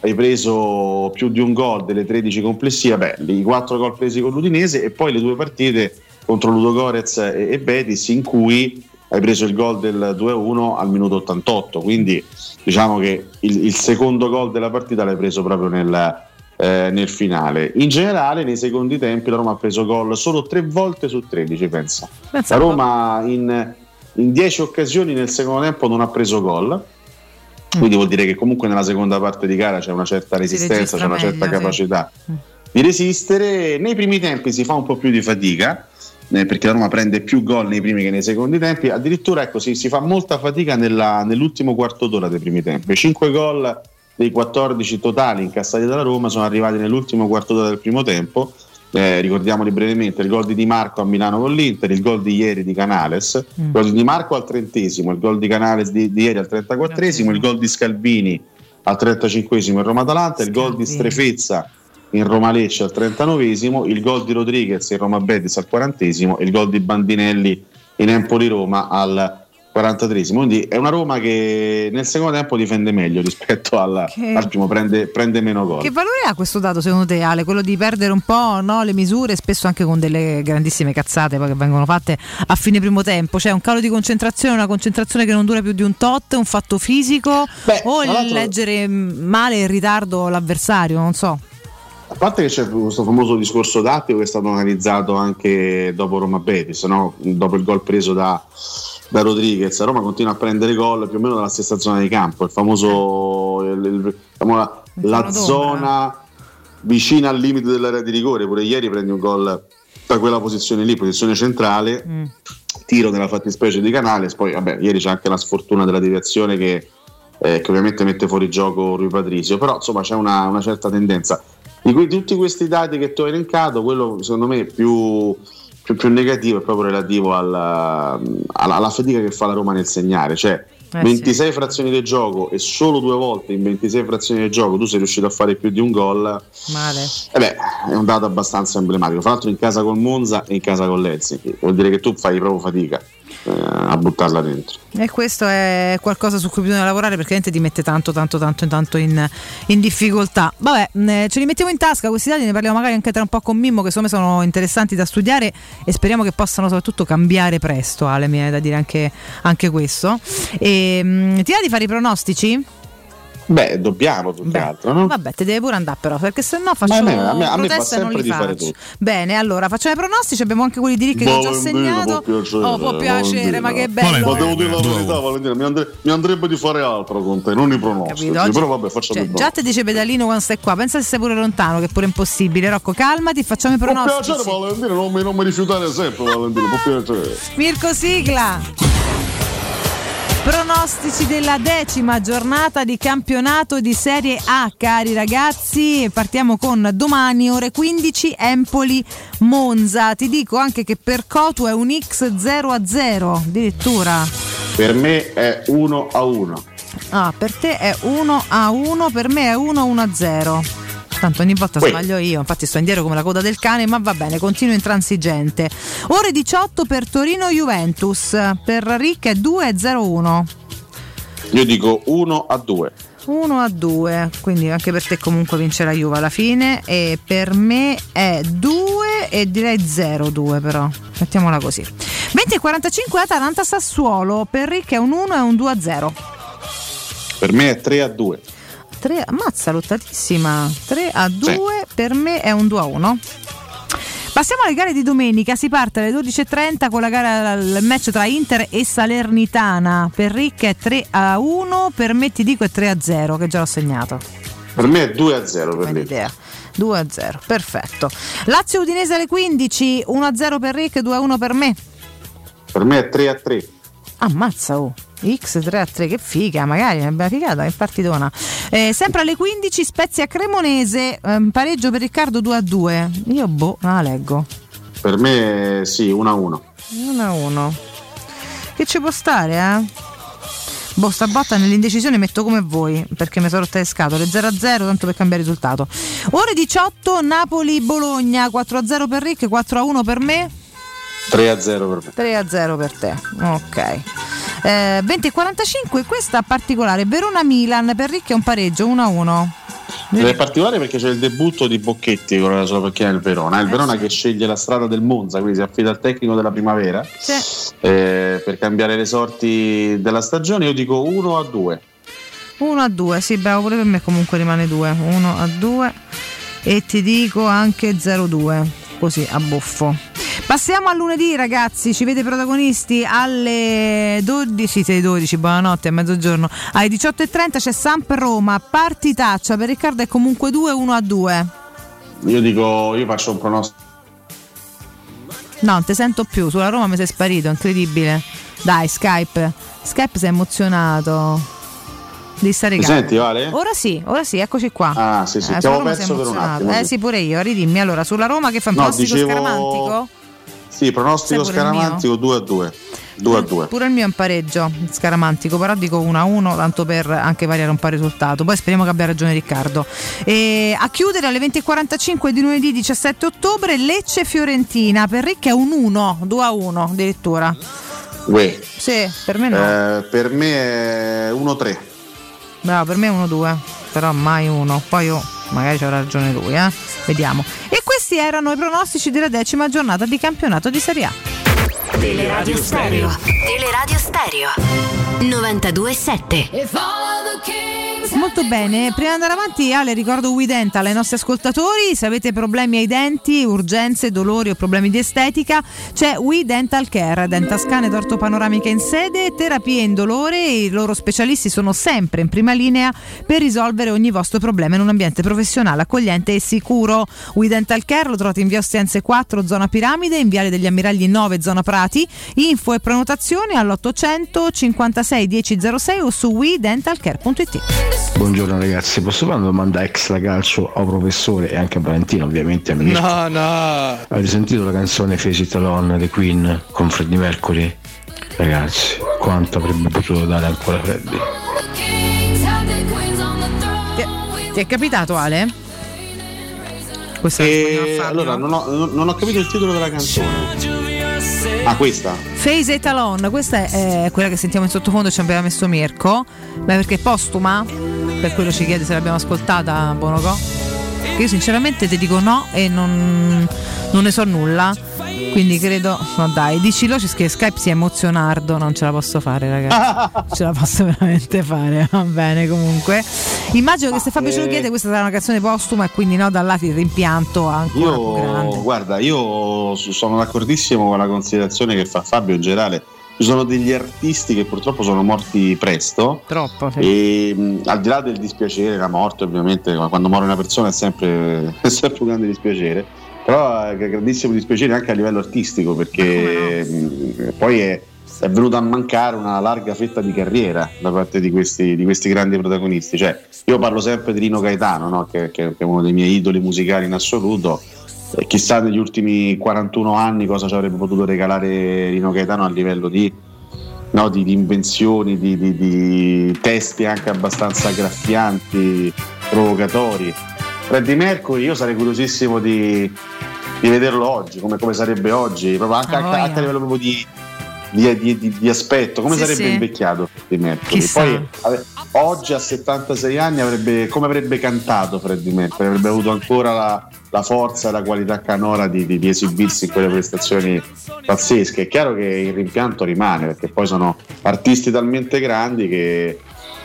hai preso più di un gol delle 13 complessive, beh, i 4 gol presi con l'Udinese e poi le due partite contro Ludo Gorez e, e Betis in cui hai preso il gol del 2-1 al minuto 88 quindi diciamo che il, il secondo gol della partita l'hai preso proprio nel, eh, nel finale in generale nei secondi tempi la Roma ha preso gol solo tre volte su 13 pensa la Roma in, in 10 occasioni nel secondo tempo non ha preso gol quindi vuol dire che comunque nella seconda parte di gara c'è una certa resistenza, c'è una certa meglio, sì. capacità di resistere. Nei primi tempi si fa un po' più di fatica. Eh, perché la Roma prende più gol nei primi che nei secondi tempi, addirittura ecco, si, si fa molta fatica nella- nell'ultimo quarto d'ora dei primi tempi. 5 gol dei 14 totali incassati dalla Roma sono arrivati nell'ultimo quarto d'ora del primo tempo. Eh, ricordiamoli brevemente: il gol di Di Marco a Milano con l'Inter, il gol di ieri di Canales, il gol di Di Marco al trentesimo, il gol di Canales di, di ieri al 34esimo, il gol di Scalvini al 35esimo in Roma-Atalanta, il gol di Strefezza in Roma Lecce al 39esimo, il gol di Rodriguez in Roma Betis al 40esimo e il gol di Bandinelli in Empoli Roma al 43esimo. Quindi è una Roma che nel secondo tempo difende meglio rispetto al, Che- al primo, prende, prende meno gol. Che valore ha questo dato secondo te Ale? Quello di perdere un po' no, le misure, spesso anche con delle grandissime cazzate che vengono fatte a fine primo tempo, cioè un calo di concentrazione, una concentrazione che non dura più di un tot, un fatto fisico o tra il leggere male in ritardo l'avversario, non so. A parte che c'è questo famoso discorso tattico che è stato analizzato anche dopo Roma Betis, no? dopo il gol preso da, da Rodriguez. Roma continua a prendere gol più o meno dalla stessa zona di campo, il famoso il- il- diciamo la, la zona vicina al limite dell'area di rigore. Pure ieri prendi un gol da quella posizione lì, posizione centrale, tiro nella fattispecie di Canales. Poi, vabbè, ieri c'è anche la sfortuna della deviazione che, eh, che ovviamente mette fuori gioco Rui Patrizio. Però, insomma, c'è una, una certa tendenza. Di cui- tutti questi dati che ti ho elencato, quello secondo me più, più, più negativo è proprio relativo alla, alla, alla fatica che fa la Roma nel segnare. Cioè, Eh, 26 frazioni del gioco e solo due volte in 26 frazioni del gioco tu sei riuscito a fare più di un gol. Male. Eh beh, è un dato abbastanza emblematico. Fra l'altro in casa col Monza e in casa con l'Helsinki. Vuol dire che tu fai proprio fatica a buttarla dentro. E questo è qualcosa su cui bisogna lavorare perché veramente ti mette tanto, tanto, tanto, tanto in, in difficoltà. Vabbè, eh, ce li mettiamo in tasca questi dati, ne parliamo magari anche tra un po' con Mimmo, che secondo me sono interessanti da studiare e speriamo che possano soprattutto cambiare presto. Ale, mi viene da dire anche, anche questo. E, mh, ti va di fare i pronostici? Beh, dobbiamo più che altro, no? Vabbè, te deve pure andare però, perché se no faccio me- a me- a me fa protesta e non li faccio. Bene, allora facciamo i pronostici, abbiamo anche quelli di Rick che ho già segnato. può piacere, oh, può piacere, ma che bello. Ma devo dire la verità, Valentina, mi, andre- mi andrebbe di fare altro con te, non i pronostici. Capito? Oggi- Però vabbè, facciamo Cioè, già ti dice pedalino quando stai qua, pensa se sei pure lontano, che è pure impossibile. Rocco, calmati, facciamo i Può pronostici. piacere Valentina, non mi, non mi rifiutare sempre Valentina, può piacere. Mirko Sigla. Pronostici della decima giornata di campionato di Serie A, cari ragazzi. Partiamo con domani, ore 15, Empoli Monza. Ti dico anche che per Cotu è un X 0 a 0, addirittura. Per me è 1 a 1. Ah, per te è 1 a 1, per me è 1 1 a 0. Tanto ogni volta Uè. sbaglio io, infatti sto indietro come la coda del cane, ma va bene, continuo intransigente. Ore 18 per Torino Juventus, per Rick è 2 0 1. Io dico 1 a 2. 1 a 2, quindi anche per te comunque vince la Juve alla fine e per me è 2 e direi 0-2 però, mettiamola così. 20 e 45 Atalanta Sassuolo, per Rick è un 1 e un 2 a 0. Per me è 3 a 2. 3, ammazza, lottatissima. 3 a 2, per me è un 2 a 1. Passiamo alle gare di domenica, si parte alle 12.30 con la gara, il match tra Inter e Salernitana. Per Rick è 3 a 1, per me ti dico è 3 a 0, che già l'ho segnato. Per me è 2 a 0 per. Idea. 2 a 0, perfetto. Lazio Udinese alle 15, 1 a 0 per Rick, 2 a 1 per me. Per me è 3 a 3. Ammazza, oh. X 3 a 3, che figa, magari una bella figata, che partitona. Eh, sempre alle 15 Spezia Cremonese, ehm, pareggio per Riccardo 2 a 2. Io boh, la leggo. Per me sì, 1 a 1. 1 a 1. Che ci può stare, eh? Boh, sta botta nell'indecisione metto come voi, perché mi sono rotte le scatole. 0 a 0, tanto per cambiare risultato. Ore 18 Napoli-Bologna, 4 a 0 per Rick, 4 a 1 per me. 3 a 0 per me. 3 a 0 per te, ok. Eh, 20 e 45, questa particolare. Verona-Milan per Rick è un pareggio 1 a 1. Ed è particolare perché c'è il debutto di Bocchetti con la sua panchina del Verona. È il Verona che sceglie la strada del Monza, quindi si affida al tecnico della primavera eh, per cambiare le sorti della stagione. Io dico 1 a 2. 1 a 2, sì, bravo pure per me comunque rimane 2. 1 a 2 e ti dico anche 0-2, così a buffo. Passiamo a lunedì ragazzi, ci vede protagonisti alle 12, sì, 12, buonanotte, a mezzogiorno. Alle 18.30 c'è Samp Roma, partitaccia per Riccardo è comunque 2, 1 a 2. Io dico, io faccio un pronostico. No, non ti sento più, sulla Roma mi sei sparito, incredibile. Dai, Skype, Skype sei emozionato. Di stare senti, Vale? Ora sì, ora sì, eccoci qua. Ah, sì, sì, Eh, ti avevo perso per un attimo. Eh sì. sì, pure io, ridimmi. Allora, sulla Roma che fa un No, pronostico dicevo- scaramantico? Sì, pronostico scaramantico 2 a 2. 2 a 2. Pure il mio è un pareggio scaramantico, però dico 1 a 1, tanto per anche variare un po' il risultato. Poi speriamo che abbia ragione Riccardo. E a chiudere alle 20.45 di lunedì 17 ottobre Lecce Fiorentina. Per Ricca è un 1, 2 a 1 addirittura. Uè. Sì, per me no. Eh, per me è 1-3. Bravo, per me è 1-2, però mai 1. Poi oh, magari c'ha ragione lui, eh. Vediamo. E questi erano i pronostici della decima giornata di campionato di Serie A. Teleradio Stereo. Teleradio Stereo. 92.7. Molto bene, prima di andare avanti Ale ricordo We Dental ai nostri ascoltatori, se avete problemi ai denti, urgenze, dolori o problemi di estetica c'è We Dental Care, dentascane d'ortopanoramica in sede, terapie indolore e i loro specialisti sono sempre in prima linea per risolvere ogni vostro problema in un ambiente professionale, accogliente e sicuro. We Dental Care lo trovate in via Ostiense 4, zona Piramide, in viale degli Ammiragli 9, zona Prati, info e prenotazioni all'800 56 1006 o su wedentalcare.it. Buongiorno ragazzi, posso fare una domanda extra calcio al professore e anche a Valentino ovviamente? a? No, no. Avete sentito la canzone Face It Alone The Queen con Freddie Mercury? Ragazzi, quanto avrebbe potuto dare ancora Freddie? Ti, ti è capitato Ale? Questa a E Fabio. allora non ho, non ho capito il titolo della canzone. Ah, questa? Face It Alone, questa è eh, quella che sentiamo in sottofondo, ci aveva messo Mirko, ma perché è postuma? Per quello ci chiede se l'abbiamo ascoltata, Bonoco. Io sinceramente ti dico no e non, non ne so nulla. Quindi credo. No dai, dicilo, ci scrive Skype si è emozionardo. Non ce la posso fare, ragazzi. Non ce la posso veramente fare. Va bene, comunque. Immagino che se Fabio ce lo eh. chiede, questa sarà una canzone postuma e quindi no, da là il rimpianto ancora più grande. Io, guarda, io sono d'accordissimo con la considerazione che fa Fabio in generale. Ci sono degli artisti che purtroppo sono morti presto. Troppo. sì. E mh, al di là del dispiacere, la morte, ovviamente, quando muore una persona è sempre, è sempre un grande dispiacere. Però è grandissimo dispiacere anche a livello artistico, perché mh, poi è, è venuta a mancare una larga fetta di carriera da parte di questi, di questi grandi protagonisti. Cioè, io parlo sempre di Rino Gaetano, no? che, che- che è uno dei miei idoli musicali in assoluto. E chissà negli ultimi 41 anni cosa ci avrebbe potuto regalare Rino Gaetano a livello di no, di, di invenzioni, di testi anche abbastanza graffianti, provocatori. Freddie Mercury, io sarei curiosissimo di, di vederlo oggi, come, come sarebbe oggi, proprio anche, Ah, anche- anche a livello proprio di, di- di- di- aspetto, come Sì, sarebbe sì. invecchiato Freddie Mercury. Chissà. Poi ave- oggi a 76 anni avrebbe, come avrebbe cantato Freddie Mercury, avrebbe avuto ancora la, la forza e la qualità canora di- di esibirsi in quelle prestazioni pazzesche. È chiaro che il rimpianto rimane perché poi sono artisti talmente grandi che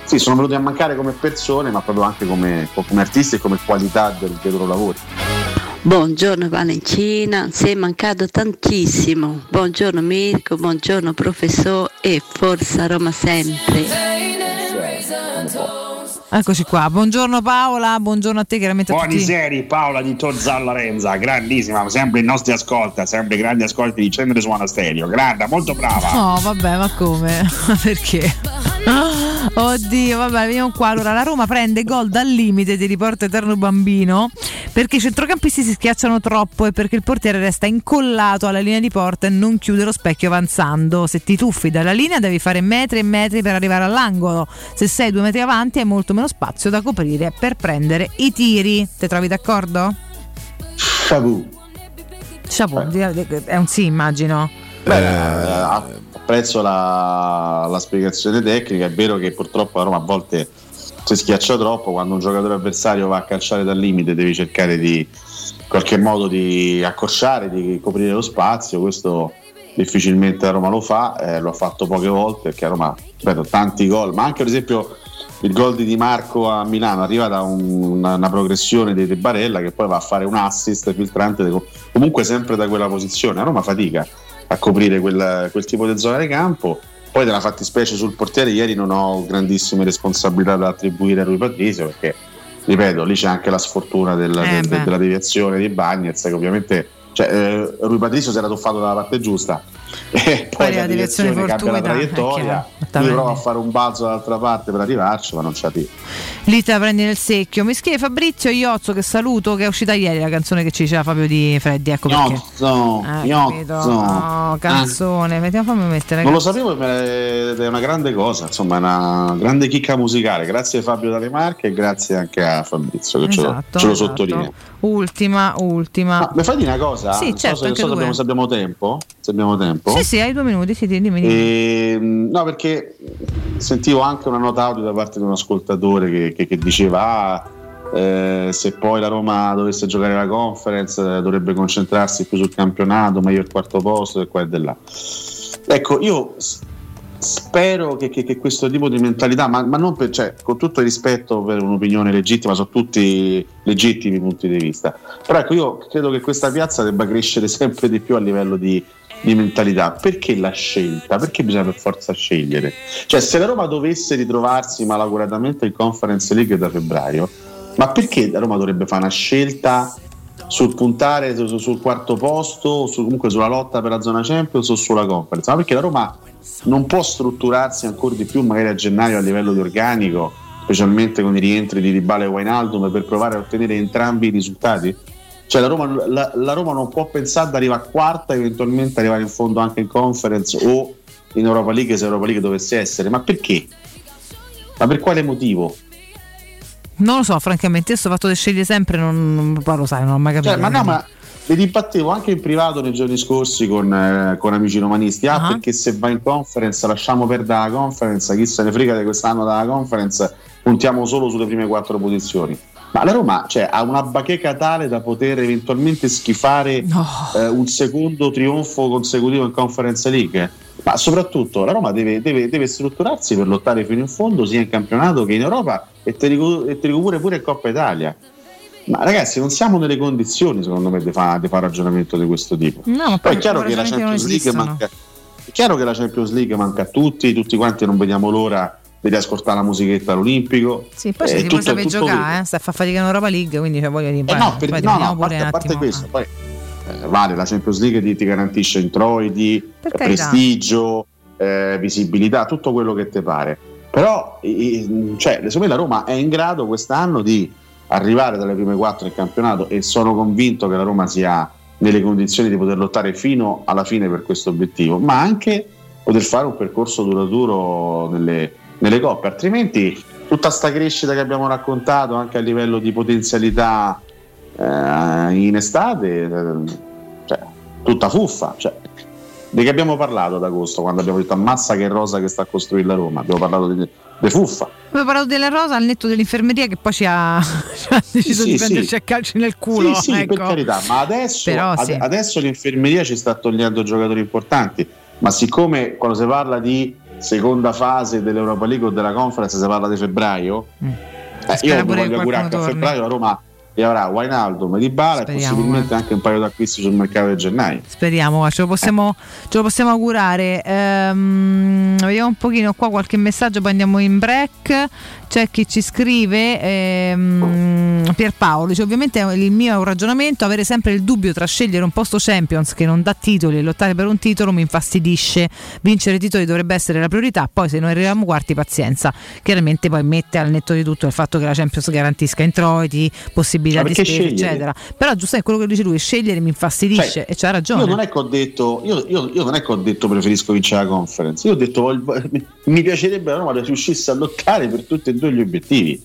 sì, sono venuti a mancare come persone, ma proprio anche come, come artisti e come qualità del, dei loro lavori. Buongiorno Valentina, sei mancato tantissimo. Buongiorno Mirko, buongiorno professore e forza Roma sempre. Eccoci qua. Buongiorno Paola, buongiorno a te, chiaramente. Buonasera Paola di Tozzalla Renza, grandissima, sempre i nostri ascolta, sempre grandi ascolti di Cenere Suona Stereo, grande, molto brava. No, vabbè, ma come? Perché? Oddio, vabbè, vediamo qua. Allora, la Roma prende gol dal limite, ti riporta Eterno Bambino, perché i centrocampisti si schiacciano troppo e perché il portiere resta incollato alla linea di porta e non chiude lo specchio avanzando. Se ti tuffi dalla linea devi fare metri e metri per arrivare all'angolo. Se sei due metri avanti hai molto meno spazio da coprire per prendere i tiri. Ti trovi d'accordo? Chapeau. Chapeau, è un sì, immagino. Beh, eh, apprezzo la, la spiegazione tecnica, è vero che purtroppo la Roma a volte si schiaccia troppo, quando un giocatore avversario va a calciare dal limite devi cercare di in qualche modo di accorciare, di coprire lo spazio, questo difficilmente la Roma lo fa, eh, lo ha fatto poche volte perché a Roma, ripeto, tanti gol, ma anche ad esempio il gol di Di Marco a Milano arriva da un- una, progressione di De Barella che poi va a fare un assist filtrante comunque sempre da quella posizione, a Roma fatica a coprire quel, quel tipo di zona di campo. Poi della fattispecie sul portiere, ieri non ho grandissime responsabilità da attribuire a Rui Patrizio perché, ripeto, lì c'è anche la sfortuna del- Eh, del- della deviazione di Bagnez che ovviamente cioè, eh, Rui Patrizio si era tuffato dalla parte giusta e poi la deviazione cambia la è traiettoria lui prova a fare un balzo dall'altra parte per arrivarci ma non c'ha di Lì te la prendi nel secchio. Mi scrive Fabrizio Iozzo che saluto, che è uscita ieri la canzone che ci diceva Fabio di Freddi. Ecco perché. Iozzo, Eh, Iozzo. capito? Oh, canzone, vediamo fammi mettere. non lo sapevo ma è una grande cosa insomma è una grande chicca musicale grazie Fabio dalle Marche e grazie anche a Fabrizio che ce lo- Esatto, ce lo esatto. sottolinea Ultima, ultima. mi fai dire una cosa? Sì, Non so certo, se, so se abbiamo, se abbiamo tempo se abbiamo tempo Sì, sì, hai due minuti, sì, dimmi, dimmi. Ehm, no, perché sentivo anche una nota audio da parte di un ascoltatore che, che- che diceva: "Ah, eh, se poi la Roma dovesse giocare la conference eh, dovrebbe concentrarsi più sul campionato, meglio il quarto posto e qua e di là. Ecco, io spero che, che- che questo tipo di mentalità, ma, ma non per, cioè, con tutto il rispetto per un'opinione legittima, sono tutti legittimi punti di vista. Però ecco, io credo che questa piazza debba crescere sempre di più a livello di, di mentalità. Perché la scelta? Perché bisogna per forza scegliere? Cioè, se la Roma dovesse ritrovarsi malauguratamente in Conference League da febbraio, ma perché la Roma dovrebbe fare una scelta sul puntare su- sul quarto posto, su- comunque sulla lotta per la zona Champions o sulla Conference? Ma perché la Roma non può strutturarsi ancora di più, magari a gennaio a livello di organico, specialmente con i rientri di Dybala e Wijnaldum, per provare a ottenere entrambi i risultati? Cioè la Roma, la- la Roma non può pensare ad arrivare a quarta eventualmente arrivare in fondo anche in Conference o in Europa League se Europa League dovesse essere. Ma perché? Ma per quale motivo? Non lo so, francamente, io sto fatto di scegliere sempre, non, non- lo sai, non ho mai capito. Cioè, ma no, ma mi dibattevo anche in privato nei giorni scorsi con, eh, con amici romanisti. Ah, Ah. perché se va in conference lasciamo perdere la conference, chi se ne frega di quest'anno dalla conference, puntiamo solo sulle prime quattro posizioni. Ma la Roma cioè, ha una bacheca tale da poter eventualmente schifare eh, un secondo trionfo consecutivo in Conference League. Ma soprattutto la Roma deve, deve- deve strutturarsi per lottare fino in fondo sia in campionato che in Europa e te dico, e te dico pure, pure Coppa Italia. Ma ragazzi, non siamo nelle condizioni, secondo me, di fare un ragionamento di questo tipo. No, ma Poi è chiaro che la Champions League manca. È chiaro che la Champions League manca a tutti, tutti quanti non vediamo l'ora di riascoltare la musichetta all'Olimpico. Sì, poi Eh, puoi tutto- sapere tutto giocare, eh, stai a fare fatica in Europa League, quindi cioè, voglio dire, eh no, per- poi no, no, a parte, a parte questo, poi eh, vale, la Champions League ti, ti garantisce introiti, eh, prestigio, eh, visibilità, tutto quello che ti pare. Però cioè, secondo me la Roma è in grado quest'anno di arrivare dalle prime quattro in campionato e sono convinto che la Roma sia nelle condizioni di poter lottare fino alla fine per questo obiettivo, ma anche poter fare un percorso duraturo nelle, nelle coppe, altrimenti tutta sta crescita che abbiamo raccontato anche a livello di potenzialità eh, in estate, eh, cioè, tutta fuffa. Cioè, di che abbiamo parlato ad agosto quando abbiamo detto ammazza che rosa che sta a costruire la Roma? Abbiamo parlato di, di fuffa. Abbiamo parlato della rosa al netto dell'infermeria che poi ci ha, ci ha deciso Sì, di sì. prenderci a calci nel culo. Sì, sì, ecco. per carità, ma adesso, Però ad- sì. adesso l'infermeria ci sta togliendo giocatori importanti, ma siccome quando si parla di seconda fase dell'Europa League o della conference si parla di febbraio, eh, Spera io mi voglio augurare che a febbraio la Roma e avrà Wijnaldum, Dybala e Speriamo, possibilmente anche un paio di acquisti sul mercato di gennaio. Speriamo, ce lo possiamo, ce lo possiamo augurare. Ehm, vediamo un pochino qua qualche messaggio, poi andiamo in break. C'è chi ci scrive, ehm, Pierpaolo, dice ovviamente il mio è un ragionamento, avere sempre il dubbio tra scegliere un posto Champions che non dà titoli e lottare per un titolo mi infastidisce. Vincere titoli dovrebbe essere la priorità, poi se noi arriviamo quarti pazienza. Chiaramente poi mette al netto di tutto il fatto che la Champions garantisca introiti, possibilità Ma di scegliere? eccetera. Però giustamente quello che dice lui, scegliere mi infastidisce Cioè, e c'ha ragione. Io non è che ho detto, io, io- io non è che ho detto preferisco vincere la conference, io ho detto voglio- mi piacerebbe la Roma riuscisse a lottare per tutti e due gli obiettivi.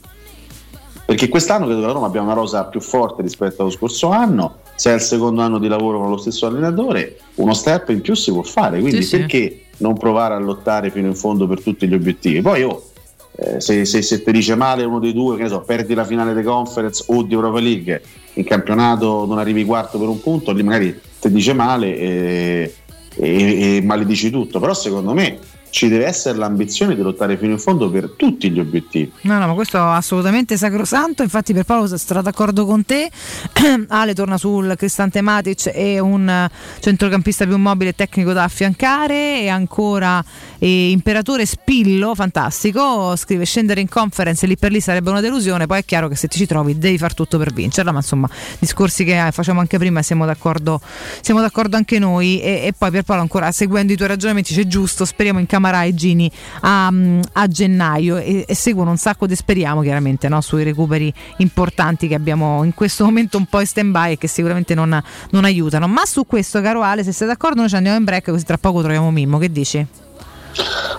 Perché quest'anno credo che la Roma abbia una rosa più forte rispetto allo scorso anno, se è il secondo anno di lavoro con lo stesso allenatore, uno step in più si può fare, quindi Sì, sì. perché non provare a lottare fino in fondo per tutti gli obiettivi? Poi oh, eh, se, se, se ti dice male uno dei due, che ne so, perdi la finale di conference o di Europa League, in campionato non arrivi quarto per un punto, lì magari ti dice male e, e, e maledici tutto, però secondo me ci deve essere l'ambizione di lottare fino in fondo per tutti gli obiettivi. No, no, ma questo è assolutamente sacrosanto. Infatti, per Paolo sarà d'accordo con te. Ale torna sul Cristante Matic e un centrocampista più mobile e tecnico da affiancare. E ancora eh, Imperatore Spillo, fantastico. Scrive: Scendere in conference lì per lì sarebbe una delusione. Poi è chiaro che se ti ci trovi devi far tutto per vincerla. Ma insomma, discorsi che eh, facciamo anche prima, siamo d'accordo, siamo d'accordo anche noi. E, e poi, Pierpaolo, ancora seguendo i tuoi ragionamenti, c'è giusto. Speriamo in Camara e Gini a, a gennaio e, e seguono un sacco di speriamo chiaramente no, sui recuperi importanti che abbiamo in questo momento un po' in stand by e che sicuramente non, non aiutano. Ma su questo, caro Ale, se sei d'accordo, noi ci andiamo in break così tra poco troviamo Mimmo. Che dici?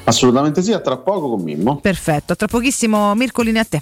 Assolutamente sì, a tra poco con Mimmo. Perfetto, tra pochissimo Mirko linea a te.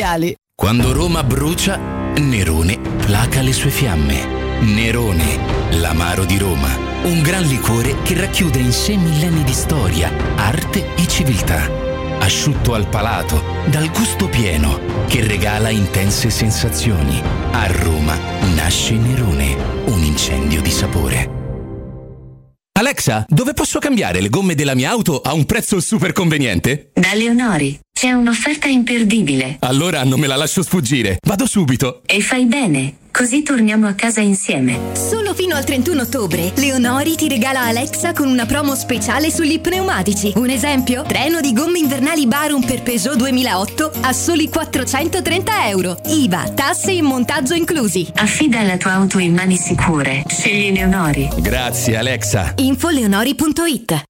Quando Roma brucia, Nerone placa le sue fiamme. Nerone, l'amaro di Roma. Un gran liquore che racchiude in sé millenni di storia, arte e civiltà. Asciutto al palato, dal gusto pieno, che regala intense sensazioni. A Roma nasce Nerone, un incendio di sapore. Alexa, dove posso cambiare le gomme della mia auto a un prezzo super conveniente? Da Leonori. C'è un'offerta imperdibile. Allora non me la lascio sfuggire. Vado subito. E fai bene, così torniamo a casa insieme. Solo fino al 31 ottobre, Leonori ti regala Alexa con una promo speciale sugli pneumatici. Un esempio? Treno di gomme invernali Barum per Peugeot 2008 a soli 430 euro. IVA, tasse e montaggio inclusi. Affida la tua auto in mani sicure. Scegli Leonori. Grazie Alexa. Info leonori.it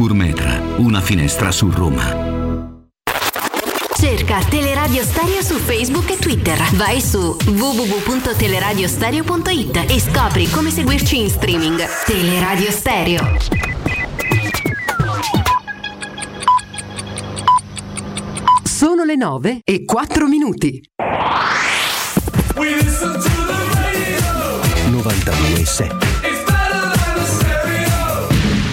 Metra, una finestra su Roma. Cerca Teleradio Stereo su Facebook e Twitter. Vai su www.teleradiostereo.it e scopri come seguirci in streaming. Teleradio Stereo. Sono le 9 e 4 minuti. 92.7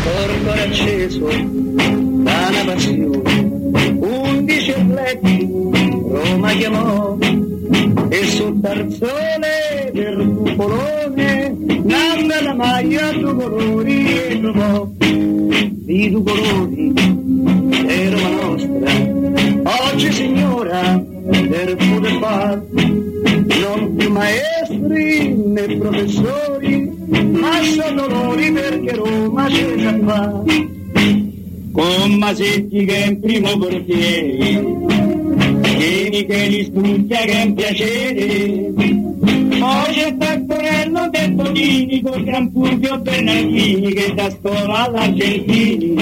corpo acceso da una passione, undici letti, Roma chiamò, e sul tarzone del cupolone, nanda la maglia due colori e trovò, di due colori, è Roma nostra, oggi signora, del poter far, non più maestri né professori, ma sono dolori perché Roma c'è già qua. Con Masetti che è in primo portiere, Vieni che li studia che è un piacere, poi c'è Taccorello del Bonini con Gran Fulvio Bernardini che da scuola all'Argentini,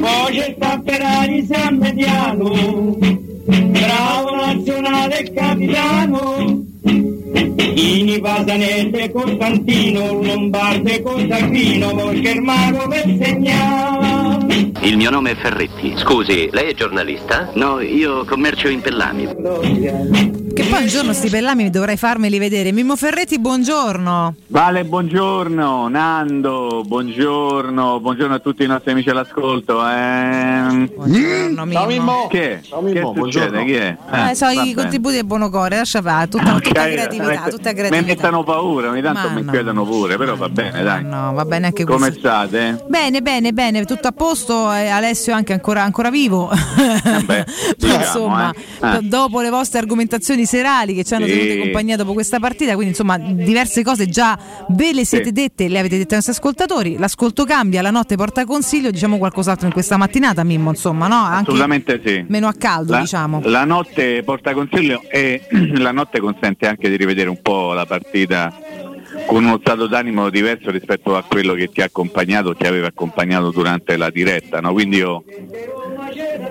poi c'è Tapperari San Mediano, bravo nazionale capitano, Ini Pasanelle Costantino, Lombarde Costantino, Volchermano per segnare. Il mio nome è Ferretti. Scusi, lei è giornalista? No, io commercio in pellami. Che poi un giorno sti pellami dovrai farmeli vedere. Mimmo Ferretti, buongiorno. Vale, buongiorno, Nando, buongiorno, buongiorno a tutti i nostri amici all'ascolto. Eh... Buongiorno, Mimmo. Ciao Mimmo. Che? Ciao, Mimmo, che buongiorno. succede? Chi è? Eh, so i vabbè. contributi del buono cuore, lascia fare, tutta, tutta Ok, creatività, eh, tutta Mi creatività. mettono paura, ogni tanto Ma mi no. chiedono pure, però va bene, dai. No, va bene anche Come questo. state? Bene, bene, bene, tutto a posto. eh, Alessio anche ancora, ancora vivo. Beh, Però, diciamo, insomma, eh. Eh. dopo le vostre argomentazioni serali che ci hanno tenuto compagnia dopo questa partita, quindi insomma diverse cose già ve le siete dette, le avete dette ai nostri ascoltatori. L'ascolto cambia, la notte porta consiglio, diciamo qualcos'altro in questa mattinata, Mimmo, insomma, no? Anche Assolutamente sì. meno a caldo, La, diciamo. la notte porta consiglio e la notte consente anche di rivedere un po' la partita con uno stato d'animo diverso rispetto a quello che ti ha accompagnato, ti aveva accompagnato durante la diretta. no? Quindi io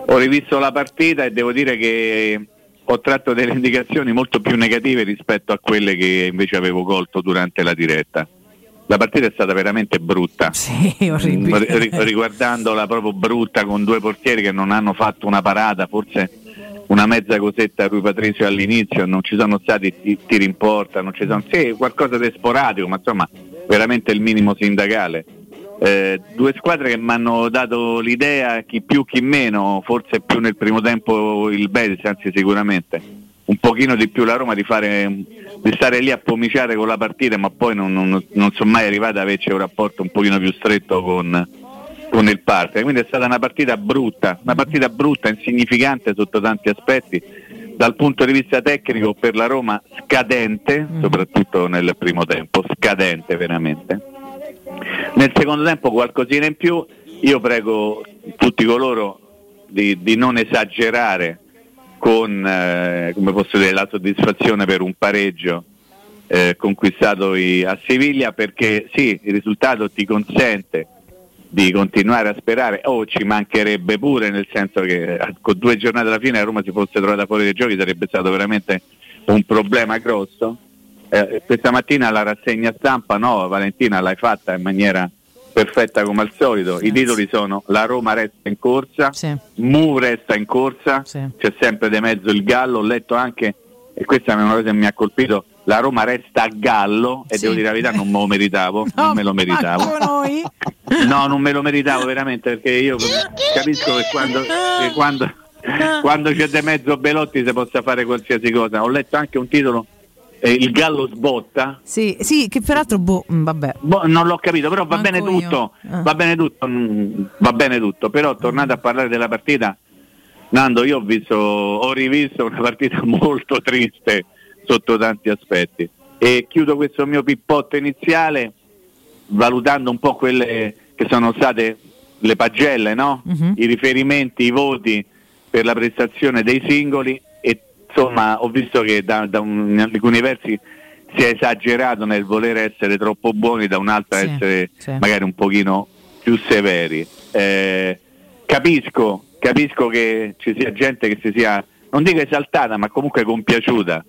ho rivisto la partita e devo dire che ho tratto delle indicazioni molto più negative rispetto a quelle che invece avevo colto durante la diretta. La partita è stata veramente brutta. Sì, Mm, ri- riguardandola proprio brutta con due portieri che non hanno fatto una parata, forse una mezza cosetta a Rui Patrizio all'inizio, non ci sono stati ti- tiri in porta, non ci sono sì, qualcosa di sporadico, ma insomma veramente il minimo sindacale. Eh, due squadre che mi hanno dato l'idea, chi più chi meno, forse più nel primo tempo il Betis, anzi sicuramente, un pochino di più la Roma di, fare, di stare lì a pomiciare con la partita, ma poi non, non- non sono mai arrivata ad averci un rapporto un pochino più stretto con, con il partner. Quindi è stata una partita brutta, una partita brutta, insignificante sotto tanti aspetti, dal punto di vista tecnico per la Roma scadente, soprattutto nel primo tempo, scadente veramente. Nel secondo tempo qualcosina in più, io prego tutti coloro di, di non esagerare con eh, dire, la soddisfazione per un pareggio eh, conquistato i- a Siviglia perché sì, il risultato ti consente di continuare a sperare. O ci mancherebbe pure nel senso che eh, con due giornate alla fine la Roma si fosse trovata fuori dai giochi sarebbe stato veramente un problema grosso Eh, questa mattina la rassegna stampa no Valentina l'hai fatta in maniera perfetta come al solito i titoli sono la Roma resta in corsa Mu resta in corsa c'è sempre di mezzo il Gallo ho letto anche e questa è una cosa che mi ha colpito la Roma resta a Gallo e Sì. devo dire la verità non me lo meritavo non me lo meritavo. No, non me lo meritavo veramente perché io capisco che quando, che quando, quando c'è di mezzo Belotti si possa fare qualsiasi cosa. Ho letto anche un titolo, eh, Il Gallo sbotta. Sì, sì, che peraltro, boh, mm, vabbè. Boh, non l'ho capito, però va Manco bene tutto, Ah. va bene tutto, mm, va bene tutto. Però tornando a parlare della partita, Nando, io ho visto, ho rivisto una partita molto triste sotto tanti aspetti. E chiudo questo mio pippotto iniziale valutando un po' quelle che sono state le pagelle, no? i riferimenti, i voti per la prestazione dei singoli insomma ho visto che da, da un- in alcuni versi si è esagerato nel voler essere troppo buoni, da un'altra Sì, essere sì. magari un pochino più severi. Eh, capisco, capisco che ci sia gente che si sia, non dico esaltata, ma comunque compiaciuta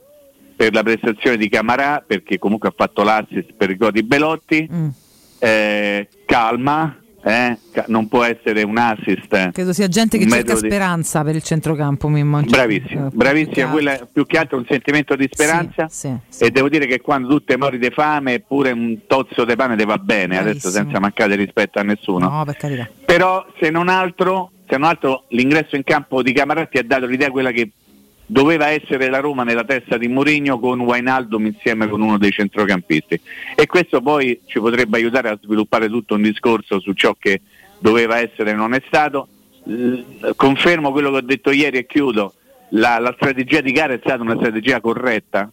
per la prestazione di Camarà, perché comunque ha fatto l'assist per il gol di Belotti. Mm. Eh, calma, eh, non può essere un assist. Credo sia gente che cerca di- speranza per il centrocampo, Mimmo. Bravissima, Eh, bravissima, quella è più che altro un sentimento di speranza Sì, e devo dire che quando tu te mori di fame pure un tozzo di pane ti va bene, adesso Bravissimo. senza mancare rispetto a nessuno. No, per carità. Però se non altro, se non altro l'ingresso in campo di Camaratti ha dato l'idea quella che doveva essere la Roma nella testa di Mourinho con Wijnaldum insieme con uno dei centrocampisti. E questo poi ci potrebbe aiutare a sviluppare tutto un discorso su ciò che doveva essere e non è stato. Confermo quello che ho detto ieri e chiudo, la, la strategia di gara è stata una strategia corretta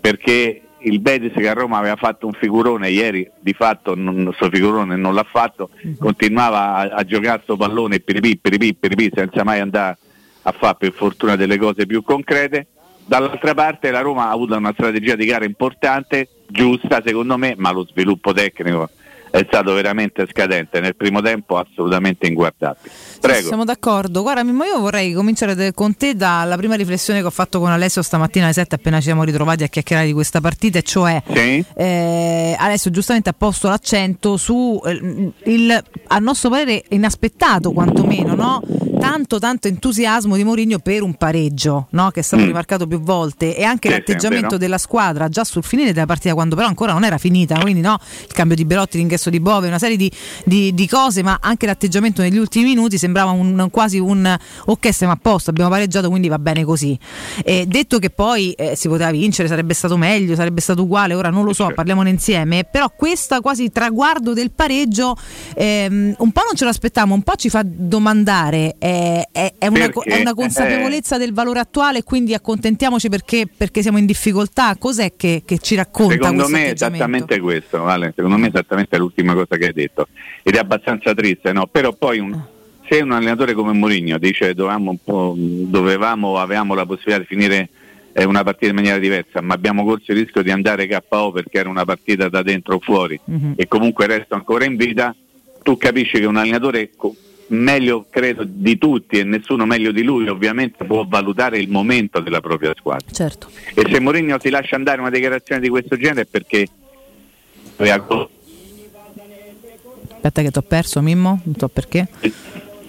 perché il Betis che a Roma aveva fatto un figurone ieri di fatto non, questo figurone non l'ha fatto continuava a, a giocare sto pallone piripì, piripì, piripì, senza mai andare a fare per fortuna delle cose più concrete. Dall'altra parte la Roma ha avuto una strategia di gara importante giusta secondo me ma lo sviluppo tecnico è stato veramente scadente. Nel primo tempo assolutamente inguardabile. Prego. Sì, siamo d'accordo. Guarda, Mimmo, io vorrei cominciare con te dalla prima riflessione che ho fatto con Alessio stamattina alle 7 appena ci siamo ritrovati a chiacchierare di questa partita, e cioè sì. eh, Alessio giustamente ha posto l'accento su eh, il, a nostro parere inaspettato quantomeno, no? tanto tanto entusiasmo di Mourinho per un pareggio, no? che è stato mm. rimarcato più volte, e anche Sì, l'atteggiamento è vero. della squadra già sul finire della partita, quando però ancora non era finita, quindi no, il cambio di Belotti, l'ingresso di Bove, una serie di, di- di cose, ma anche l'atteggiamento negli ultimi minuti sembrava un- quasi un ok, stiamo a posto, abbiamo pareggiato, quindi va bene così. E detto che poi eh, si poteva vincere, sarebbe stato meglio, sarebbe stato uguale, ora non lo so, parliamone insieme, però questa quasi traguardo del pareggio ehm, un po' non ce l'aspettavamo, un po' ci fa domandare, eh, è, è una, è una consapevolezza del valore attuale, quindi accontentiamoci perché, perché siamo in difficoltà, cos'è che, che ci racconta Secondo questo me è esattamente questo, Vale. secondo me è esattamente l'ultima cosa che hai detto ed è abbastanza triste, no? però poi un- se un allenatore come Mourinho dice dovevamo, dovevamo avevamo la possibilità di finire eh, una partita in maniera diversa, ma abbiamo corso il rischio di andare KO perché era una partita da dentro o fuori Mhm. e comunque resto ancora in vita, tu capisci che un allenatore meglio credo di tutti e nessuno meglio di lui ovviamente può valutare il momento della propria squadra. Certo. E se Mourinho si lascia andare una dichiarazione di questo genere è perché aveva- Aspetta che ti ho perso Mimmo, non so perché.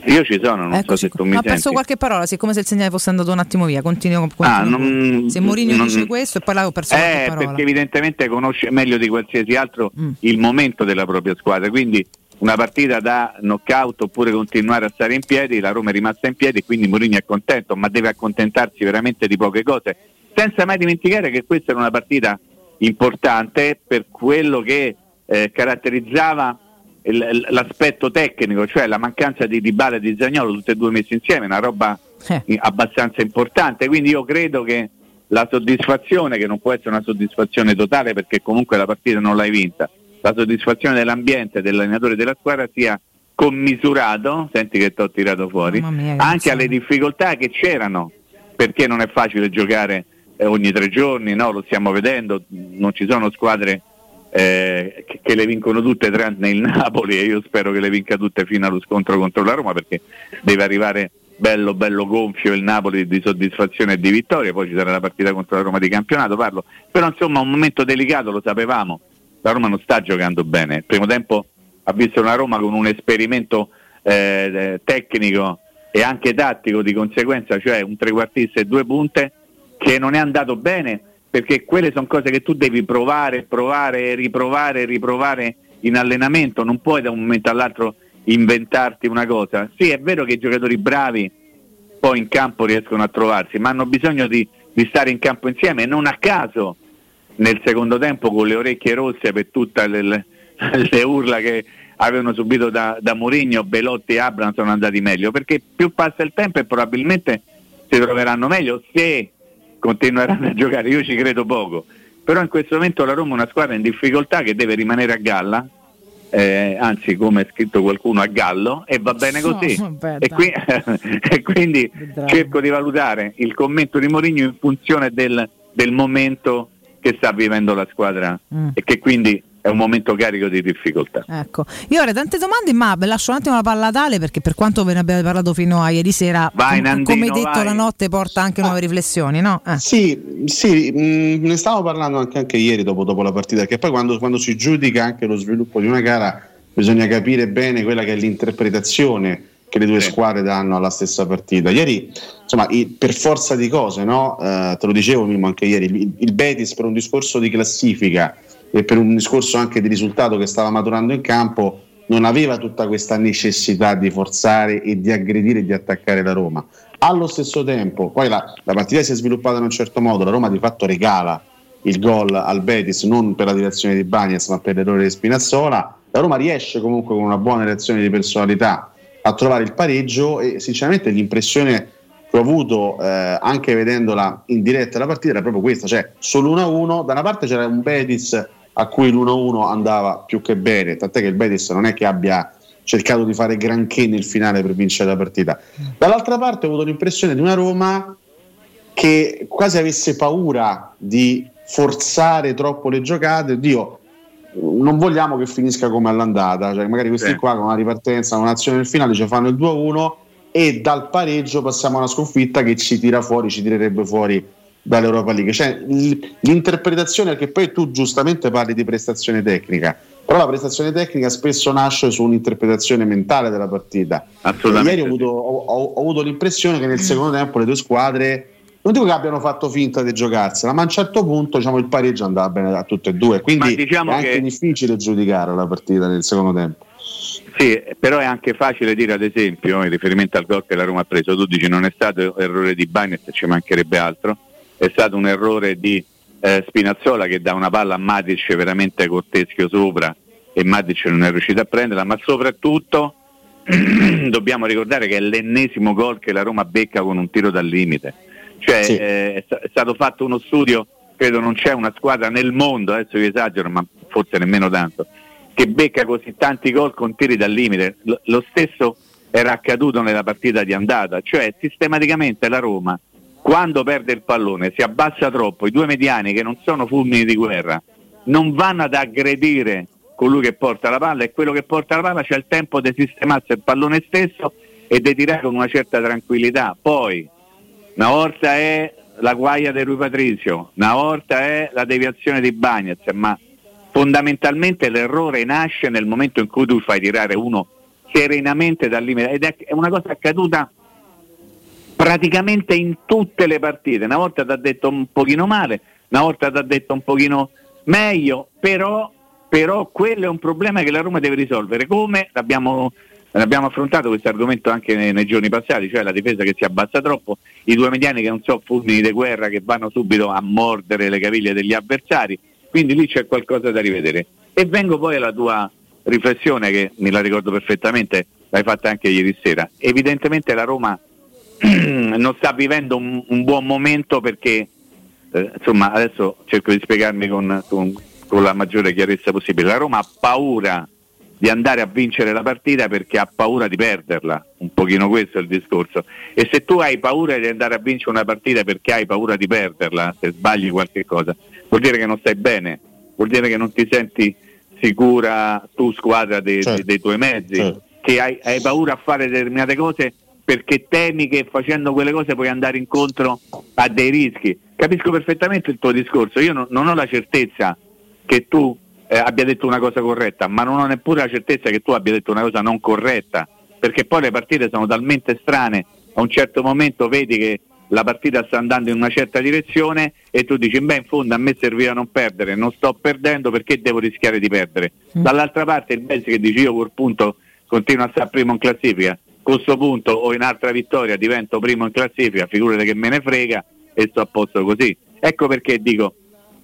io ci sono, non so se tu mi ho perso senti. qualche parola, sì, come se il segnale fosse andato un attimo via. Continuo, continuo Ah, non- se Mourinho non- dice questo e poi ho perso qualche Eh, parola. perché evidentemente conosce meglio di qualsiasi altro Mm. il momento della propria squadra, quindi una partita da knockout oppure continuare a stare in piedi, la Roma è rimasta in piedi, quindi Mourinho è contento, ma deve accontentarsi veramente di poche cose, senza mai dimenticare che questa era una partita importante per quello che eh, caratterizzava l'aspetto tecnico, cioè la mancanza di Dybala e di Zagnolo tutte e due messi insieme, una roba i- abbastanza importante, quindi io credo che la soddisfazione, che non può essere una soddisfazione totale perché comunque la partita non l'hai vinta, la soddisfazione dell'ambiente, dell'allenatore della squadra sia commisurato, senti che ti ho tirato fuori, mia, che anche alle difficoltà che c'erano, perché non è facile giocare eh, ogni tre giorni, no? lo stiamo vedendo, non ci sono squadre eh, che, le vincono tutte tranne il Napoli e io spero che le vinca tutte fino allo scontro contro la Roma perché deve arrivare bello bello gonfio il Napoli di soddisfazione e di vittoria, poi ci sarà la partita contro la Roma di campionato, parlo, però insomma un momento delicato lo sapevamo, la Roma non sta giocando bene, il primo tempo ha visto una Roma con un esperimento eh, tecnico e anche tattico di conseguenza, cioè un trequartista e due punte che non è andato bene perché quelle sono cose che tu devi provare, provare, riprovare, riprovare in allenamento, non puoi da un momento all'altro inventarti una cosa. Sì, è vero che i giocatori bravi poi in campo riescono a trovarsi, ma hanno bisogno di, di stare in campo insieme. E non a caso nel secondo tempo con le orecchie rosse per tutte le, le- urla che avevano subito da, da Mourinho, Belotti e Abram sono andati meglio, perché più passa il tempo e probabilmente si troveranno meglio se continueranno a giocare, io ci credo poco, però in questo momento la Roma è una squadra in difficoltà che deve rimanere a galla, eh, anzi come ha scritto qualcuno a gallo. E va bene No, così. vabbè, e, qui- e quindi cerco di valutare il commento di Mourinho in funzione del, del momento che sta vivendo la squadra Mm. e che quindi è un momento carico di difficoltà. Ecco, io avrei tante domande, ma ve lascio un attimo la palla a tale perché per quanto ve ne abbiate parlato fino a ieri sera, Vai, Nandino, come detto vai. la notte porta anche nuove riflessioni, no? Eh. Sì, sì, mh, ne stavo parlando anche, anche ieri dopo, dopo la partita, che poi quando, quando si giudica anche lo sviluppo di una gara bisogna capire bene quella che è l'interpretazione che le due squadre danno alla stessa partita. Ieri, insomma, i- per forza di cose, no? Eh, te lo dicevo Mimmo, anche ieri, il, il Betis per un discorso di classifica e per un discorso anche di risultato che stava maturando in campo non aveva tutta questa necessità di forzare e di aggredire e di attaccare la Roma. Allo stesso tempo, poi la, la partita si è sviluppata in un certo modo, la Roma di fatto regala il gol al Betis non per la direzione di Bagnas ma per l'errore di Spinazzola. La Roma riesce comunque con una buona reazione di personalità a trovare il pareggio e sinceramente l'impressione che ho avuto eh, anche vedendola in diretta la partita era proprio questa, cioè solo 1-1, da una parte c'era un Betis a cui l'1-1 andava più che bene, tant'è che il Betis non è che abbia cercato di fare granché nel finale per vincere la partita. Dall'altra parte ho avuto l'impressione di una Roma che quasi avesse paura di forzare troppo le giocate. Dio, non vogliamo che finisca come all'andata, cioè magari questi Sì. qua con una ripartenza, un'azione nel finale ci fanno il 2-1 e dal pareggio passiamo a una sconfitta che ci tira fuori, ci tirerebbe fuori dall'Europa League. Cioè, l'interpretazione è che poi tu giustamente parli di prestazione tecnica, però la prestazione tecnica spesso nasce su un'interpretazione mentale della partita. Assolutamente Ieri ho avuto, ho- ho- avuto l'impressione che nel secondo tempo le due squadre non dico che abbiano fatto finta di giocarsela, ma a un certo punto diciamo, il pareggio andava bene a tutte e due. Quindi diciamo è anche che- difficile giudicare la partita nel secondo tempo. Sì, però è anche facile dire ad esempio, in riferimento al gol che la Roma ha preso, tu dici non è stato errore di Bagnet, ci mancherebbe altro, è stato un errore di eh, Spinazzola che dà una palla a Matic veramente con teschio sopra e Matic non è riuscito a prenderla, ma soprattutto dobbiamo ricordare che è l'ennesimo gol che la Roma becca con un tiro dal limite. Cioè Sì. eh, è, sta- è stato fatto uno studio, credo non c'è una squadra nel mondo, adesso io esagero, ma forse nemmeno tanto, che becca così tanti gol con tiri dal limite. Lo, lo stesso era accaduto nella partita di andata, cioè sistematicamente la Roma quando perde il pallone si abbassa troppo, i due mediani che non sono fulmini di guerra non vanno ad aggredire colui che porta la palla e quello che porta la palla c'è il tempo di sistemarsi il pallone stesso e di tirare con una certa tranquillità. Poi una volta è la guaia di Rui Patrizio, una volta è la deviazione di Bagnez, ma fondamentalmente l'errore nasce nel momento in cui tu fai tirare uno serenamente dal limite ed è una cosa accaduta praticamente in tutte le partite. Una volta ti ha detto un pochino male, una volta ti ha detto un pochino meglio, però, però quello è un problema che la Roma deve risolvere. Come l'abbiamo, l'abbiamo affrontato questo argomento anche nei, nei giorni passati, cioè la difesa che si abbassa troppo, i due mediani che non sono fulmini di guerra che vanno subito a mordere le caviglie degli avversari, quindi lì c'è qualcosa da rivedere. E vengo poi alla tua riflessione che me la ricordo perfettamente, l'hai fatta anche ieri sera. Evidentemente la Roma non sta vivendo un, un buon momento perché eh, insomma adesso cerco di spiegarmi con, con- con la maggiore chiarezza possibile. La Roma ha paura di andare a vincere la partita perché ha paura di perderla, un pochino questo è il discorso. E se tu hai paura di andare a vincere una partita perché hai paura di perderla, se sbagli qualche cosa, vuol dire che non stai bene, vuol dire che non ti senti sicura tu squadra dei, Certo. dei- dei tuoi mezzi, Certo. che hai, hai paura a fare determinate cose perché temi che facendo quelle cose puoi andare incontro a dei rischi. Capisco perfettamente il tuo discorso, io non, non ho la certezza che tu eh, abbia detto una cosa corretta, ma non ho neppure la certezza che tu abbia detto una cosa non corretta, perché poi le partite sono talmente strane, a un certo momento vedi che la partita sta andando in una certa direzione e tu dici, beh in fondo a me serviva non perdere, non sto perdendo perché devo rischiare di perdere. Dall'altra parte il Messi che dice io col punto continuo a stare primo in classifica, questo punto o in altra vittoria divento primo in classifica, figurate che me ne frega e sto a posto così. Ecco perché dico,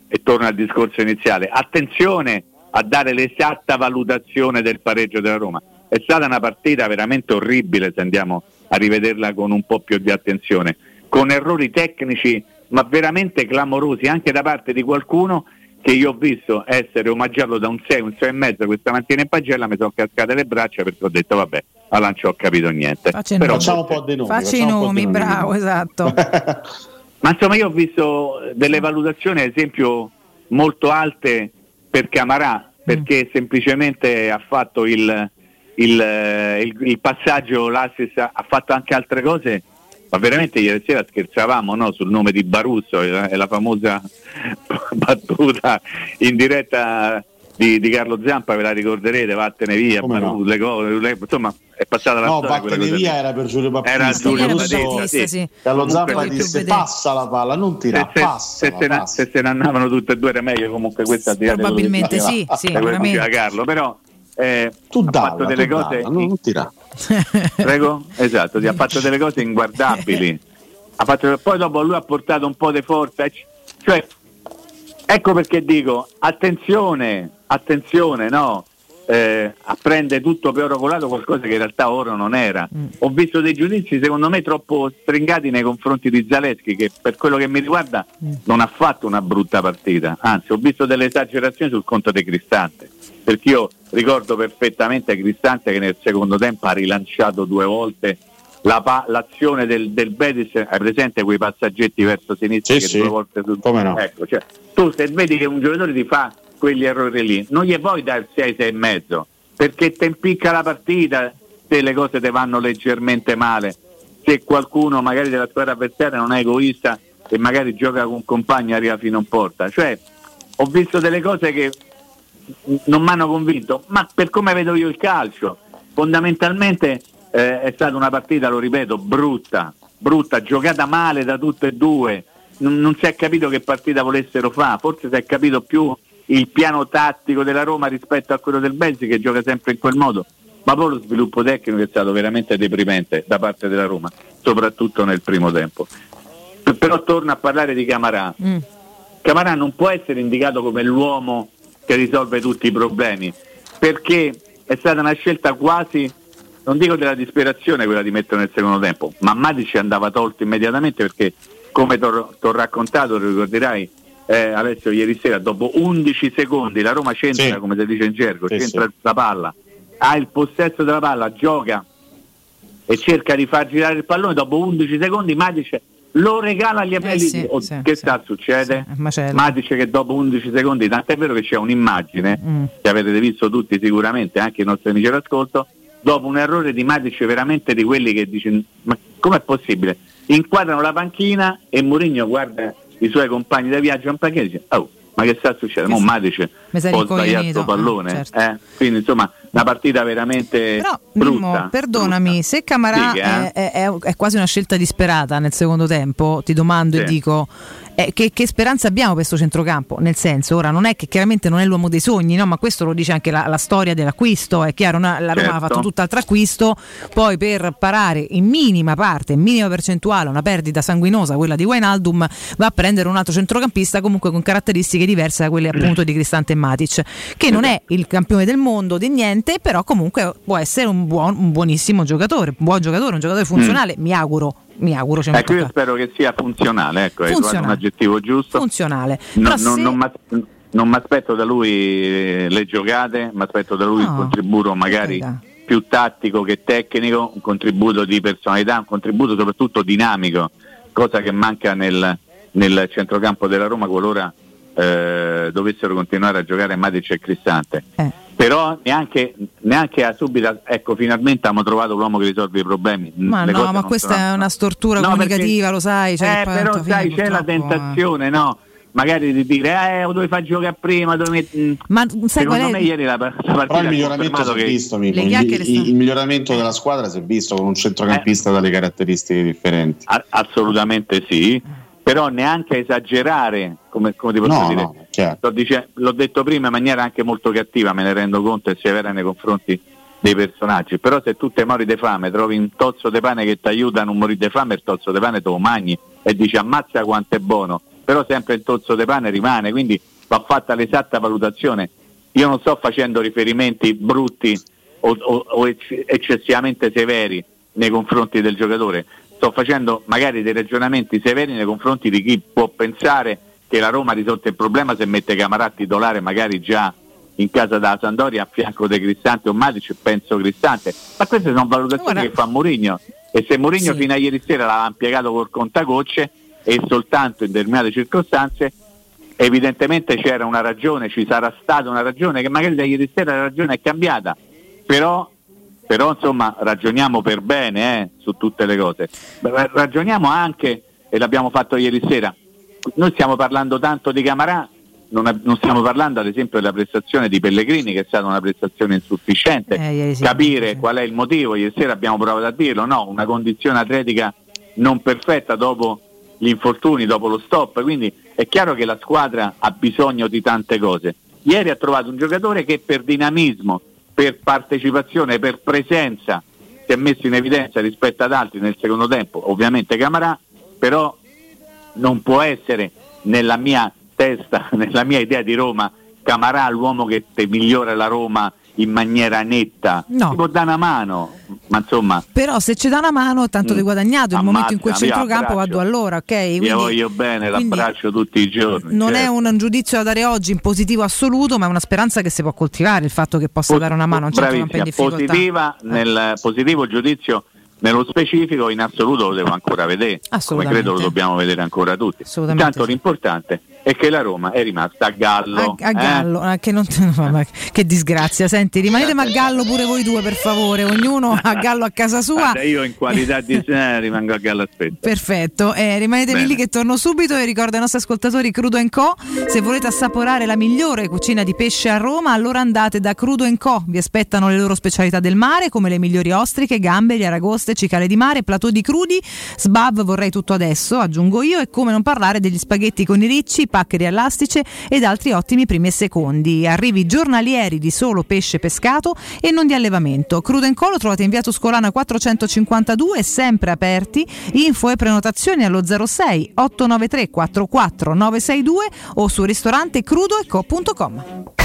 e torno al discorso iniziale, attenzione a dare l'esatta valutazione del pareggio della Roma. È stata una partita veramente orribile se andiamo a rivederla con un po' più di attenzione, con errori tecnici ma veramente clamorosi anche da parte di qualcuno che io ho visto essere omaggiato da un 6, un 6 e mezzo questa mattina in pagella, mi sono cascate le braccia perché ho detto vabbè, allora non ci ho capito niente. Faccia Però-. Facciamo un po' dei nomi. Facci i facciamo un po' nomi, bravo, esatto. Ma insomma io ho visto delle valutazioni ad esempio molto alte per Camarà perché semplicemente ha fatto il, il, eh, il- il passaggio, l'assist, ha fatto anche altre cose, ma veramente ieri sera scherzavamo no, sul nome di Barusso e la, e la famosa battuta in diretta di, di Carlo Zampa, ve la ricorderete, vattene via, Come no? Barusso, le cose, le- insomma è passata la No, storia. quella vattene via era per Giulio Battista. Era Giulio Barusso- Battista, sì. Carlo Comunque, Zampa disse passa la palla, non tira, se, passa. se, se, ne, se se ne andavano tutte e due era meglio comunque questa che Probabilmente sì, sì, veramente. Carlo però eh, Tu ha dalla, fatto delle tu cose dalla, non tira. Prego? Esatto ha fatto delle cose inguardabili. Fatto, poi dopo lui ha portato un po' di forza eh, cioè ecco perché dico attenzione attenzione no eh, a prendere tutto per oro colato qualcosa che in realtà oro non era. Ho visto dei giudizi secondo me troppo stringati nei confronti di Zaleschi che per quello che mi riguarda non ha fatto una brutta partita. Anzi ho visto delle esagerazioni sul conto di Cristante perché io ricordo perfettamente Cristante che nel secondo tempo ha rilanciato due volte la pa- l'azione del, del Betis. Hai presente quei passaggetti verso sinistra Sì, che sì. due volte sul- Come no? ecco, cioè, tu se vedi che un giocatore ti fa quegli errori lì, non gli puoi dare 6, 6 e mezzo, perché te impicca la partita se le cose ti vanno leggermente male, se qualcuno magari della squadra avversaria non è egoista e magari gioca con un compagno e arriva fino in porta. Cioè, ho visto delle cose che non mi hanno convinto, ma per come vedo io il calcio, fondamentalmente eh, è stata una partita, lo ripeto, brutta, brutta, giocata male da tutte e due, non si è capito che partita volessero fare, forse si è capito più il piano tattico della Roma rispetto a quello del Benzi che gioca sempre in quel modo, ma poi lo sviluppo tecnico è stato veramente deprimente da parte della Roma, soprattutto nel primo tempo. Però torno a parlare di Camarà. Mm. Camarà non può essere indicato come l'uomo che risolve tutti i problemi, perché è stata una scelta quasi, non dico della disperazione quella di mettere nel secondo tempo, ma Matic andava tolto immediatamente perché, come ti ho raccontato, lo ricorderai, eh, Alessio, ieri sera, dopo 11 secondi la Roma c'entra, Sì. come si dice in gergo, Sì, c'entra sì. la palla, ha il possesso della palla, gioca e cerca di far girare il pallone, dopo 11 secondi Matic lo regala agli appelli. Eh sì, Oh, sì, che sta succede? Matic che dopo 11 secondi, tant'è vero che c'è un'immagine Mm. che avete visto tutti sicuramente, anche i nostri amici all'ascolto, dopo un errore di Matic veramente di quelli che dice ma com'è possibile? Inquadrano la panchina e Mourinho guarda i suoi compagni da viaggio e dice oh, ma che sta succedendo? Mo Matic Mi sei rincoglionito, sto pallone. eh, certo. eh? Quindi insomma una partita veramente Però brutta. Mimmo, perdonami, se Camarà Dica, eh. è, è- è quasi una scelta disperata nel secondo tempo, ti domando e Sì. dico eh, che, che speranza abbiamo per questo centrocampo? Nel senso, ora non è che chiaramente non è l'uomo dei sogni, no? ma questo lo dice anche la, la storia dell'acquisto, è chiaro, no? la Roma Certo. ha fatto tutt'altro acquisto, poi per parare in minima parte, in minima percentuale, una perdita sanguinosa, quella di Wijnaldum, va a prendere un altro centrocampista comunque con caratteristiche diverse da quelle appunto di Cristante e Matic, che non è il campione del mondo di niente, però comunque può essere un, buon, un buonissimo giocatore, un buon giocatore, un giocatore funzionale, mi auguro. Mi auguro, c'è Ecco, io spero che sia funzionale, ecco, hai Funzionale. un aggettivo giusto. funzionale. No- non, se- non non mi aspetto da lui eh, le giocate, mi aspetto da lui No, un contributo magari carità. più tattico che tecnico, un contributo di personalità, un contributo soprattutto dinamico, cosa che manca nel, nel centrocampo della Roma qualora eh, dovessero continuare a giocare Matic e Cristante. Eh. Però neanche, neanche a subito, ecco, finalmente abbiamo trovato l'uomo che risolve i problemi. Ma Le no, ma questa sono- è una stortura No, comunicativa, lo sai. Cioè, eh, però alla fine, sai, c'è la purtroppo, eh. tentazione, no? Magari di dire, eh, lo dovevi far giocare prima, dovevi met- mm. Ma sai Secondo qual è? me ieri la, la partita Però il miglioramento si è che- visto. Le il, chiacchiere il- miglioramento della squadra si è visto con un centrocampista dalle caratteristiche differenti. A- assolutamente sì, però neanche esagerare, come, come ti posso No, dire. no. Sto dice- l'ho detto prima in maniera anche molto cattiva, me ne rendo conto e severa nei confronti dei personaggi, però se tu te mori di fame, trovi un tozzo di pane che ti aiuta a non morire di fame, il tozzo di pane te lo mangi e dici ammazza quanto è buono, però sempre il tozzo di pane rimane, quindi va fatta l'esatta valutazione. Io non sto facendo riferimenti brutti o, o- o ecc- eccessivamente severi nei confronti del giocatore, sto facendo magari dei ragionamenti severi nei confronti di chi può pensare che la Roma ha risolto il problema se mette Camarà titolare magari già in casa da Sandoria a fianco di Cristante o Matic, penso Cristante, ma queste sono valutazioni Guarda- che fa Mourinho. E se Mourinho Sì. fino a ieri sera l'aveva impiegato col contagocce e soltanto in determinate circostanze evidentemente c'era una ragione, ci sarà stata una ragione che magari da ieri sera la ragione è cambiata, però, però insomma ragioniamo per bene eh, su tutte le cose. Ragioniamo anche, e l'abbiamo fatto ieri sera, noi stiamo parlando tanto di Camarà, non, non stiamo parlando ad esempio della prestazione di Pellegrini che è stata una prestazione insufficiente, Eh, capire sì. qual è il motivo, ieri sera abbiamo provato a dirlo, no, una condizione atletica non perfetta dopo gli infortuni, dopo lo stop, quindi è chiaro che la squadra ha bisogno di tante cose. Ieri ha trovato un giocatore che per dinamismo, per partecipazione, per presenza si è messo in evidenza rispetto ad altri nel secondo tempo, ovviamente Camarà, però non può essere nella mia testa, nella mia idea di Roma, Camarà l'uomo che migliora la Roma in maniera netta. No. Si può dare una mano, ma insomma, Però se ci dà una mano, tanto Mm. di guadagnato. Il momento in cui il io centrocampo vado allora, ok? io Quindi voglio bene, l'abbraccio tutti i giorni. non è certo. un giudizio da dare oggi in positivo assoluto, ma è una speranza che si può coltivare il fatto che possa dare una mano a un centrocampo in difficoltà. positiva, nel positivo giudizio nello specifico, in assoluto lo devo ancora vedere, come credo lo dobbiamo vedere ancora tutti. Assolutamente Intanto sì. l'importante e che la Roma è rimasta a Gallo. A, a Gallo, eh? che, non, vabbè, che, disgrazia. Senti, rimanete a Gallo pure voi due per favore, ognuno a Gallo a casa sua. Guarda, io in qualità di eh, rimango a Gallo aspetta. Perfetto, eh, rimanete Bene. lì che torno subito e ricordo ai nostri ascoltatori Crudo Co. Se volete assaporare la migliore cucina di pesce a Roma, allora andate da Crudo Co. Vi aspettano le loro specialità del mare come le migliori ostriche, gamberi, aragoste, cicale di mare, plateau di crudi, sbav vorrei tutto adesso, aggiungo io, e come non parlare degli spaghetti con i ricci, paccheri all'astice ed altri ottimi primi e secondi. Arrivi giornalieri di solo pesce pescato e non di allevamento. Crudo Co lo trovate in via Tuscolana 452, sempre aperti. Info e prenotazioni allo 06 893 44 962 o su ristorante crudoeco.com.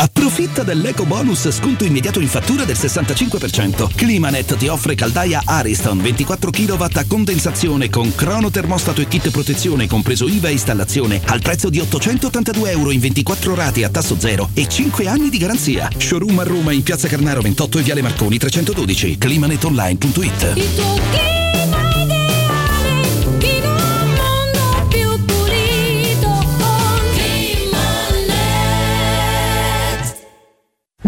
Approfitta dell'eco bonus sconto immediato in fattura del 65%. Climanet ti offre caldaia Ariston 24 kW a condensazione con crono termostato e kit protezione compreso IVA e installazione al prezzo di 882 euro in 24 rate a tasso zero e 5 anni di garanzia. Showroom a Roma in Piazza Carnaro 28 e Viale Marconi 312. Climanetonline.it.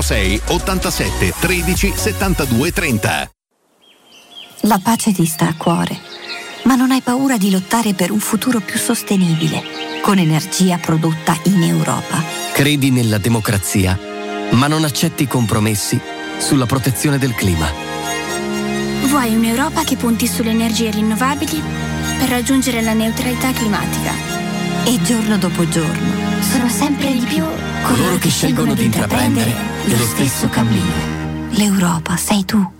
06 87 13 72 30. La pace ti sta a cuore, ma non hai paura di lottare per un futuro più sostenibile, con energia prodotta in Europa. Credi nella democrazia, ma non accetti compromessi sulla protezione del clima. Vuoi un'Europa che punti sulle energie rinnovabili per raggiungere la neutralità climatica? E giorno dopo giorno sono sempre di più coloro che scelgono di intraprendere lo stesso cammino. L'Europa sei tu.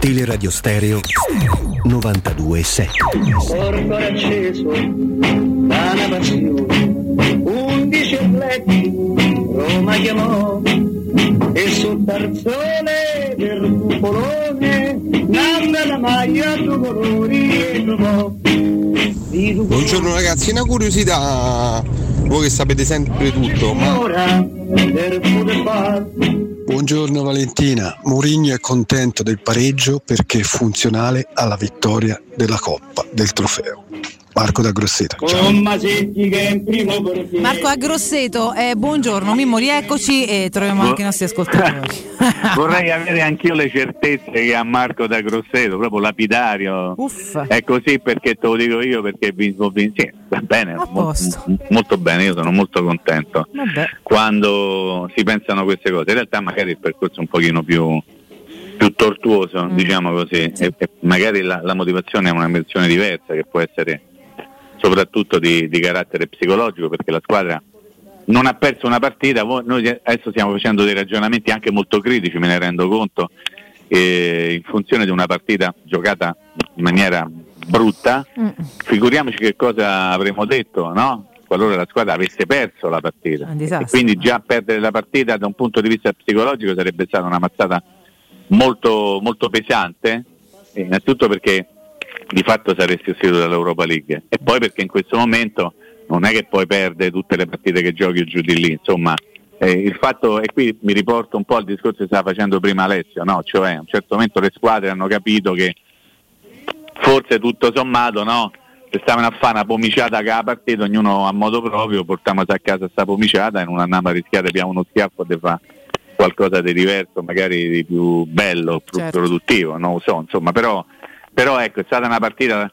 Teleradio Stereo 92.7 Corpo acceso da una passione, undici atleti Roma chiamò e sul tarzone del cupolone nanda la maglia due colori e trovò Buongiorno ragazzi, una curiosità, voi che sapete sempre tutto, ma buongiorno Valentina, Mourinho è contento del pareggio perché è funzionale alla vittoria della Coppa, del trofeo. Marco da Grosseto. Ciao. Marco a Grosseto, eh, buongiorno Mimmo, rieccoci e troviamo anche i nostri ascoltatori. Vorrei avere anch'io le certezze che ha Marco da Grosseto, proprio lapidario. Uff. È così perché te lo dico io, perché vi- ho vinto. Sì, va bene, mo- posto. m- molto bene, io sono molto contento. Vabbè. Quando si pensano queste cose, in realtà magari il percorso è un pochino più, più tortuoso, Mm. diciamo così, e, e magari la, la motivazione è una motivazione diversa che può essere soprattutto di, di carattere psicologico perché la squadra non ha perso una partita, noi adesso stiamo facendo dei ragionamenti anche molto critici, me ne rendo conto, eh, in funzione di una partita giocata in maniera brutta, Mm. figuriamoci che cosa avremmo detto, no? Qualora la squadra avesse perso la partita. E disastro. quindi già perdere la partita da un punto di vista psicologico sarebbe stata una mazzata molto, molto pesante, innanzitutto perché di fatto saresti uscito dall'Europa League e poi perché in questo momento non è che puoi perdere tutte le partite che giochi giù di lì, insomma eh, il fatto, e qui mi riporto un po' al discorso che stava facendo prima Alessio, no? cioè a un certo momento le squadre hanno capito che forse tutto sommato no? se stavano a fare una pomiciata che la partita, ognuno a modo proprio, portiamo a casa questa pomiciata e non andiamo a rischiare di uno schiaffo di fare qualcosa di diverso, magari di più bello, più Certo. produttivo, non lo so, insomma, però, però ecco, è stata una partita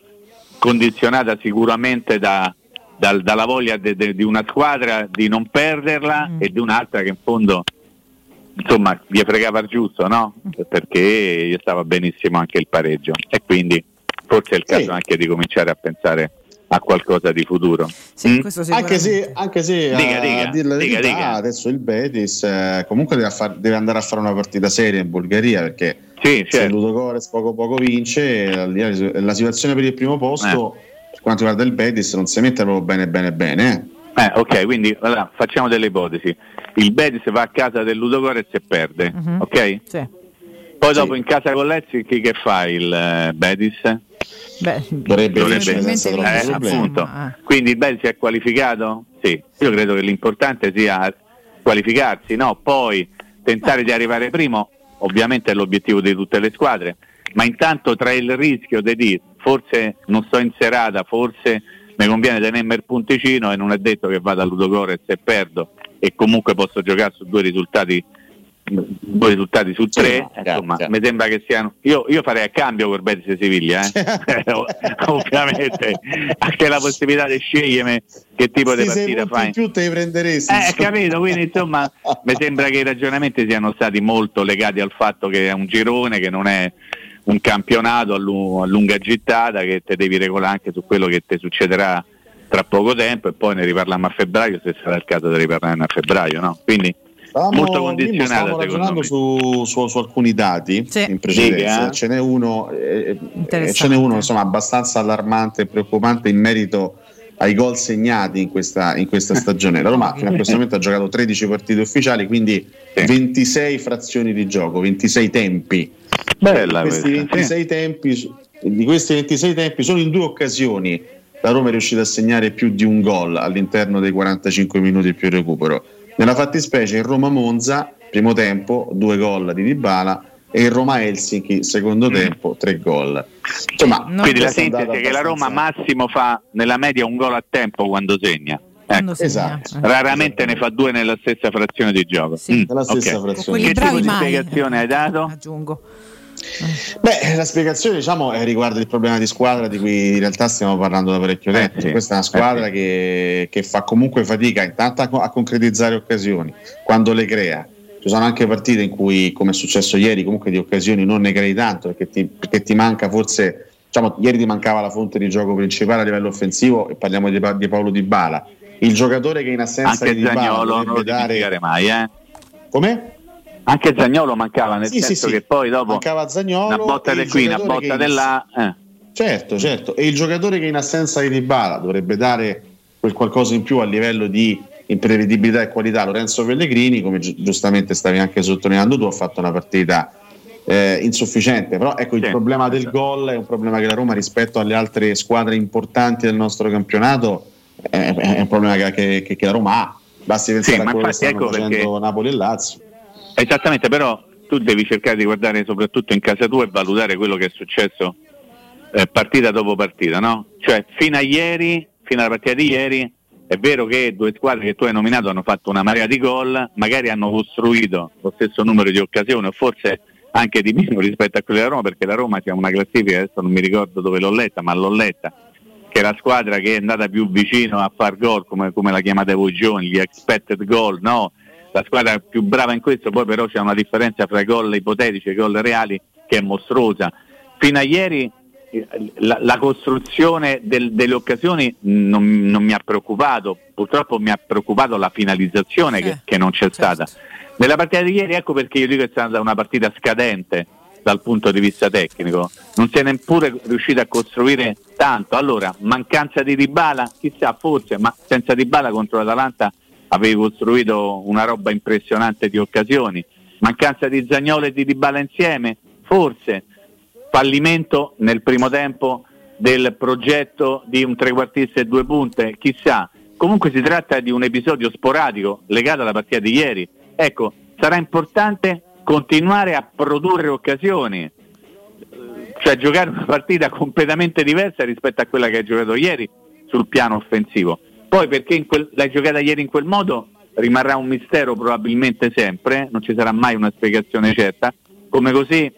condizionata sicuramente da- dal- dalla voglia di una squadra di non perderla Mm. e di un'altra che in fondo insomma gli fregava il giusto, no? Perché gli stava benissimo anche il pareggio e quindi forse è il caso Sì. anche di cominciare a pensare a qualcosa di futuro. Mm? Anche se, anche se Dica, a, dica, a dire la dica, verità, dica. adesso il Betis eh, comunque deve, far- deve andare a fare una partita seria in Bulgaria perché Sì, se certo. Ludogorets poco poco vince, al di là di- la situazione per il primo posto Eh. per quanto riguarda il Betis non si mette proprio bene bene bene. eh. Eh, ok, quindi allora, facciamo delle ipotesi. Il Betis va a casa del Ludogorets e perde, Mhm. ok? Sì. Poi dopo in casa con Lezzi chi che fa il eh, Betis? Beh, Dovrebbe troppi eh, problemi. appunto. Quindi il Betis è qualificato? Sì, io credo che l'importante sia qualificarsi, no? Poi tentare di arrivare primo, ovviamente è l'obiettivo di tutte le squadre, ma intanto tra il rischio di dire forse non sto in serata, forse mi conviene tenermi il punticino e non è detto che vada a Ludogorets e perdo e comunque posso giocare su due risultati due risultati su tre, no, insomma, chiaro, mi sembra che siano. Io, io farei a cambio col Betis e Siviglia, eh. ovviamente anche la possibilità di scegliere che tipo di Sì, partita fai. in più te li prenderesti. Eh, capito, quindi insomma mi sembra che i ragionamenti siano stati molto legati al fatto che è un girone, che non è un campionato a, lu- a lunga gittata, che te devi regolare anche su quello che ti succederà tra poco tempo e poi ne riparliamo a febbraio se sarà il caso di riparlarne a febbraio, no? Quindi Stavamo- molto condizionata stavamo ragionando su, su- su alcuni dati in precedenza. Dica. Ce n'è uno, eh, eh, ce n'è uno insomma, abbastanza allarmante e preoccupante in merito ai gol segnati in questa, in questa stagione. La Roma fino a questo momento ha giocato 13 partite ufficiali, quindi 26 frazioni di gioco, 26 tempi. Bella Di questi questa, 26 tempi, di questi 26 tempi, solo in due occasioni la Roma è riuscita a segnare più di un gol all'interno dei 45 minuti più recupero. Nella fattispecie il Roma-Monza, primo tempo, due gol di Dybala e il Roma-Helsinki, secondo tempo, tre gol. Insomma, Quindi la sintesi è che la Roma abbastanza- massimo fa nella media un gol a tempo quando segna. Ecco. Esatto. Raramente ne fa due nella stessa frazione di gioco. Mm, nella stessa ok. frazione. Che tipo di mai. spiegazione hai dato? Aggiungo. Beh, la spiegazione diciamo eh, riguarda il problema di squadra di cui in realtà stiamo parlando da parecchio tempo. sì. Questa è una squadra che, che fa comunque fatica intanto a, a concretizzare occasioni quando le crea. Ci sono anche partite in cui, come è successo ieri, comunque di occasioni non ne crei tanto perché ti, perché ti manca forse, diciamo, ieri ti mancava la fonte di gioco principale a livello offensivo e parliamo di, di Paolo Di Bala. Il giocatore che in assenza Anche di Zagnolo non lo dare mai, eh? Come? Anche Zagnolo mancava, nel Sì, sì, senso sì. che poi dopo Mancava Zaniolo una botta di il qui, una botta di là. eh. Certo, certo. E il giocatore che in assenza di Dybala dovrebbe dare quel qualcosa in più a livello di imprevedibilità e qualità. Lorenzo Pellegrini, come gi- giustamente stavi anche sottolineando tu, ha fatto una partita eh, insufficiente. Però ecco il problema del gol è un problema che la Roma rispetto alle altre squadre importanti del nostro campionato è, è un problema che, che- che la Roma ha. Basti pensare Sì, a quello che stanno ecco facendo perché- Napoli e Lazio. Esattamente, però tu devi cercare di guardare soprattutto in casa tua e valutare quello che è successo eh, partita dopo partita, no? Cioè, fino a ieri, fino alla partita di ieri, è vero che due squadre che tu hai nominato hanno fatto una marea di gol, magari hanno costruito lo stesso numero di occasioni, o forse anche di meno rispetto a quelle della Roma, perché la Roma c'è una classifica, adesso non mi ricordo dove l'ho letta, ma l'ho letta, che è la squadra che è andata più vicino a far gol, come, come la chiamate voi giovani, gli expected goal, no? La squadra più brava in questo, poi però c'è una differenza fra i gol ipotetici e i gol reali che è mostruosa. Fino a ieri eh, la, la costruzione del- delle occasioni non, non mi ha preoccupato, purtroppo mi ha preoccupato la finalizzazione che, che non c'è stata. Nella partita di ieri ecco perché io dico che è stata una partita scadente dal punto di vista tecnico, non si è neppure riuscito a costruire tanto. Allora, mancanza di Dybala, chissà forse, ma senza Dybala contro l'Atalanta avevi costruito una roba impressionante di occasioni. Mancanza di Zagnolo e di Dybala insieme, forse fallimento nel primo tempo del progetto di un trequartista e due punte, chissà. Comunque si tratta di un episodio sporadico legato alla partita di ieri. Ecco, sarà importante continuare a produrre occasioni, cioè giocare una partita completamente diversa rispetto a quella che hai giocato ieri sul piano offensivo. Poi perché quel- l'hai giocata ieri in quel modo? Rimarrà un mistero probabilmente sempre, non ci sarà mai una spiegazione certa, come così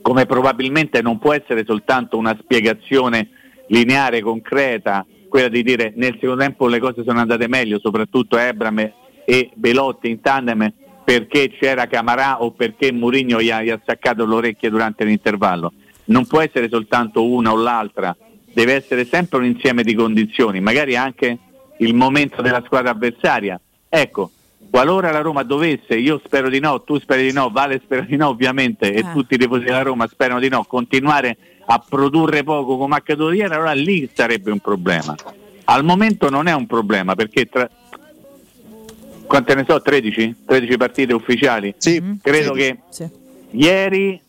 come probabilmente non può essere soltanto una spiegazione lineare, concreta, quella di dire nel secondo tempo le cose sono andate meglio, soprattutto Ebram e Belotti in tandem perché c'era Camarà o perché Mourinho gli ha, gli ha staccato le orecchie durante l'intervallo. Non può essere soltanto una o l'altra, deve essere sempre un insieme di condizioni, magari anche il momento della squadra avversaria. Ecco, qualora la Roma dovesse, io spero di no, tu speri di no, Vale spero di no ovviamente e tutti i tifosi della Roma sperano di no, continuare a produrre poco come accaduto ieri, allora lì sarebbe un problema. Al momento non è un problema perché tra, quante ne so, 13? 13 partite ufficiali? Credo che ieri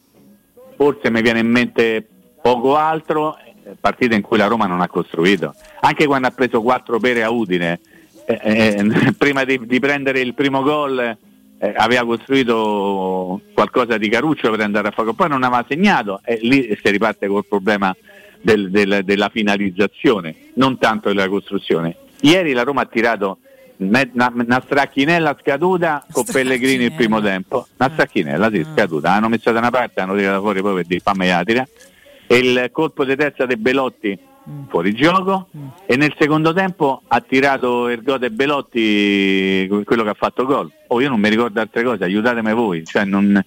forse mi viene in mente poco altro, partite in cui la Roma non ha costruito. Anche quando ha preso 4 pere a Udine, eh, eh, prima di, di prendere il primo gol eh, aveva costruito qualcosa di caruccio per andare a fare, poi non aveva segnato e lì si riparte col problema del- del- della finalizzazione, non tanto della costruzione. Ieri la Roma ha tirato una, una stracchinella scaduta con Pellegrini il primo tempo, una stracchinella sì, scaduta, hanno messo da una parte, hanno tirato fuori poi per dire fammi la tira. E il colpo di testa dei Belotti fuori gioco e nel secondo tempo ha tirato Ergote e Belotti quello che ha fatto gol. Oh, io non mi ricordo altre cose, aiutatemi voi. Cioè, non-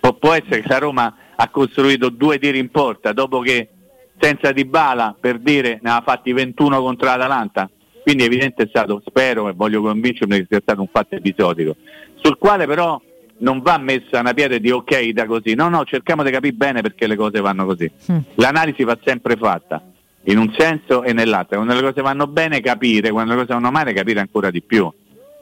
può, può essere che la Roma ha costruito due tiri in porta dopo che senza Dybala per dire ne ha fatti 21 contro l'Atalanta. Quindi evidente è stato, spero e voglio convincermi che sia stato un fatto episodico, sul quale però non va messa una pietra di ok da così. No, no, cerchiamo di capire bene perché le cose vanno così. L'analisi va sempre fatta in un senso e nell'altro. Quando le cose vanno bene capire, quando le cose vanno male capire ancora di più.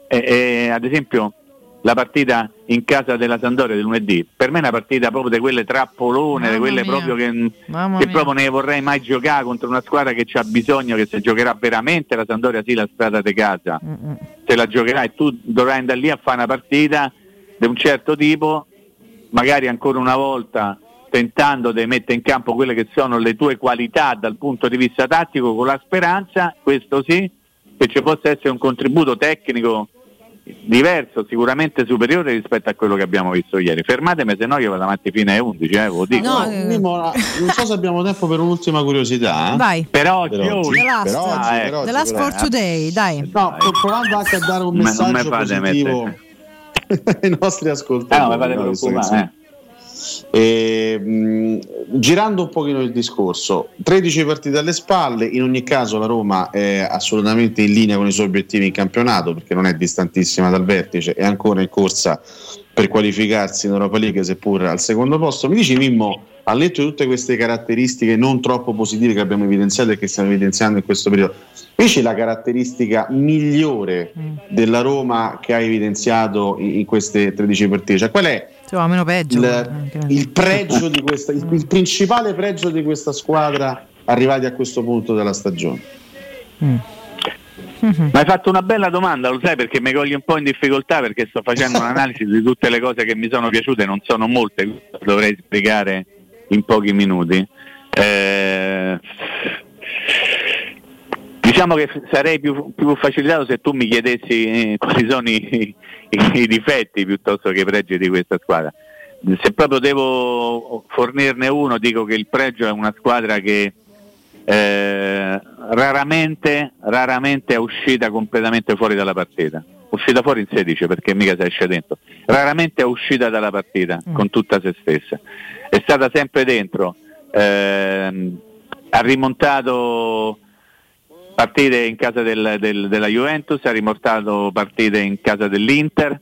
E, e, ad esempio la partita in casa della Sandoria del lunedì, per me è una partita proprio di quelle trappolone, di Mamma quelle mia. proprio che, che proprio ne vorrei mai giocare contro una squadra che ha bisogno, che se giocherà veramente la Sandoria sì la strada di casa, se la giocherai e tu dovrai andare lì a fare una partita di un certo tipo, magari ancora una volta tentando di mettere in campo quelle che sono le tue qualità dal punto di vista tattico con la speranza, questo sì, che ci possa essere un contributo tecnico diverso, sicuramente superiore rispetto a quello che abbiamo visto ieri. Fermatemi se no io vado avanti fino alle 11, eh, lo dico. No, Mimmo, non so se abbiamo tempo per un'ultima curiosità. eh. Vai. Per oggi, Per oggi. The last, Per oggi, Ah, per ecco. oggi, the last for today, dai. No, pro- provando anche a dare un non me messaggio fate positivo mettere. ai nostri ascoltatori. Eh, no, mi preoccupare, insomma- E, mh, girando un pochino il discorso, 13 partite alle spalle, in ogni caso la Roma è assolutamente in linea con i suoi obiettivi in campionato perché non è distantissima dal vertice, è ancora in corsa per qualificarsi in Europa League seppur al secondo posto. Mi dici Mimmo, al netto di tutte queste caratteristiche non troppo positive che abbiamo evidenziato e che stiamo evidenziando in questo periodo, dici la caratteristica migliore della Roma che hai evidenziato in, in queste 13 partite? Cioè, qual è meno peggio. il, il pregio di questa, il, il principale pregio di questa squadra arrivati a questo punto della stagione? Ma hai fatto una bella domanda, lo sai perché mi cogli un po' in difficoltà perché sto facendo un'analisi di tutte le cose che mi sono piaciute, non sono molte, dovrei spiegare in pochi minuti. Eh, diciamo che sarei più, più facilitato se tu mi chiedessi eh, quali sono i, i- i difetti piuttosto che i pregi di questa squadra. Se proprio devo fornirne uno, dico che il pregio è una squadra che eh, raramente, raramente è uscita completamente fuori dalla partita. Uscita fuori in 16 perché mica si esce dentro. Raramente è uscita dalla partita con tutta se stessa. È stata sempre dentro. ehm, ha rimontato partite in casa del- del- della Juventus, ha rimontato partite in casa dell'Inter,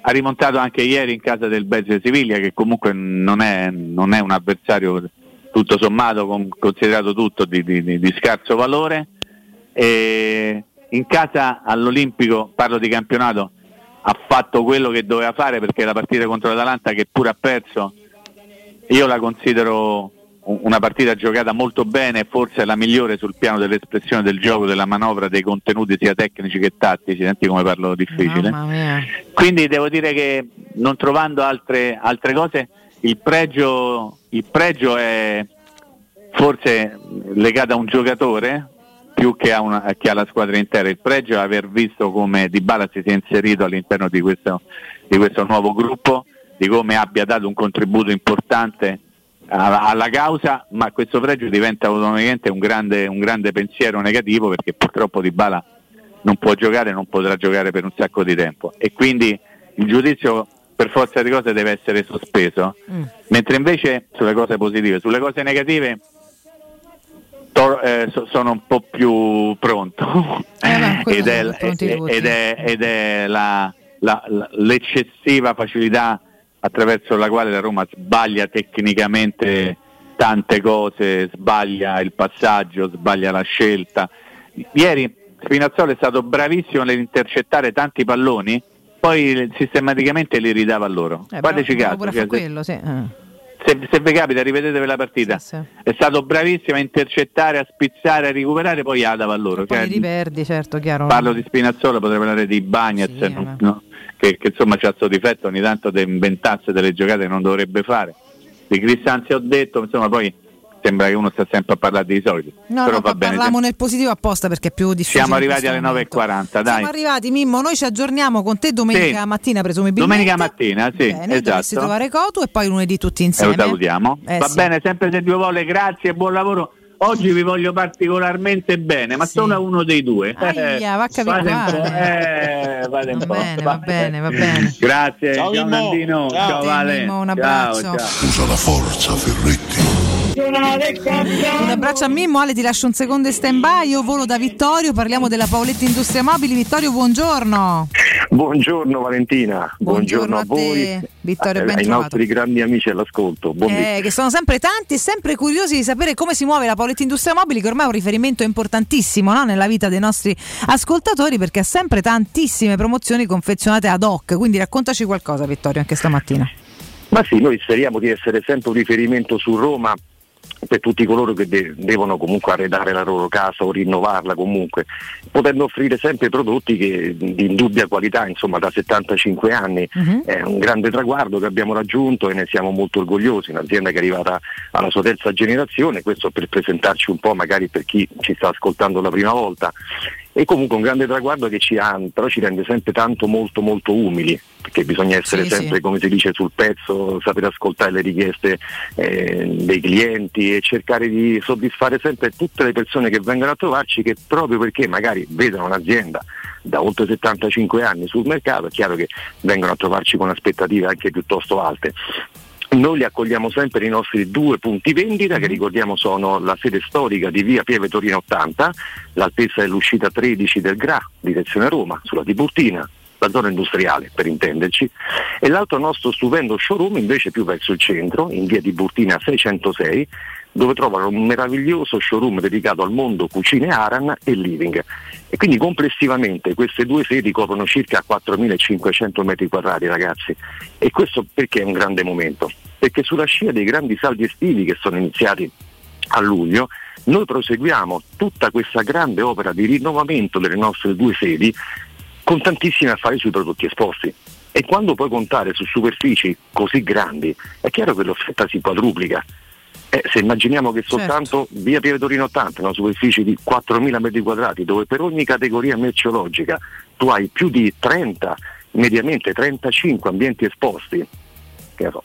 ha rimontato anche ieri in casa del Bezze Siviglia che comunque non è, non è un avversario tutto sommato con- considerato tutto di, di- di- di scarso valore e in casa all'Olimpico, parlo di campionato, ha fatto quello che doveva fare perché la partita contro l'Atalanta che pure ha perso io la considero una partita giocata molto bene, forse la migliore sul piano dell'espressione del gioco, della manovra, dei contenuti sia tecnici che tattici, senti come parlo difficile. Quindi devo dire che non trovando altre, altre cose, il pregio, il pregio è forse legato a un giocatore più che, a una- che alla squadra intera. Il pregio è aver visto come Di Bala si sia inserito all'interno di questo, di questo nuovo gruppo, di come abbia dato un contributo importante alla, alla causa, ma questo pregio diventa automaticamente un grande, un grande pensiero negativo perché purtroppo Di Bala non può giocare, non potrà giocare per un sacco di tempo. E quindi il giudizio per forza di cose deve essere sospeso, mentre invece sulle cose positive, sulle cose negative to- eh, so- sono un po' più pronto ed è, tutti. ed è- ed è la- la- la- l'eccessiva facilità attraverso la quale la Roma sbaglia tecnicamente tante cose, sbaglia il passaggio, sbaglia la scelta. Ieri Spinazzola è stato bravissimo nell'intercettare tanti palloni, poi sistematicamente li ridava a loro. Eh, Fateci caso. cioè, quello, sì. Se, se vi capita, rivedetevi la partita. È stato bravissimo a intercettare, a spizzare, a recuperare, poi la dava a loro. Poi Cioè, riperdi, certo, chiaro. parlo di Spinazzola, potrei parlare di Bagnez, no- no, che, che insomma c'ha questo difetto ogni tanto di inventarsi delle giocate che non dovrebbe fare. Di Cristanzi ho detto, insomma poi sembra che uno sta sempre a parlare dei soliti. No, Però no, va bene. parliamo nel positivo apposta perché è più difficile. Siamo arrivati alle momento. 9.40, dai. Siamo arrivati, Mimmo. Noi ci aggiorniamo con te domenica Sì. mattina, presumibilmente. Domenica mattina, sì, Bene, dovresti esatto. trovare Cotu e poi lunedì tutti E insieme. lo salutiamo. Eh, Va sì. bene, sempre se Dio vuole, grazie e buon lavoro. Oggi vi voglio particolarmente bene, ma sono a uno dei due. Aia, va a capire Fate un po', quale. eh, un Va po', bene, va bene, va bene. Grazie, Ciao, ciao, Mimmo. Nandino, Ciao. ciao, Vale. Mimmo, un Ciao, abbraccio. ciao. Usa la forza, Ferretti. Un abbraccio a Mimmo, Ale ti lascio un secondo in stand by, io volo da Vittorio, parliamo della Paoletti Industria Mobili. Vittorio, buongiorno. Buongiorno Valentina, buongiorno, a a voi, Vittorio, eh, ben ai trovato. nostri grandi amici all'ascolto. Eh, che sono sempre tanti e sempre curiosi di sapere come si muove la Paoletti Industria Mobili, che ormai è un riferimento importantissimo no? nella vita dei nostri ascoltatori, perché ha sempre tantissime promozioni confezionate ad hoc. Quindi raccontaci qualcosa, Vittorio, anche stamattina. Ma sì, noi speriamo di essere sempre un riferimento su Roma per tutti coloro che de- devono comunque arredare la loro casa o rinnovarla comunque, potendo offrire sempre prodotti che, di indubbia qualità, insomma da 75 anni. È un grande traguardo che abbiamo raggiunto e ne siamo molto orgogliosi, un'azienda che è arrivata alla sua terza generazione, questo per presentarci un po' magari per chi ci sta ascoltando la prima volta. E comunque un grande traguardo che ci, ha, però ci rende sempre tanto molto molto umili perché bisogna essere Sì, sempre sì. come si dice sul pezzo, sapere ascoltare le richieste eh, dei clienti e cercare di soddisfare sempre tutte le persone che vengono a trovarci che proprio perché magari vedono un'azienda da oltre 75 anni sul mercato è chiaro che vengono a trovarci con aspettative anche piuttosto alte. Noi li accogliamo sempre nei nostri due punti vendita che ricordiamo sono la sede storica di via Pieve Torino 80, l'altezza dell'uscita 13 del GRA, direzione Roma, sulla Tiburtina, la zona industriale per intenderci, e l'altro nostro stupendo showroom invece più verso il centro, in via Tiburtina 606, dove trovano un meraviglioso showroom dedicato al mondo cucine Aran e living. E quindi complessivamente queste due sedi coprono circa 4.500 metri quadrati ragazzi. E questo perché è un grande momento? Perché sulla scia dei grandi saldi estivi che sono iniziati a luglio, noi proseguiamo tutta questa grande opera di rinnovamento delle nostre due sedi con tantissimi affari sui prodotti esposti. E quando puoi contare su superfici così grandi, è chiaro che l'offerta si quadruplica. Eh, se immaginiamo che soltanto via Pieve Torino 80, una superficie di 4.000 metri quadrati, dove per ogni categoria merceologica tu hai più di 30, mediamente 35 ambienti esposti, che so,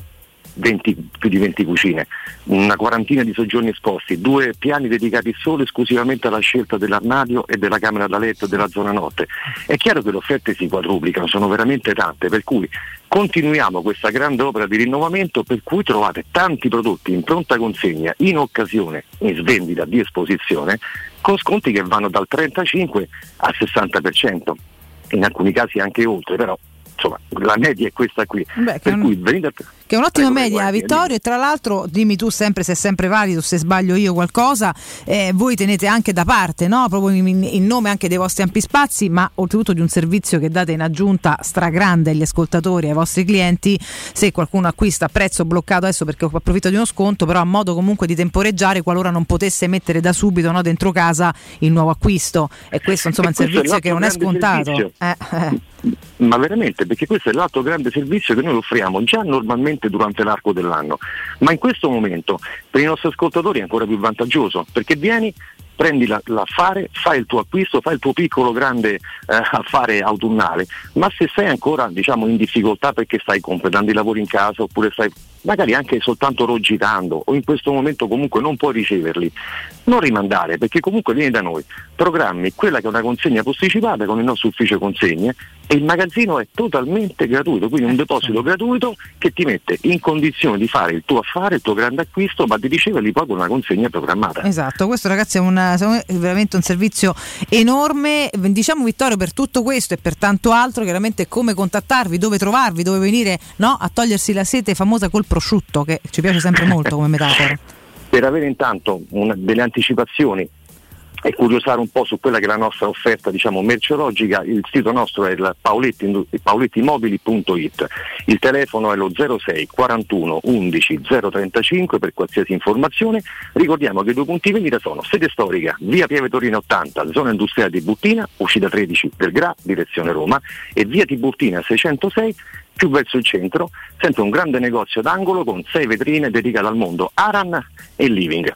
20 più di 20 cucine, una quarantina di soggiorni esposti, due piani dedicati solo esclusivamente alla scelta dell'armadio e della camera da letto e della zona notte. È chiaro che le offerte si quadruplicano, sono veramente tante, per cui continuiamo questa grande opera di rinnovamento per cui trovate tanti prodotti in pronta consegna, in occasione, in svendita di esposizione, con sconti che vanno dal 35 al 60%, in alcuni casi anche oltre, però insomma la media è questa qui. Beh, per cui venite a Che è un'ottima Prego, media, guardi, Vittorio. E tra l'altro, dimmi tu sempre se è sempre valido, se sbaglio io qualcosa. eh, voi tenete anche da parte, no? proprio in, in nome anche dei vostri ampi spazi, ma oltretutto di un servizio che date in aggiunta stragrande agli ascoltatori, ai vostri clienti. Se qualcuno acquista a prezzo bloccato adesso perché approfitta di uno sconto, però a modo comunque di temporeggiare qualora non potesse mettere da subito no, dentro casa il nuovo acquisto. E questo insomma è un questo è servizio che non è scontato. servizio. Eh, eh. Ma veramente, perché questo è l'altro grande servizio che noi offriamo già normalmente durante l'arco dell'anno, ma in questo momento per i nostri ascoltatori è ancora più vantaggioso, perché vieni, prendi la- l'affare, fai il tuo acquisto, fai il tuo piccolo grande eh, affare autunnale, ma se sei ancora diciamo, in difficoltà perché stai completando i lavori in casa oppure stai magari anche soltanto rogitando o in questo momento comunque non puoi riceverli, non rimandare perché comunque vieni da noi, programmi quella che è una consegna posticipata con il nostro ufficio consegne e il magazzino è totalmente gratuito, quindi un deposito gratuito che ti mette in condizione di fare il tuo affare, il tuo grande acquisto, ma di riceverli poi con una consegna programmata. Esatto, questo ragazzi è, un- secondo me, è veramente un servizio enorme. Diciamo Vittorio per tutto questo e per tanto altro, chiaramente come contattarvi, dove trovarvi, dove venire no, a togliersi la sete famosa col prosciutto, che ci piace sempre molto come metafora. per avere intanto una- delle anticipazioni e curiosare un po' su quella che è la nostra offerta diciamo, merceologica, il sito nostro è il paoletti- il telefono è lo 06 41 11 035 per qualsiasi informazione, ricordiamo che i due punti vendita sono sede storica, via Pieve Torino 80, zona industriale di Buttina, uscita 13 del GRA, direzione Roma, e via Tiburtina 606 più verso il centro, sempre un grande negozio d'angolo con sei vetrine dedicate al mondo Aran e Living.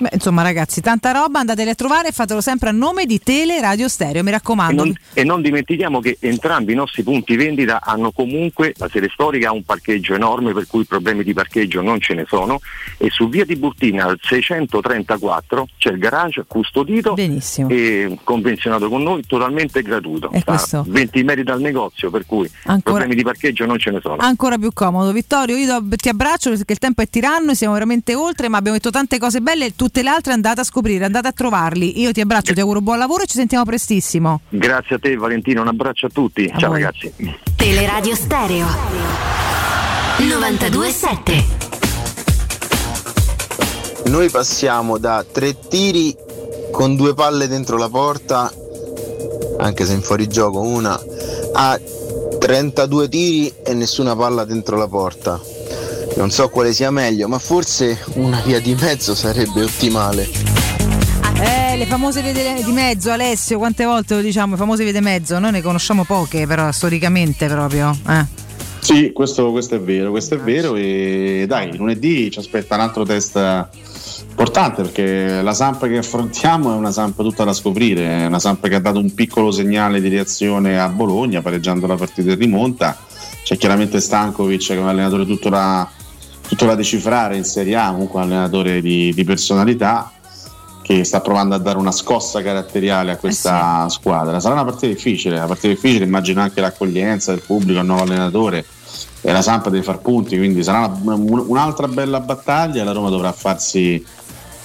Beh, insomma ragazzi, tanta roba, andateli a trovare e fatelo sempre a nome di Tele Radio Stereo, mi E raccomando. non, e non dimentichiamo che entrambi i nostri punti vendita hanno comunque, la sede storica ha un parcheggio enorme per cui problemi di parcheggio non ce ne sono e su via di Burtina al 634 c'è il garage custodito e convenzionato con noi totalmente gratuito. E questo- 20 metri dal negozio per cui Ancora- problemi di parcheggio non ce ne sono. Ancora più comodo. Vittorio, io ti abbraccio perché il tempo è tiranno, siamo veramente oltre, ma abbiamo detto tante cose belle, tutte le altre andate a scoprire, andate a trovarli. Io ti abbraccio, ti auguro buon lavoro e ci sentiamo prestissimo. Grazie a te Valentina, un abbraccio a tutti. Ciao voi. ragazzi. Teleradio Stereo 927 Noi passiamo da tre tiri con due palle dentro la porta, anche se in fuorigioco una, a 32 tiri e nessuna palla dentro la porta. Non so quale sia meglio, ma forse una via di mezzo sarebbe ottimale. Eh, le famose vede di mezzo, Alessio, quante volte lo diciamo, le famose vede mezzo, noi ne conosciamo poche, però storicamente proprio. Eh. Sì, questo, questo è vero, questo è vero e dai, lunedì ci aspetta un altro test Importante perché la Samp che affrontiamo è una Samp tutta da scoprire, è una Samp che ha dato un piccolo segnale di reazione a Bologna pareggiando la partita in rimonta. C'è chiaramente Stankovic che è un allenatore tutto da, tutto da decifrare in Serie A, comunque un allenatore di, di personalità che sta provando a dare una scossa caratteriale a questa Eh squadra. Sarà una partita difficile, una partita difficile, immagino anche l'accoglienza del pubblico, il nuovo allenatore e la Sampa deve far punti, quindi sarà una- un- un'altra bella battaglia e la Roma dovrà farsi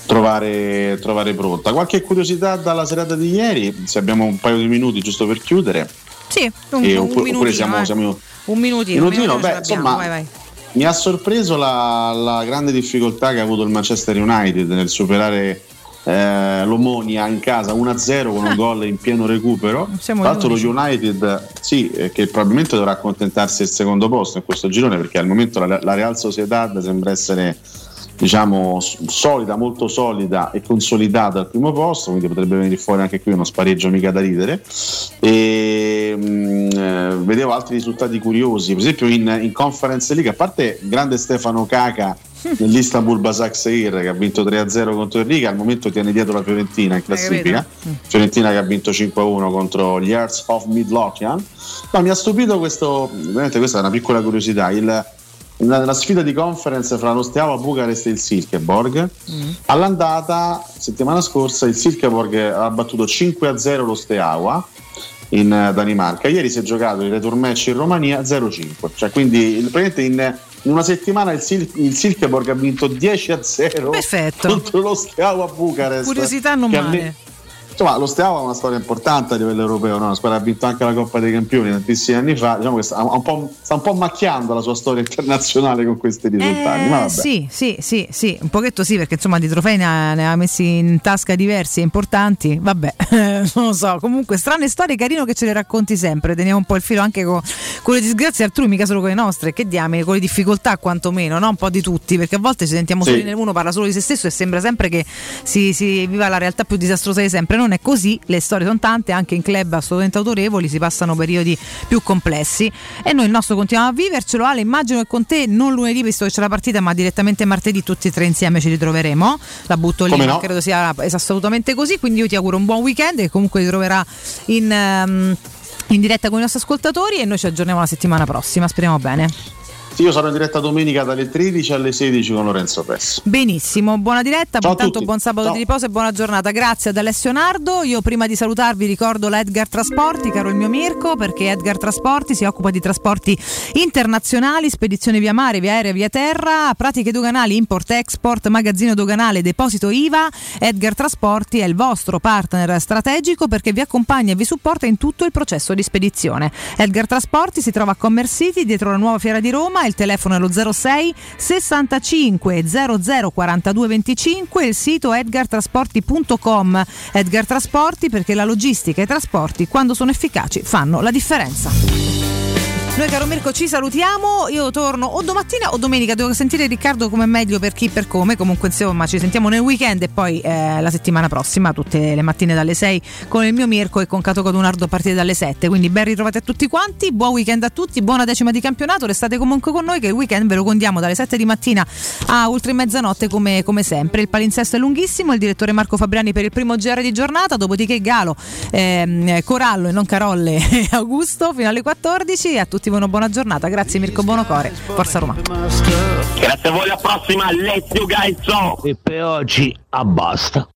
trovare, trovare pronta. Qualche curiosità dalla serata di ieri, se abbiamo un paio di minuti giusto per chiudere. Sì, un, E un oppure- oppure minutino. siamo- eh. siamo- un minutino, Minutino, minutino beh, insomma, vai, vai. Mi ha sorpreso la, la grande difficoltà che ha avuto il Manchester United nel superare eh, l'Omonia in casa 1-0 con un gol in pieno recupero. Tra l'altro lo United sì, eh, che probabilmente dovrà accontentarsi del secondo posto in questo girone perché al momento la, la Real Sociedad sembra essere diciamo solida, molto solida e consolidata al primo posto, quindi potrebbe venire fuori anche qui uno spareggio mica da ridere. E, mh, eh, vedevo altri risultati curiosi, per esempio in, in Conference League, a parte il grande Stefano Caca nell'Istanbul Basaksehir che ha vinto 3-0 contro il Riga, al momento tiene dietro la Fiorentina in classifica. Fiorentina che ha vinto 5-1 contro gli Hearts of Midlothian. No, mi ha stupito questo, veramente questa è una piccola curiosità, il, la, sfida di conference fra lo Steaua Bucarest e il Silkeborg. All'andata, settimana scorsa, il Silkeborg ha battuto 5-0 lo Steaua in eh, Danimarca. Ieri si è giocato il return match in Romania 0-5. Cioè, quindi il- praticamente in, in una settimana il, Sil- il Silkeborg ha vinto 10-0 Perfetto. contro lo Steaua Bucarest. Curiosità non male. Insomma, lo Steaua ha una storia importante a livello europeo, no? una squadra ha vinto anche la Coppa dei Campioni tantissimi anni fa, diciamo che sta un po', sta un po' macchiando la sua storia internazionale con questi risultati. ma Eh, sì, sì, sì, sì, un pochetto sì, perché insomma di trofei ne ha, ne ha messi in tasca diversi e importanti. Vabbè, non lo so. Comunque, strane storie, carino che ce le racconti sempre. Teniamo un po' il filo anche con, con le disgrazie altrui, mica solo con le nostre. Che diamine, con le difficoltà quantomeno, no? Un po' di tutti, perché a volte ci sentiamo Sì. soli nel uno, parla solo di se stesso e sembra sempre che si, si viva la realtà più disastrosa di sempre. Non è così, le storie sono tante, anche in club assolutamente autorevoli, si passano periodi più complessi e noi il nostro continuiamo a vivercelo. Ale, immagino che con te non lunedì, visto che c'è la partita, ma direttamente martedì tutti e tre insieme ci ritroveremo. La butto lì, no? credo sia assolutamente così. Quindi io ti auguro un buon weekend che comunque ti troverà in, ehm, in diretta con i nostri ascoltatori e noi ci aggiorniamo la settimana prossima. Speriamo bene. Io sarò in diretta domenica dalle 13 alle 16 con Lorenzo Pessi. Benissimo, buona diretta, Ciao intanto buon sabato Ciao. di riposo e buona giornata. Grazie ad Alessio Nardo. Io prima di salutarvi ricordo la Edgar Trasporti, caro il mio Mirko, perché Edgar Trasporti si occupa di trasporti internazionali, spedizione via mare, via aerea, via terra, pratiche doganali, import-export, magazzino doganale, deposito IVA. Edgar Trasporti è il vostro partner strategico perché vi accompagna e vi supporta in tutto il processo di spedizione. Edgar Trasporti si trova a Commerce City, dietro la nuova fiera di Roma, il telefono è lo 06 65 00 42 25, il sito edgartrasporti.com. Edgar Trasporti perché la logistica e i trasporti quando sono efficaci fanno la differenza. Noi caro Mirko ci salutiamo, io torno o domattina o domenica, devo sentire Riccardo come è meglio per chi per come, comunque insomma ci sentiamo nel weekend e poi eh, la settimana prossima tutte le mattine dalle 6 con il mio Mirko e con Cato Codunardo a partire dalle 7, quindi ben ritrovati a tutti quanti, buon weekend a tutti, buona decima di campionato, restate comunque con noi che il weekend ve lo condiamo dalle 7 di mattina a oltre mezzanotte come, come sempre, il palinsesto è lunghissimo, il direttore Marco Fabriani per il primo GR di giornata, dopodiché Galo, ehm, Corallo e non Carolle e Augusto fino alle 14 e a tutti voi una buona giornata. Grazie Mirko Bonocore. Forza Roma. Grazie a voi, alla prossima, let's you guys go! E per oggi abbasta.